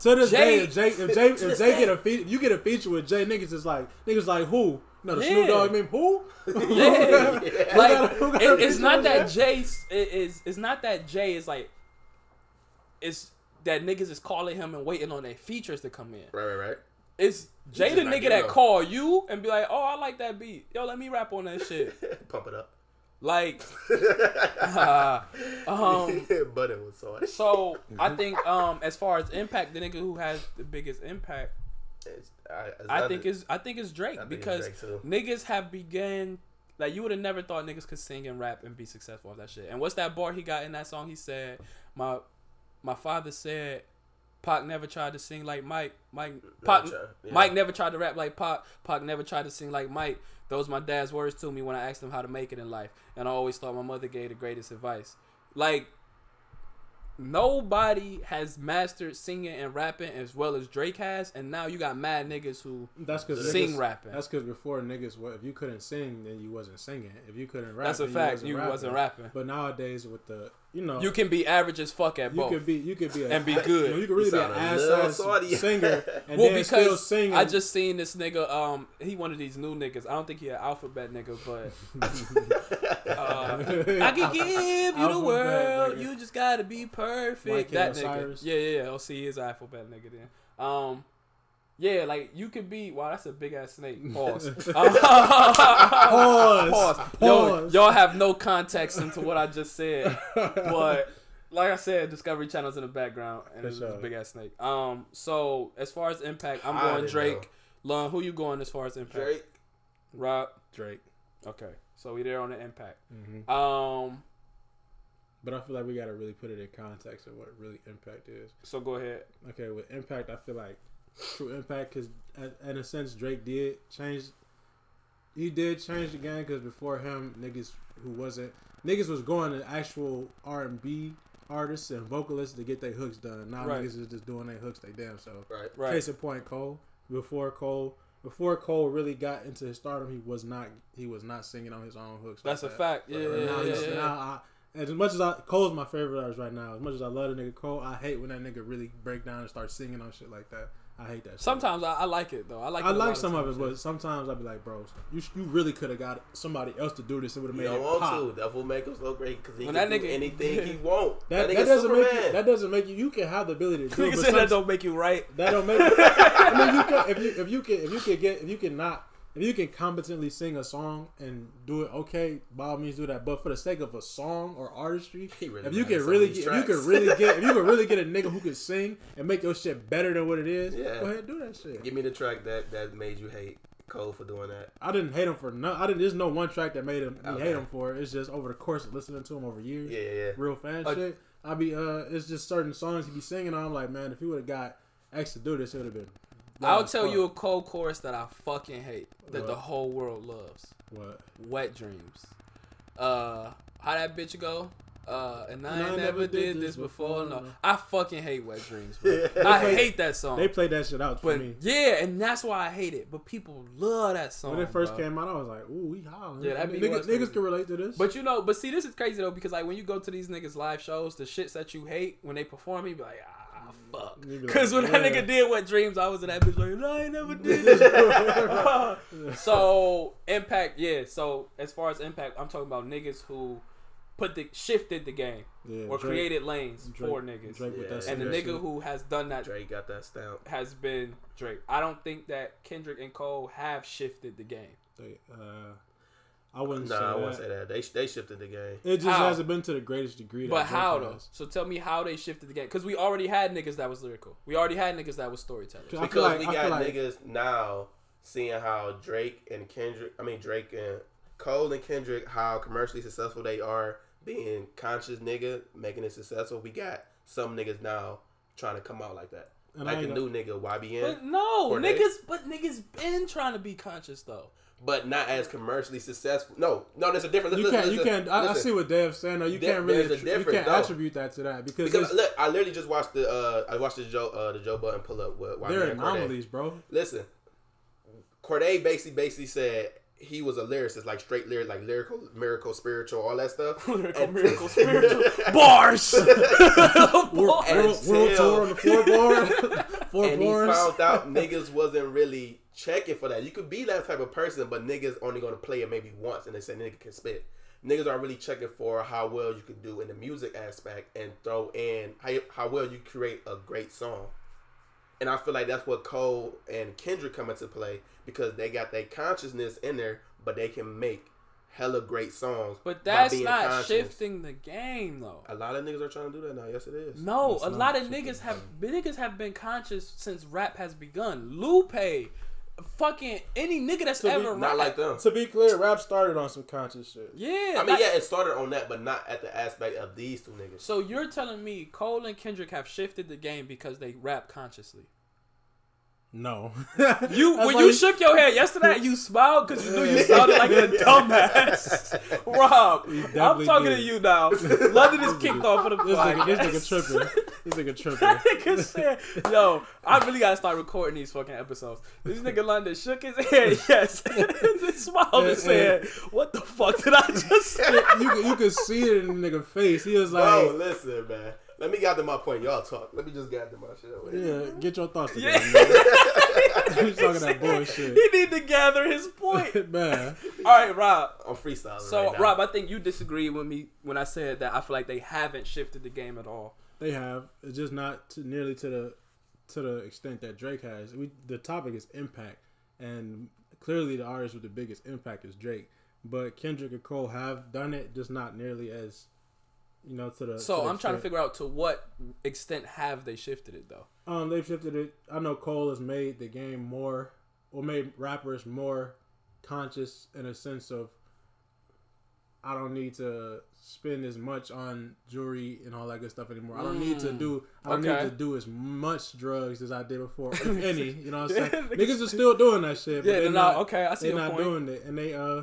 To this Jay- day, if Jay if Jay if this Jay get a fe- you get a feature with Jay niggas is like niggas like who? No, the Yeah. Snoop Dogg. I mean who? Yeah. Who like got a- who got a it- it's not that Jay? Jay is, is it's not that Jay is like it's that niggas is calling him and waiting on their features to come in. right, right, right. It's Jay the nigga that up. call you and be like, "Oh, I like that beat. Yo, let me rap on that shit." Pump it up. Like, uh, um, but it was sauce. so I think um as far as impact, the nigga who has the biggest impact, It's- I, it's I think is I think it's Drake think it's because Drake, too. niggas have begun like you would have never thought niggas could sing and rap and be successful off that shit. And what's that bar he got in that song? He said, "My my father said." Pac never tried to sing like Mike. Mike Pac, tried, yeah. Mike never tried to rap like Pac. Pac never tried to sing like Mike. Those my dad's words to me when I asked him how to make it in life. And I always thought my mother gave the greatest advice. Like nobody has mastered singing and rapping as well as Drake has, and now you got mad niggas who That's because Sing rapping. That's because before niggas, wa- if you couldn't sing, then you wasn't singing. If you couldn't rap, That's a then fact, you wasn't rapping. But nowadays, with the you know, you can be average as fuck at you both. could be you could be a, And be you, good. know, you could really You be an ass ass salty. singer and well, then still because singing. I just seen this nigga. Um, he one of these new niggas. I don't think he an alphabet nigga, but uh, I can give you the world. nigga. You just gotta be perfect. Like that Kid nigga. Osiris? Yeah, yeah, yeah. Oh, see, he is alphabet nigga then. Um. Yeah, like you could be. Wow, that's a big ass snake. Pause. Pause. Pause. Yo, y'all have no context into what I just said, but like I said, Discovery Channel's in the background, and For it's sure. a big ass snake. Um, so as far as impact, I'm going Drake. Lon, who you going as far as impact? Drake. Rob. Drake. Okay, so we there on the impact. hmm Um, But I feel like we gotta really put it in context of what really impact is. so go ahead. Okay, with impact, I feel like true impact because in a sense Drake did change. He did change the game because before him, niggas who wasn't niggas was going to actual R and B artists and vocalists to get their hooks done. Now Right. niggas is just doing their hooks they damn so. Right. Right. Case in point, Cole. Before Cole, before Cole really got into his stardom, he was not he was not singing on his own hooks. That's a that. fact. Yeah, And yeah, now yeah, yeah, now I, as much as I Cole's my favorite artist right now. As much as I love the nigga Cole, I hate when that nigga really break down and start singing on shit like that. I hate that. shit. Sometimes I, I like it though. I like. I it like some of times, it, but sometimes I'd be like, bro, you you really could have got somebody else to do this. It would have made don't it want pop. to. That's what makes him so great because he When can that do anything he want. That, that, that doesn't Superman. make you, that doesn't make you. You can have the ability to do it, Nigga but said that don't make you right. that don't make. I mean, you can, if you if you can if you can get if you can not if you can competently sing a song and do it okay, by all means do that. But for the sake of a song or artistry, really if you can really get, if you can really get if you can really get a nigga who can sing and make your shit better than what it is, Yeah. go ahead and do that shit. Give me the track that that made you hate Cole for doing that. I didn't hate him for no. I didn't. There's no one track that made him me Okay. hate him for. it. It's just over the course of listening to him over years. Yeah, yeah, yeah. real fan Uh, shit. I be uh, it's just certain songs he be singing. on. I'm like, man, if he would have got X to do this, it would have been. I'll tell you a cold chorus that I fucking hate that the whole world loves. what. Wet Dreams. Uh, how that bitch go? Uh, and I, never did this before. No, I fucking hate Wet Dreams. Bro. I hate that song. They played that shit out for but me. yeah, and that's why I hate it. But people love that song When it first bro. came out, I was like, "Ooh, we hollering." Yeah, that niggas, niggas can relate to this. But you know, but see, this is crazy though because like when you go to these niggas live shows, the shits that you hate when they perform, you be like, ah, fuck. You be like, Because when that nigga did Wet Dreams, I was in that bitch like, no, I ain't never did this. so impact, yeah. So as far as impact, I'm talking about niggas who put the shifted the game yeah, or Drake- created lanes Drake- for niggas. Drake with Yeah. that and the nigga who has done that Drake got that stamp. has been Drake. I don't think that Kendrick and Cole have shifted the game. They, uh, I wouldn't Nah, say I that. wouldn't say that. They they shifted the game. It just How? hasn't been to the greatest degree. But how though? has. So tell me how they shifted the game because we already had niggas that was lyrical. We already had niggas that was storytellers. Because like- we got like- niggas now seeing how Drake and Kendrick, I mean Drake and Cole and Kendrick, how commercially successful they are, being conscious nigga, making it successful. We got some niggas now trying to come out like that, And like ain't new nigga YBN, But no, niggas. But niggas been trying to be conscious though. but not as commercially successful. No, no, there's a difference. You Listen, can't. You can't. I, I see what Dave's saying. though. you There- can't really. a you can't though. attribute that to that because, Because look, I literally just watched the uh, I watched the Joe uh, the Joe Budden pull up with YBN they're and Cordae. anomalies, bro. Listen, Cordae basically basically said he was a lyricist, like straight lyric, like lyrical, miracle, spiritual, all that stuff. Lyrical, And- miracle, spiritual bars. World, world, world tour on the four bar, four and he found out niggas wasn't really checking for that. You could be that type of person, but niggas only gonna play it maybe once, and they say nigga can spit. Niggas aren't really checking for how well you can do in the music aspect and throw in how, how well you create a great song. And I feel like that's what Cole and Kendrick come into play because they got their consciousness in there, but they can make hella great songs. But by that's being not conscious. shifting the game though. A lot of niggas are trying to do that now. Yes, it is. No, It's a not lot of niggas the have niggas have been conscious since rap has begun. Lupe, fucking any nigga that's To be- ever Not rap- like them. To be clear, rap started on some conscious shit. Yeah, I mean, like- yeah, it started on that, but not at the aspect of these two niggas. So you're telling me Cole and Kendrick have shifted the game because they rap consciously? No, You when why you shook your head yesterday, you smiled because you knew you sounded like a dumbass. Rob, I'm talking did. to you now. London is kicked off for the This nigga, this nigga tripping. This nigga tripping. Nigga said, "Yo, I really gotta start recording these fucking episodes." This nigga London shook his head, yes, and then smiled and And- said, "What the fuck did I just say?" you could you could see it in the nigga face. He was like, Bro, listen, man. Let me gather my point. Y'all talk. Let me just gather my shit. Over here. "Yeah, get your thoughts Yeah. together." man. He's talking that bullshit. He need to gather his point. man. All right, Rob. I'm freestyling. So, right now. Rob, I think you disagree with me when I said that I feel like they haven't shifted the game at all. They have. It's just not to, nearly to the to the extent that Drake has. We the topic is impact, and clearly the artist with the biggest impact is Drake. But Kendrick and Cole have done it, just not nearly as you know to the. So the I'm trying to figure out to what extent have they shifted it though. Um, they've shifted it. I know Cole has made the game more, or made rappers more conscious in a sense of. I don't need to spend as much on jewelry and all that good stuff anymore. I don't need to do. I don't okay. need to do as much drugs as I did before, if any. You know what I'm saying? Niggas are still doing that shit. But Yeah, they're they're not. not- okay, I see They're not point. doing it, and they uh,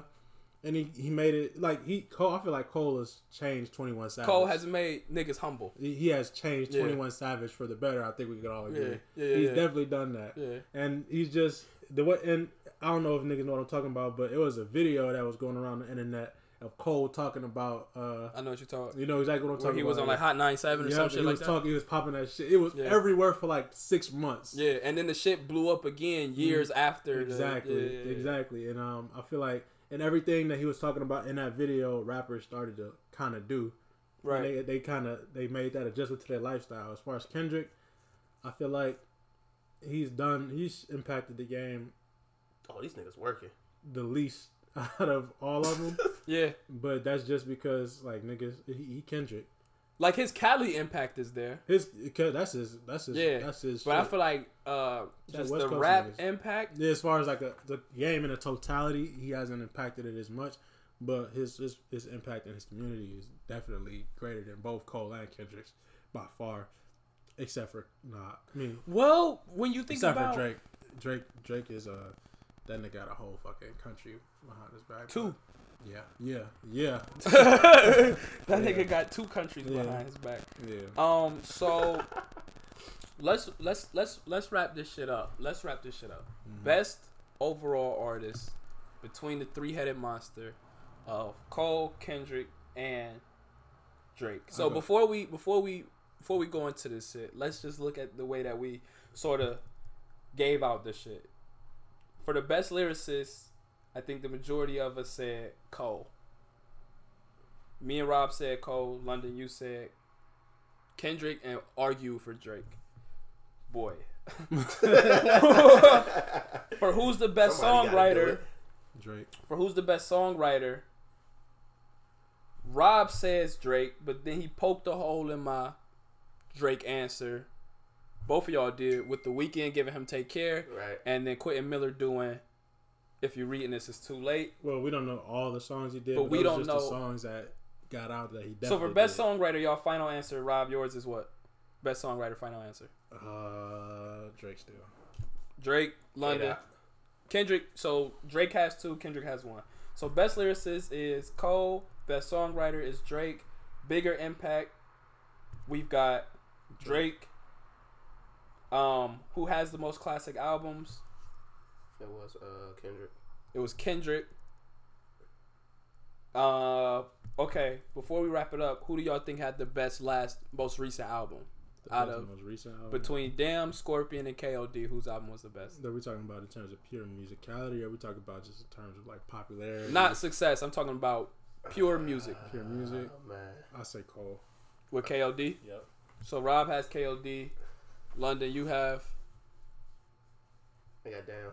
and he, he made it like he. Cole, I feel like Cole has changed Twenty One Savage. Cole has made niggas humble. He he has changed Yeah. Twenty One Savage for the better. I think we could all agree. Yeah, yeah, he's definitely done that. Yeah. And he's just the what and I don't know if niggas know what I'm talking about, but it was a video that was going around the internet, of Cole talking about. uh I know what you're talking. You know exactly what I'm Where talking he about. was on like Hot 97 or yeah, some shit he like was that. talking. He was popping that shit. It was Yeah. everywhere for like six months. Yeah, and then the shit blew up again years after. the- Exactly, yeah, yeah. exactly. And um, I feel like and everything that he was talking about in that video, rappers started to kind of do. Right. They they kind of they made that adjustment to their lifestyle. As far as Kendrick, I feel like he's done. He's impacted the game Oh, these niggas working. the least out of all of them. yeah. but that's just because like niggas, he, he Kendrick. Like his Cali impact is there. His that's his that's his Yeah. that's his. But I feel like uh, just the Coast rap niggas. impact. Yeah, as far as like a, the game in a totality, he hasn't impacted it as much. But his, his his impact in his community is definitely greater than both Cole and Kendrick's by far. Except for nah, I mean, Well, when you think except about for Drake. Drake Drake is uh that nigga got a whole fucking country behind his back. two, Yeah, yeah, yeah, that nigga got two countries Yeah. behind his back. yeah. Um, so let's let's let's let's wrap this shit up. Let's wrap this shit up. Mm-hmm. Best overall artist between the three headed monster of Cole, Kendrick, and Drake. So Okay. before we before we before we go into this shit, let's just look at the way that we sort of gave out this shit. For the best lyricist, I think the majority of us said Cole. Me and Rob said Cole. London, you said Kendrick, and argue for Drake. Boy. for who's the best Somebody songwriter? Drake. For who's the best songwriter? Rob says Drake, but then he poked a hole in my Drake answer. Both of y'all did with the Weeknd giving him "Take Care," Right. and then Quentin Miller doing "If You're Reading This, It's Too Late." Well, we don't know all the songs he did, But but, we don't just know- the songs that got out that he definitely so for best did. songwriter, y'all final answer. Rob, yours is what? Best songwriter, final answer. Uh, Drake still. Drake, London, Yeah. Kendrick. So Drake has two, Kendrick has one. So best lyricist is Cole. Best songwriter is Drake. Bigger impact. We've got Drake. Um, who has the most classic albums? It was uh Kendrick. It was Kendrick. Uh, okay. Before we wrap it up, who do y'all think had the best last, most recent album? The Out of- most recent album. Between Damn, Scorpion, and K.O.D., whose album was the best? that we talking about in terms of pure musicality, or we talking about just in terms of like popularity? Not success. I'm talking about pure music pure music. Oh man. I say Cole. with K.O.D. Yep. So Rob has K.O.D. London, you have, I got down.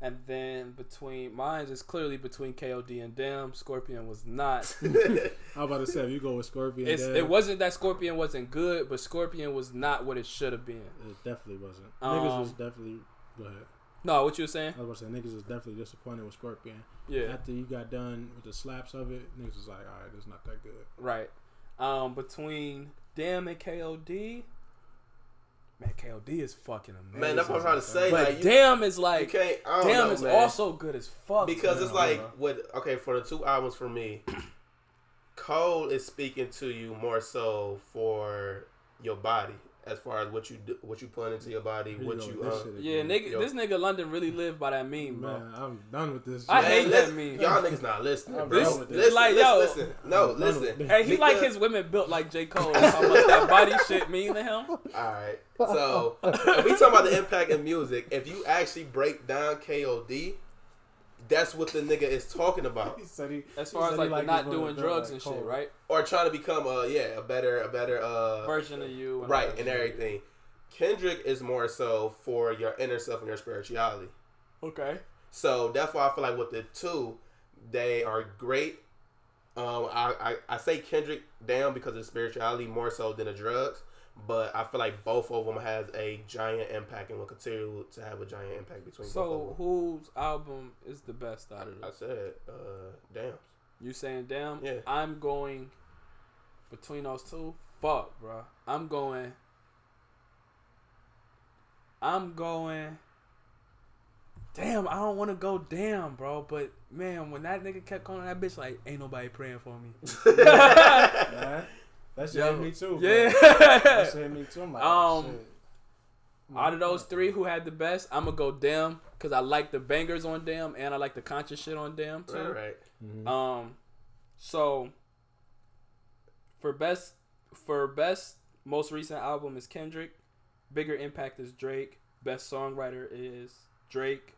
And then between mine is clearly between K.O.D. and Damn. Scorpion was not. I about to say if you go with Scorpion, it wasn't that Scorpion wasn't good, but Scorpion was not what it should have been. It definitely wasn't. Um, niggas was definitely. Go ahead. No, what you were saying? I was about to say niggas was definitely disappointed with Scorpion. Yeah, After you got done with the slaps of it, niggas was like, all right, it's not that good. right. Um, between Damn and K.O.D. Man, K.O.D. is fucking amazing. Man, that's what I'm trying to say. But like you, Damn is like. Damn know, is man. also good as fuck. because it's like what okay for the two albums for me cole is speaking to you more so for your body as far as what you do, what you put into your body Here what go you this uh, shit yeah, nigga, Yo. this nigga London really lived by that meme, bro. Man, I'm done with this. I hate that meme. y'all niggas not listening I'm bro. done with this. listen, Like, listen, yo. listen no I'm listen this. Hey, he like his women built like J. Cole. That's how much that body shit mean to him. all right so if we talking about the impact in music if you actually break down KOD that's what the nigga is talking about He said he, As he far as said like he the liked not doing drugs like and shit, right? or trying to become a yeah a better a better uh Version of you, and all right that and shit. everything kendrick is more so for your inner self and your spirituality Okay. so that's why i feel like with the two they are great um i i, I say kendrick down because of spirituality more so than the drugs but I feel like both of them has a giant impact and will continue to have a giant impact between both So of them. whose album is the best out of I said, uh, damn. You saying damn? Yeah. I'm going between those two. Fuck, bro. I'm going. I'm going. Damn, I don't want to go damn, bro. But man, when that nigga kept calling that bitch like, ain't nobody praying for me. Man, that shit Yo, hit me too. Yeah. that shit hit me too. I'm like, Um, oh, shit. Out of those three, who had the best? I'm gonna go damn because I like the bangers on damn and I like the conscious shit on damn too. Right, right. Um, So for best for best most recent album is Kendrick. Bigger impact is Drake. Best songwriter is Drake.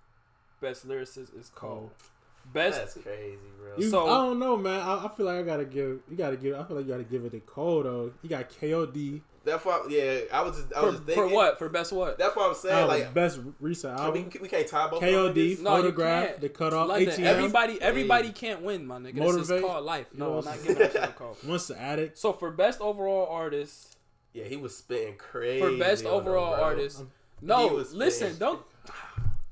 Best lyricist is Cole. Best That's crazy, bro. You, So- I don't know, man. I, I feel like I gotta give. You gotta give. I feel like you gotta give it to Cole though. You got K.O.D. That's why. Yeah, I was just. I for, was just for thinking. what? For best what? That's what I'm saying. Album, like, best recent can we, we can't tie both. K.O.D. No, Photograph. The cut off. ATM. everybody everybody Hey. can't win, my nigga. This is Motivate. called life. No, I'm not giving that shit a call. Once the addict. So for best overall artist, Yeah, he was spitting crazy. for best on them, overall bro. artist, He no, listen, don't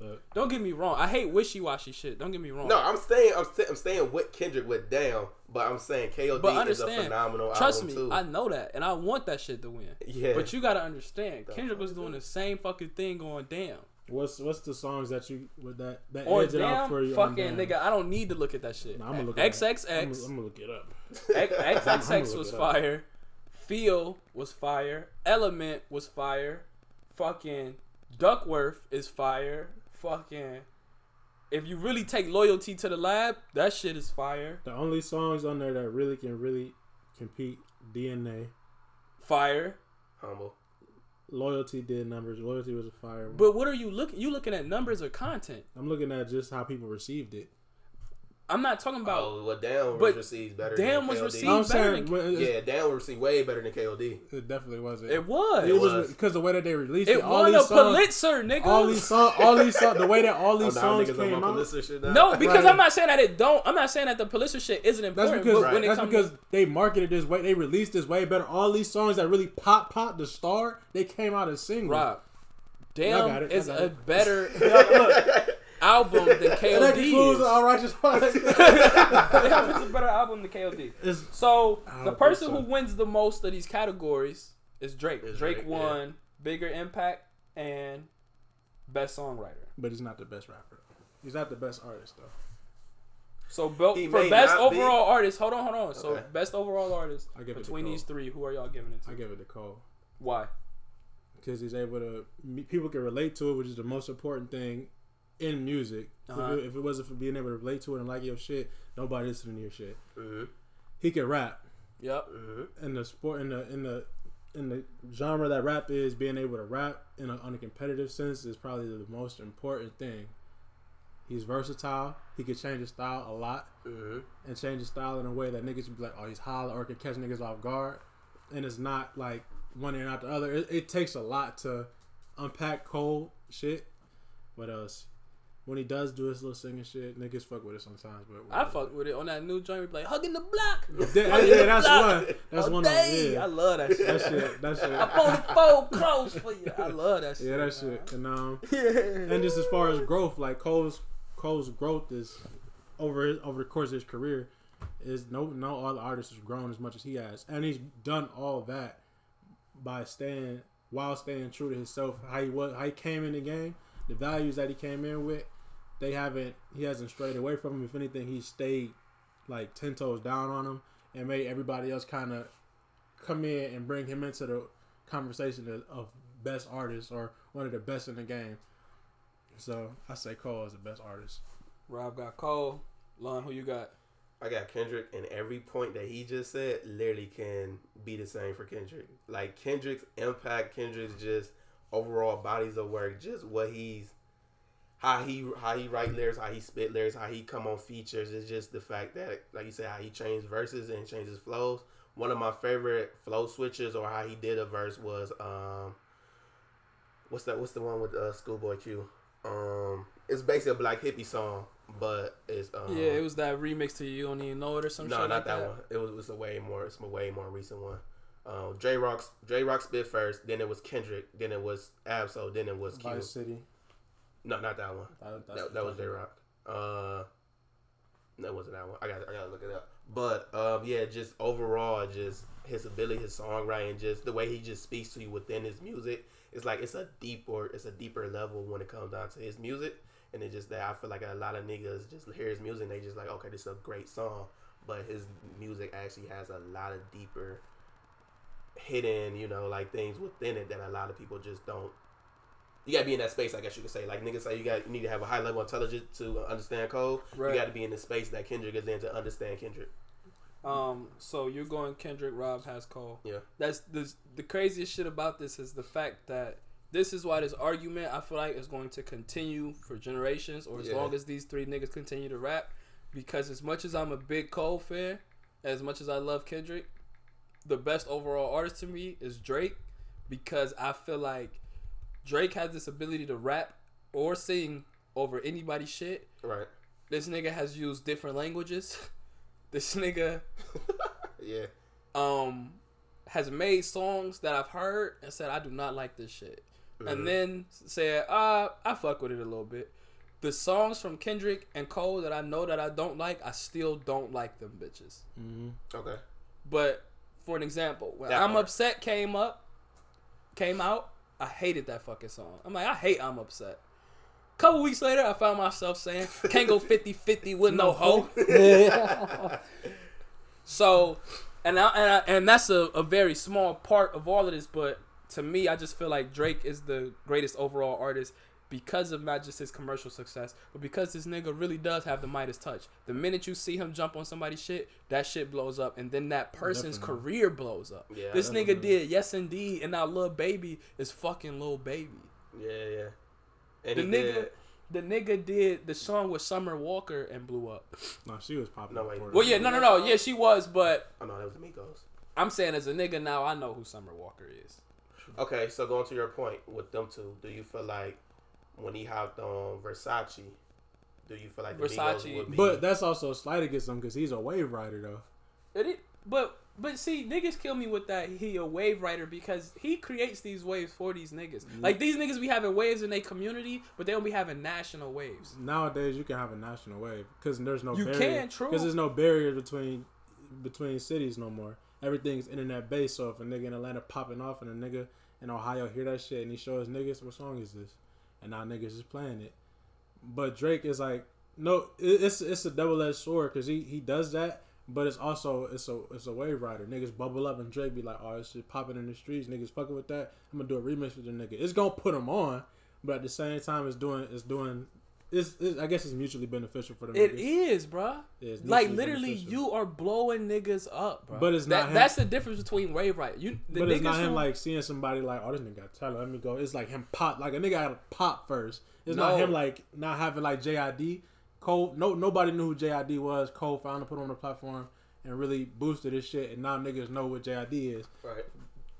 Look. don't get me wrong. I hate wishy washy shit. Don't get me wrong. No, I'm staying. I'm, st- I'm staying with Kendrick with down, but I'm saying KOD But is a phenomenal trust album me, too. I know that, and I want that shit to win. yeah, But you gotta understand, The Kendrick was doing the same fucking thing going damn. What's what's the songs that you with that that On edge it out damn, for you? fucking Damn? nigga, I don't need to look at that shit. Nah, I'm gonna look it up. XXX, I'm gonna, I'm gonna look it up. X- I'ma XXX was fire. Feel was fire. Element was fire. Fucking Duckworth is fire. Fucking. If you really take loyalty to the lab, that shit is fire. The only songs on there that really can really compete DNA. Fire. humble. Loyalty did numbers. Loyalty was a fire. one. But what are you looking? You looking at numbers or content? I'm looking at just how people received it. I'm not talking about. oh, well, Down but was received better. Damn than was KOD. received- I'm better saying than- Yeah, Down was received way better than KOD. it definitely wasn't. It was. It was was. because the way that they released it. It all won a these songs, Pulitzer, nigga. all these songs, all these songs, the way that all Oh, these now songs came out. Shit now? no, because Right. I'm not saying that it don't. I'm not saying that the Pulitzer shit isn't important. That's because but when it that's comes because they marketed this way. They released this way better. All these songs that really pop pop the star, they came out as singles. Rob, damn got is a it. better album than And that concludes KOD. all righteous hearts. damn is a better album than KOD. It's- So the person so. who wins the most of these categories is Drake. Is Drake, Drake, won bigger impact and best songwriter. but he's not the best rapper. He's not the best artist though. So be- for best not be. overall artist, hold on, hold on. So best overall artist I give between these three, who are y'all giving it to? I give it to Cole Why? because he's able to. People can relate to it, which is the most important thing in music. Uh-huh. If, it, if it wasn't for being able to relate to it and like your shit, nobody listening to your shit. Mhm, He can rap. Yep. mhm. in the sport in the in the in the genre that rap is being able to rap in a, on a competitive sense is probably the most important thing he's versatile he can change his style a lot Mhm. and change his style in a way that niggas would be like oh he's holler or can catch niggas off guard and it's not like one ear and out the other it, it takes a lot to unpack Cole shit what else when he does do his little singing shit niggas fuck with it sometimes but I fuck with it on that new joint. We like hugging the block. yeah, Hugging yeah, the that's block one that's all one of day. them yeah I love that shit. that shit that shit I'm on the fold close for you. I love that shit. Yeah, that shit. And um, Yeah. and just as far as growth, like Cole's Cole's growth is over his, over the course of his career is no no other artist has grown as much as he has, and he's done all that by staying while staying true to himself. How he was, how he came in the game, the values that he came in with, they haven't he hasn't strayed away from him. If anything, he stayed like ten toes down on him and made everybody else kind of come in and bring him into the conversation of, of best artist or one of the best in the game. So I say Cole is the best artist. Rob got Cole. Lon, who you got? I got Kendrick, and every point that he just said literally can be the same for Kendrick. Like Kendrick's impact, Kendrick's just overall bodies of work, just what he's, how he how he write lyrics, how he spit lyrics, how he come on features. It's just the fact that, like you said, how he changed verses and changes flows. One of my favorite flow switches or how he did a verse was um, what's that? What's the one with uh, Schoolboy Q? Um, it's basically a Black Hippy song, but it's um, yeah, it was that remix to You Don't Even Know It or something. no, shit not like that, that. one. It was, it was a way more. It's a way more recent one. Um, Jay Rock's Jay Rock spit first, then it was Kendrick, then it was Ab-Soul, then it was Q. Vice City. No, not that one. That, That, that was Jay Rock. Uh, that wasn't that one. I got I gotta look it up. But um, yeah, just overall, just his ability, his songwriting, just the way he just speaks to you within his music. It's like it's a deeper, it's a deeper level when it comes down to his music. And it's just that I feel like a lot of niggas just hear his music and they just like, okay, this is a great song. But his music actually has a lot of deeper hidden, you know, like things within it that a lot of people just don't. You gotta be in that space, I guess you could say. Like niggas say, you got you need to have a high level of intelligence to understand code. Right. You got to be in the space that Kendrick is in to understand Kendrick. Um, so you're going Kendrick, Rob has Cole. Yeah. That's the the craziest shit about this is the fact that this is why this argument I feel like is going to continue for generations or as Yeah. long as these three niggas continue to rap. Because as much as I'm a big Cole fan, as much as I love Kendrick, the best overall artist to me is Drake because I feel like Drake has this ability to rap or sing over anybody's shit. Right. This nigga has used different languages. This nigga Yeah. um has made songs that I've heard and said I do not like this shit. Mhm. And then said, uh, I fuck with it a little bit. The songs from Kendrick and Cole that I know that I don't like, I still don't like them bitches. Mm-hmm. Okay. But for an example, when That I'm part. upset came up, came out, I hated that fucking song. I'm like, I hate I'm upset. Couple weeks later, I found myself saying, "Can't go 50-50 with no hoe." so, and I, and I, and that's a, a very small part of all of this, but to me, I just feel like Drake is the greatest overall artist because of not just his commercial success, but because this nigga really does have the Midas touch. The minute you see him jump on somebody's shit, that shit blows up, and then that person's Definitely. career blows up. Yeah, this nigga did yes indeed, and now Lil Baby is fucking Lil Baby. Yeah, yeah. And The nigga, did. the nigga did the song with Summer Walker and blew up. No, she was popping. No, wait. before Well, yeah, no, no, no, yeah, she was, but Oh no, that was Amigos. I'm saying as a nigga now, I know who Summer Walker is. Okay, so going to your point with them two, do you feel like when he hopped on Versace, do you feel like the Versace- would be? But that's also a slight against him because he's a wave rider though. It, is- but but see, niggas kill me with that. He a wave rider because he creates these waves for these niggas. Mm. Like these niggas be having waves in their community, but they don't be having national waves. Nowadays, you can have a national wave because there's no You barrier. can, true. Because there's no barrier between between cities no more. Everything's internet based. So if a nigga in Atlanta popping off and a nigga in Ohio hear that shit and he shows niggas, what song is this? And now niggas is playing it. But Drake is like, no, it's it's a double edged sword because he he does that. But it's also it's a it's a wave rider. Niggas bubble up and Drake be like, oh, this shit popping in the streets. Niggas fucking with that. I'm gonna do a remix with the nigga. It's gonna put him on, but at the same time, it's doing it's doing. It's, it's I guess it's mutually beneficial for the It niggas. is, bruh. Yeah, Like literally, beneficial. you are blowing niggas up, bro. But it's that, not him. That's the difference between wave right. You, the but it's not him who- like seeing somebody like, oh, this nigga got talent. Let me go. It's like him pop. Like a nigga got to pop first. It's No. not him like not having like JID. Cole, no, nobody knew who JID was. Cole finally put on the platform and really boosted his shit, and now niggas know what JID is. right.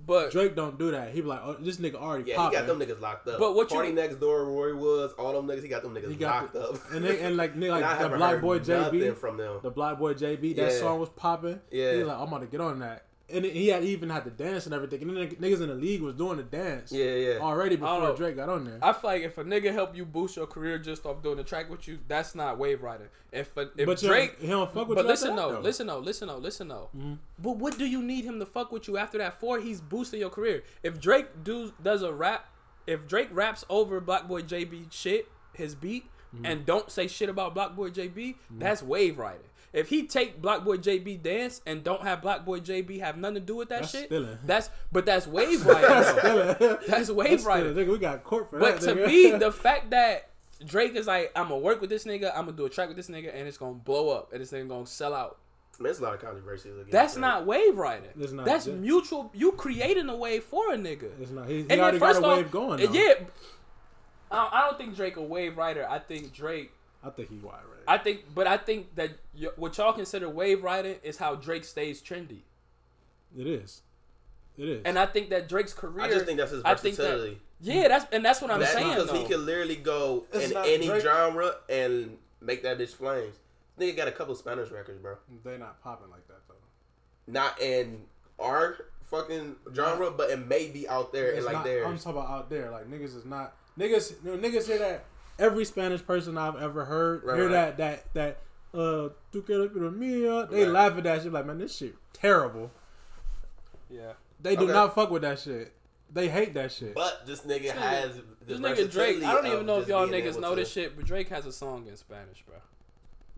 But Drake don't do that. He be like, oh, this nigga already Yeah, popping. he got them niggas locked up. But what you- Party next door, Roy Woods all them niggas. He got them niggas got locked the- up. and they, and like nigga, And like the BlocBoy JB, from them. the BlocBoy JB, that Yeah. song was popping. Yeah. he like, I'm about to get on that. And he had even had to dance and everything. And then niggas in the league was doing the dance Yeah, yeah. already before. Drake got on there. I feel like if a nigga help you boost your career just off doing the track with you, that's not wave riding. If a, if but Drake, he don't fuck with but you after listen though, though. listen though, listen though, listen though. Mhm. But what do you need him to fuck with you after that for? He's boosting your career. If Drake do does a rap, if Drake raps over BlocBoy JB shit, his beat, Mm-hmm. and don't say shit about BlocBoy JB, that's wave riding. If he take BlocBoy JB dance and don't have BlocBoy JB have nothing to do with that That's shit, stealing. that's but that's wave riding. though. That's wave That's riding. Nigga, we got court for But that. But to me, the fact that Drake is like, I'm gonna work with this nigga, I'm gonna do a track with this nigga, and it's gonna blow up, and this nigga gonna sell out. There's a lot of controversies. against That's Drake. not wave riding. It's not. That's Yeah. mutual. You creating a wave for a nigga. It's not. He, he And then already got first a off, going. Though. yeah. I I don't think Drake a wave rider. I think Drake. I think he wide right. I think, but I think that y- what y'all consider wave riding is how Drake stays trendy, it is. It is. and I think that Drake's career. I just think that's his I think that- yeah, that's and that's what I'm That- saying because though. he can literally go It's in any Drake. genre and make that bitch flames. Nigga got a couple Spanish records, bro. they not popping like that though. Not in our fucking genre, but it may be out there and It's like not- theirs. I'm talking about out there. Like niggas is not niggas. You know, niggas hear that. Every Spanish person I've ever heard Right, hear right. that that that uh tu quieres mía. They Right. laugh at that shit like man, this shit terrible. yeah, They do Okay. not fuck with that shit. They hate that shit. But this nigga This has the this nigga Drake. I don't even know if y'all niggas know to- this shit, but Drake has a song in Spanish, bro.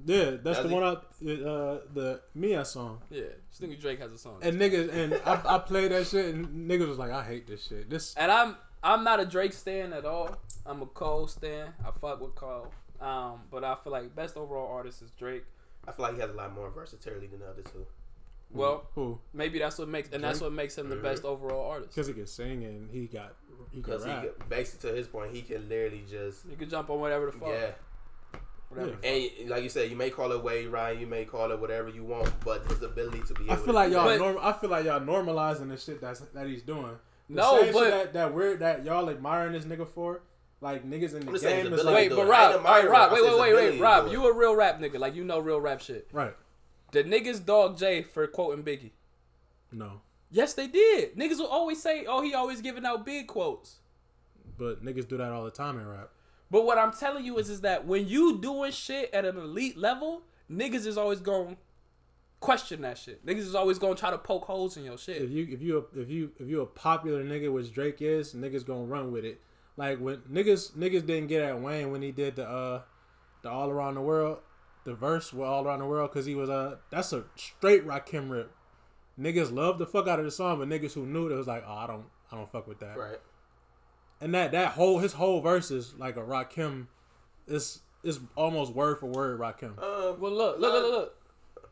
yeah, that's Does the he? one out uh the Mia song. Yeah, this nigga Drake has a song. And niggas and I, I played that shit and niggas was like, I hate this shit. This And I'm I'm not a Drake stan at all. I'm a Cole stan. I fuck with Cole. Um, but I feel like best overall artist is Drake. I feel like he has a lot more versatility than the other two. Well, Who? maybe that's what makes and that's what makes him the best overall artist. Because he can sing and he got he can Because he rap. could, basically to his point, he can literally just You can jump on whatever the fuck. yeah. Whatever. And like you said, you may call it wave riding, you may call it whatever you want, but his ability to be. I feel to like do y'all. that- But- Norm, I feel like y'all normalizing the shit that's that he's doing. The No, same shit but- that, that weird that y'all admiring this nigga for, like niggas in the I'm just saying game is like Wait, but Rob, ain't all right, Rob, him. wait, wait, wait, wait, Rob, you a real rap nigga, like you know real rap shit. right. The niggas dog Jay for quoting Biggie. No, Yes, they did. Niggas will always say, "Oh, he always giving out big quotes." but niggas do that all the time in rap. But what I'm telling you is, is that when you doing shit at an elite level, niggas is always going to question that shit. Niggas is always going to try to poke holes in your shit. If you if you if you if you a popular nigga, which Drake is, niggas gonna run with it. Like when niggas niggas didn't get at Wayne when he did the uh the all around the world, the verse with all around the world because he was uh that's a straight Rakim rip. Niggas loved the fuck out of the song, but niggas who knew it was like, oh, I don't I don't fuck with that. right. And that that whole his whole verse is like a Rakim. It's it's almost word for word Rakim. Um, Well, look, look, look, look, look.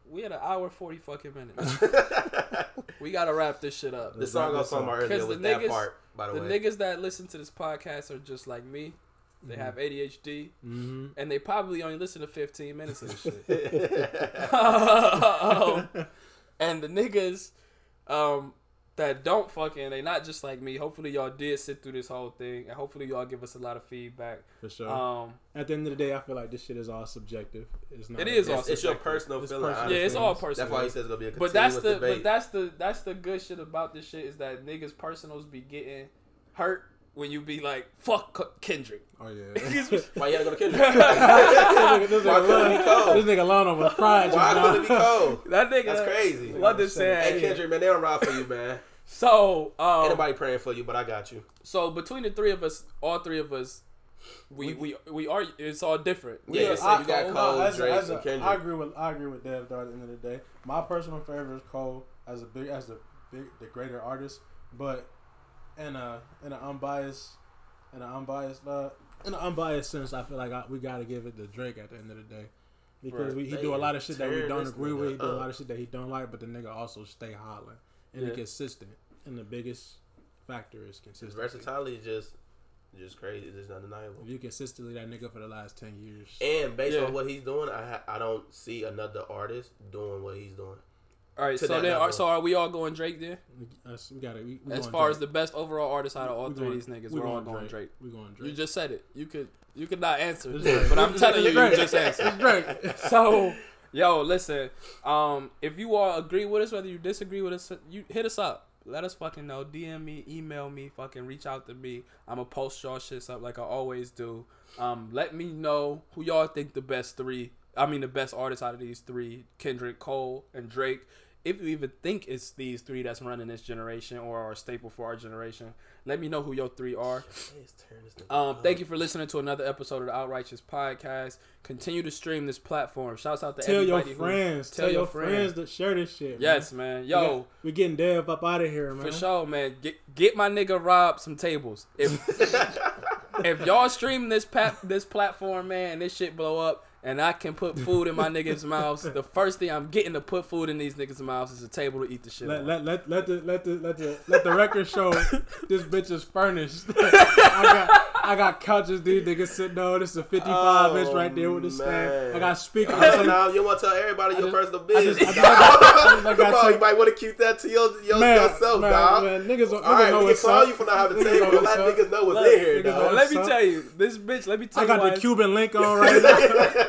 We had an hour forty fucking minutes. we gotta wrap this shit up. the song I was talking about earlier Because was the that niggas- part. By the, The way, niggas that listen to this podcast are just like me. They have ADHD, Mm-hmm. and they probably only listen to 15 minutes of this shit. Um, and the niggas um, that don't fucking, they not just like me. Hopefully, y'all did sit through this whole thing, and hopefully, y'all give us a lot of feedback. For sure. Um, At the end of the day, I feel like this shit is all subjective. It's not. It is all it's, it's your personal It's feeling. personal. yeah, it's all personal. That's why he says it's gonna be a But that's the debate. but that's the that's the good shit about this shit is that niggas personals be getting hurt when you be like fuck Kendrick. Oh yeah. why you gotta go to Kendrick? this nigga, Why couldn't it be Cole? this nigga Lano was crying. Why couldn't it be Cole? That nigga That's crazy. What Hey, said. Hey Kendrick, man, they don't ride for you, man. So um, Ain't nobody praying for you, but I got you. so between the three of us, all three of us, we we we are. It's all different. Yeah, Yeah, you said you got Cole. Cole, as Drake, as a- and Kendrick. I agree with I agree with Dev though. At the end of the day, my personal favorite is Cole as a big as the big the greater artist, but in a in an unbiased in an unbiased uh, in an unbiased sense, I feel like I, we got to give it to Drake at the end of the day. Because Right. we, he They do a lot of shit that we don't agree with. He do a lot of shit that he don't like, but the nigga also stay hollering and Yeah. consistent. And the biggest factor is His consistency. versatility is just, just crazy. It's just undeniable. If you consistently that nigga for the last ten years, And based Yeah. on what he's doing, I ha- I don't see another artist doing what he's doing. All right. So then, level. are, so are we all going Drake then? we, us- we gotta. We, we As far Drake. as the best overall artist out of all We three going- of these niggas, we we're all going Drake. We going Drake. You just said it. You could you could not answer, It's Drake. but I'm telling you, you just answered. It's Drake. So, yo, listen. Um, if you all agree with us, whether you disagree with us, you hit us up. Let us fucking know. DM me, email me, fucking reach out to me. I'ma post y'all shits up like I always do. Um, let me know who y'all think the best three. I mean, the best artists out of these three: Kendrick, Cole, and Drake. If you even think it's these three that's running this generation or are a staple for our generation, let me know who your three are. Um, thank you for listening to another episode of the Outrighteous Podcast. Continue to stream this platform. Shouts out to Tell your everybody who- friends. tell Tell, your your friends to share this shit. Yes, man. man. Yo, we, we getting Dev up out of here, man. for sure, man. Get get my nigga Rob some tables. If if y'all stream this pat this platform, man, and this shit blow up, and I can put food in my niggas' mouths, the first thing I'm getting to put food in these niggas' mouths is a table to eat the shit. Let, on. let, let, let the let the let the let the record show this bitch is furnished. I got I got couches these niggas sitting on. This is a 55 inch right there with the oh, stand. I got speakers. Hell no, you want to tell everybody your just- personal I just- business. I just- I Come on, you might want to keep that to your, your, Man, yourself, man, dog. man, niggas, niggas All right, know we can what's call up. you for not having a Niggas table. know but what's Let niggas know what's in here, dog. Let me tell you, this bitch. Let me tell you. I got the Cuban link on right now.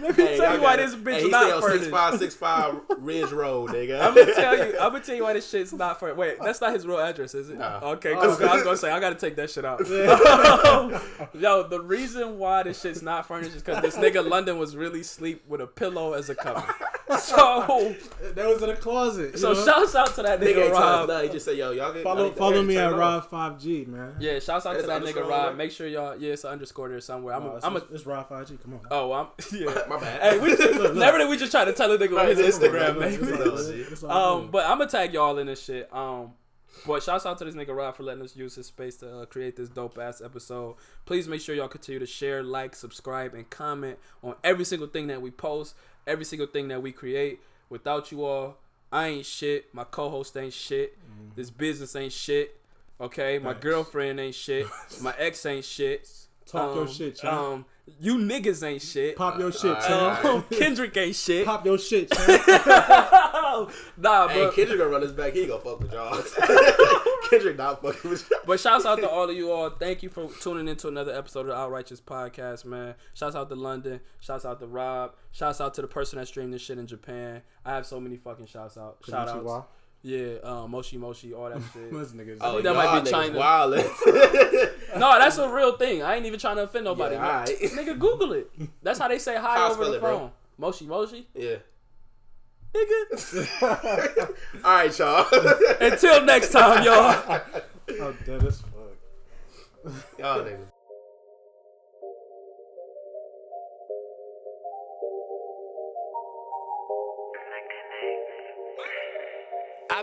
let me Hey, tell y'all why got this bitch hey, he not stay on furnished. 6565 Ridge Road, nigga. I'm gonna tell you. I'm gonna tell you why this shit's not for. Wait, that's not his real address, is it? Nah. Okay, Oh. because I was gonna say I gotta take that shit out. Yo, the reason why this shit's not furnished is because this nigga London was really sleep with a pillow as a cover. So, that was in the closet. so know? shouts out to that Nigga nigga ain't telling Rob. nothing. He just said, yo, y'all get follow need follow me at Rob Five G, man. Yeah, shouts out to that nigga Rob. there? Make sure y'all. Yeah, it's an underscore there somewhere. I'm. Oh, A, it's, I'm a. it's Rob 5G. Come on. Oh, I'm. Yeah. My bad. Hey, we just, never did we just try to tell a nigga right, his Instagram name. um, but I'm gonna tag y'all in this shit. Um, but shouts out to this nigga Rob for letting us use his space to uh, create this dope ass episode. Please make sure y'all continue to share, like, subscribe, and comment on every single thing that we post, every single thing that we create. Without you all, I ain't shit. My co-host ain't shit. Mm-hmm. This business ain't shit. Okay, my girlfriend ain't shit. my ex ain't shit. Talk um, your shit, child. Um, you niggas ain't shit. Pop your shit, right, um, right. Kendrick ain't shit. Pop your shit, nah, but hey, Kendrick gonna run his back. He gonna fuck with y'all. Kendrick not fucking with y'all. But shouts out to all of you all. Thank you for tuning into another episode of the Outrighteous Podcast, man. Shouts out to London. Shouts out to Rob. Shouts out to the person that streamed this shit in Japan. I have so many fucking shouts out. Shout outs. Yeah, um, Moshi Moshi, all that shit. Oh, that might be China. no, that's a real thing. I ain't even trying to offend nobody. Yeah, right. Nigga, Google it. That's how they say hi how over the it, phone. Bro. Moshi Moshi. Yeah. Nigga. all right, y'all. Until next time, y'all. I'm dead as fuck. Y'all niggas.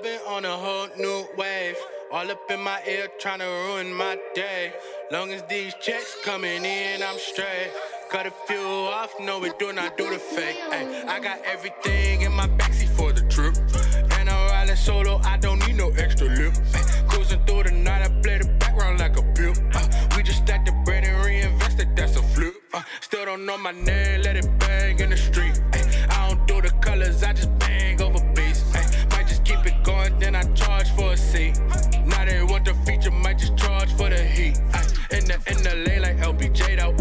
Been on a whole new wave. All up in my ear, trying to ruin my day. Long as these checks coming in, I'm straight. Cut a few off, no, we do not do the fake. Ay, I got everything in my backseat for the trip. And I'm riding solo, I don't need no extra lip. Ay, cruising through the night, I play the background like a bill. Uh, we just stack the bread and reinvest it, that's a flip. Uh, still don't know my name, let it bang in the street. Ay, I don't do the colors, I just then I charge for a seat. Now they want the feature, might just charge for the heat. In the in the lane like LBJ, that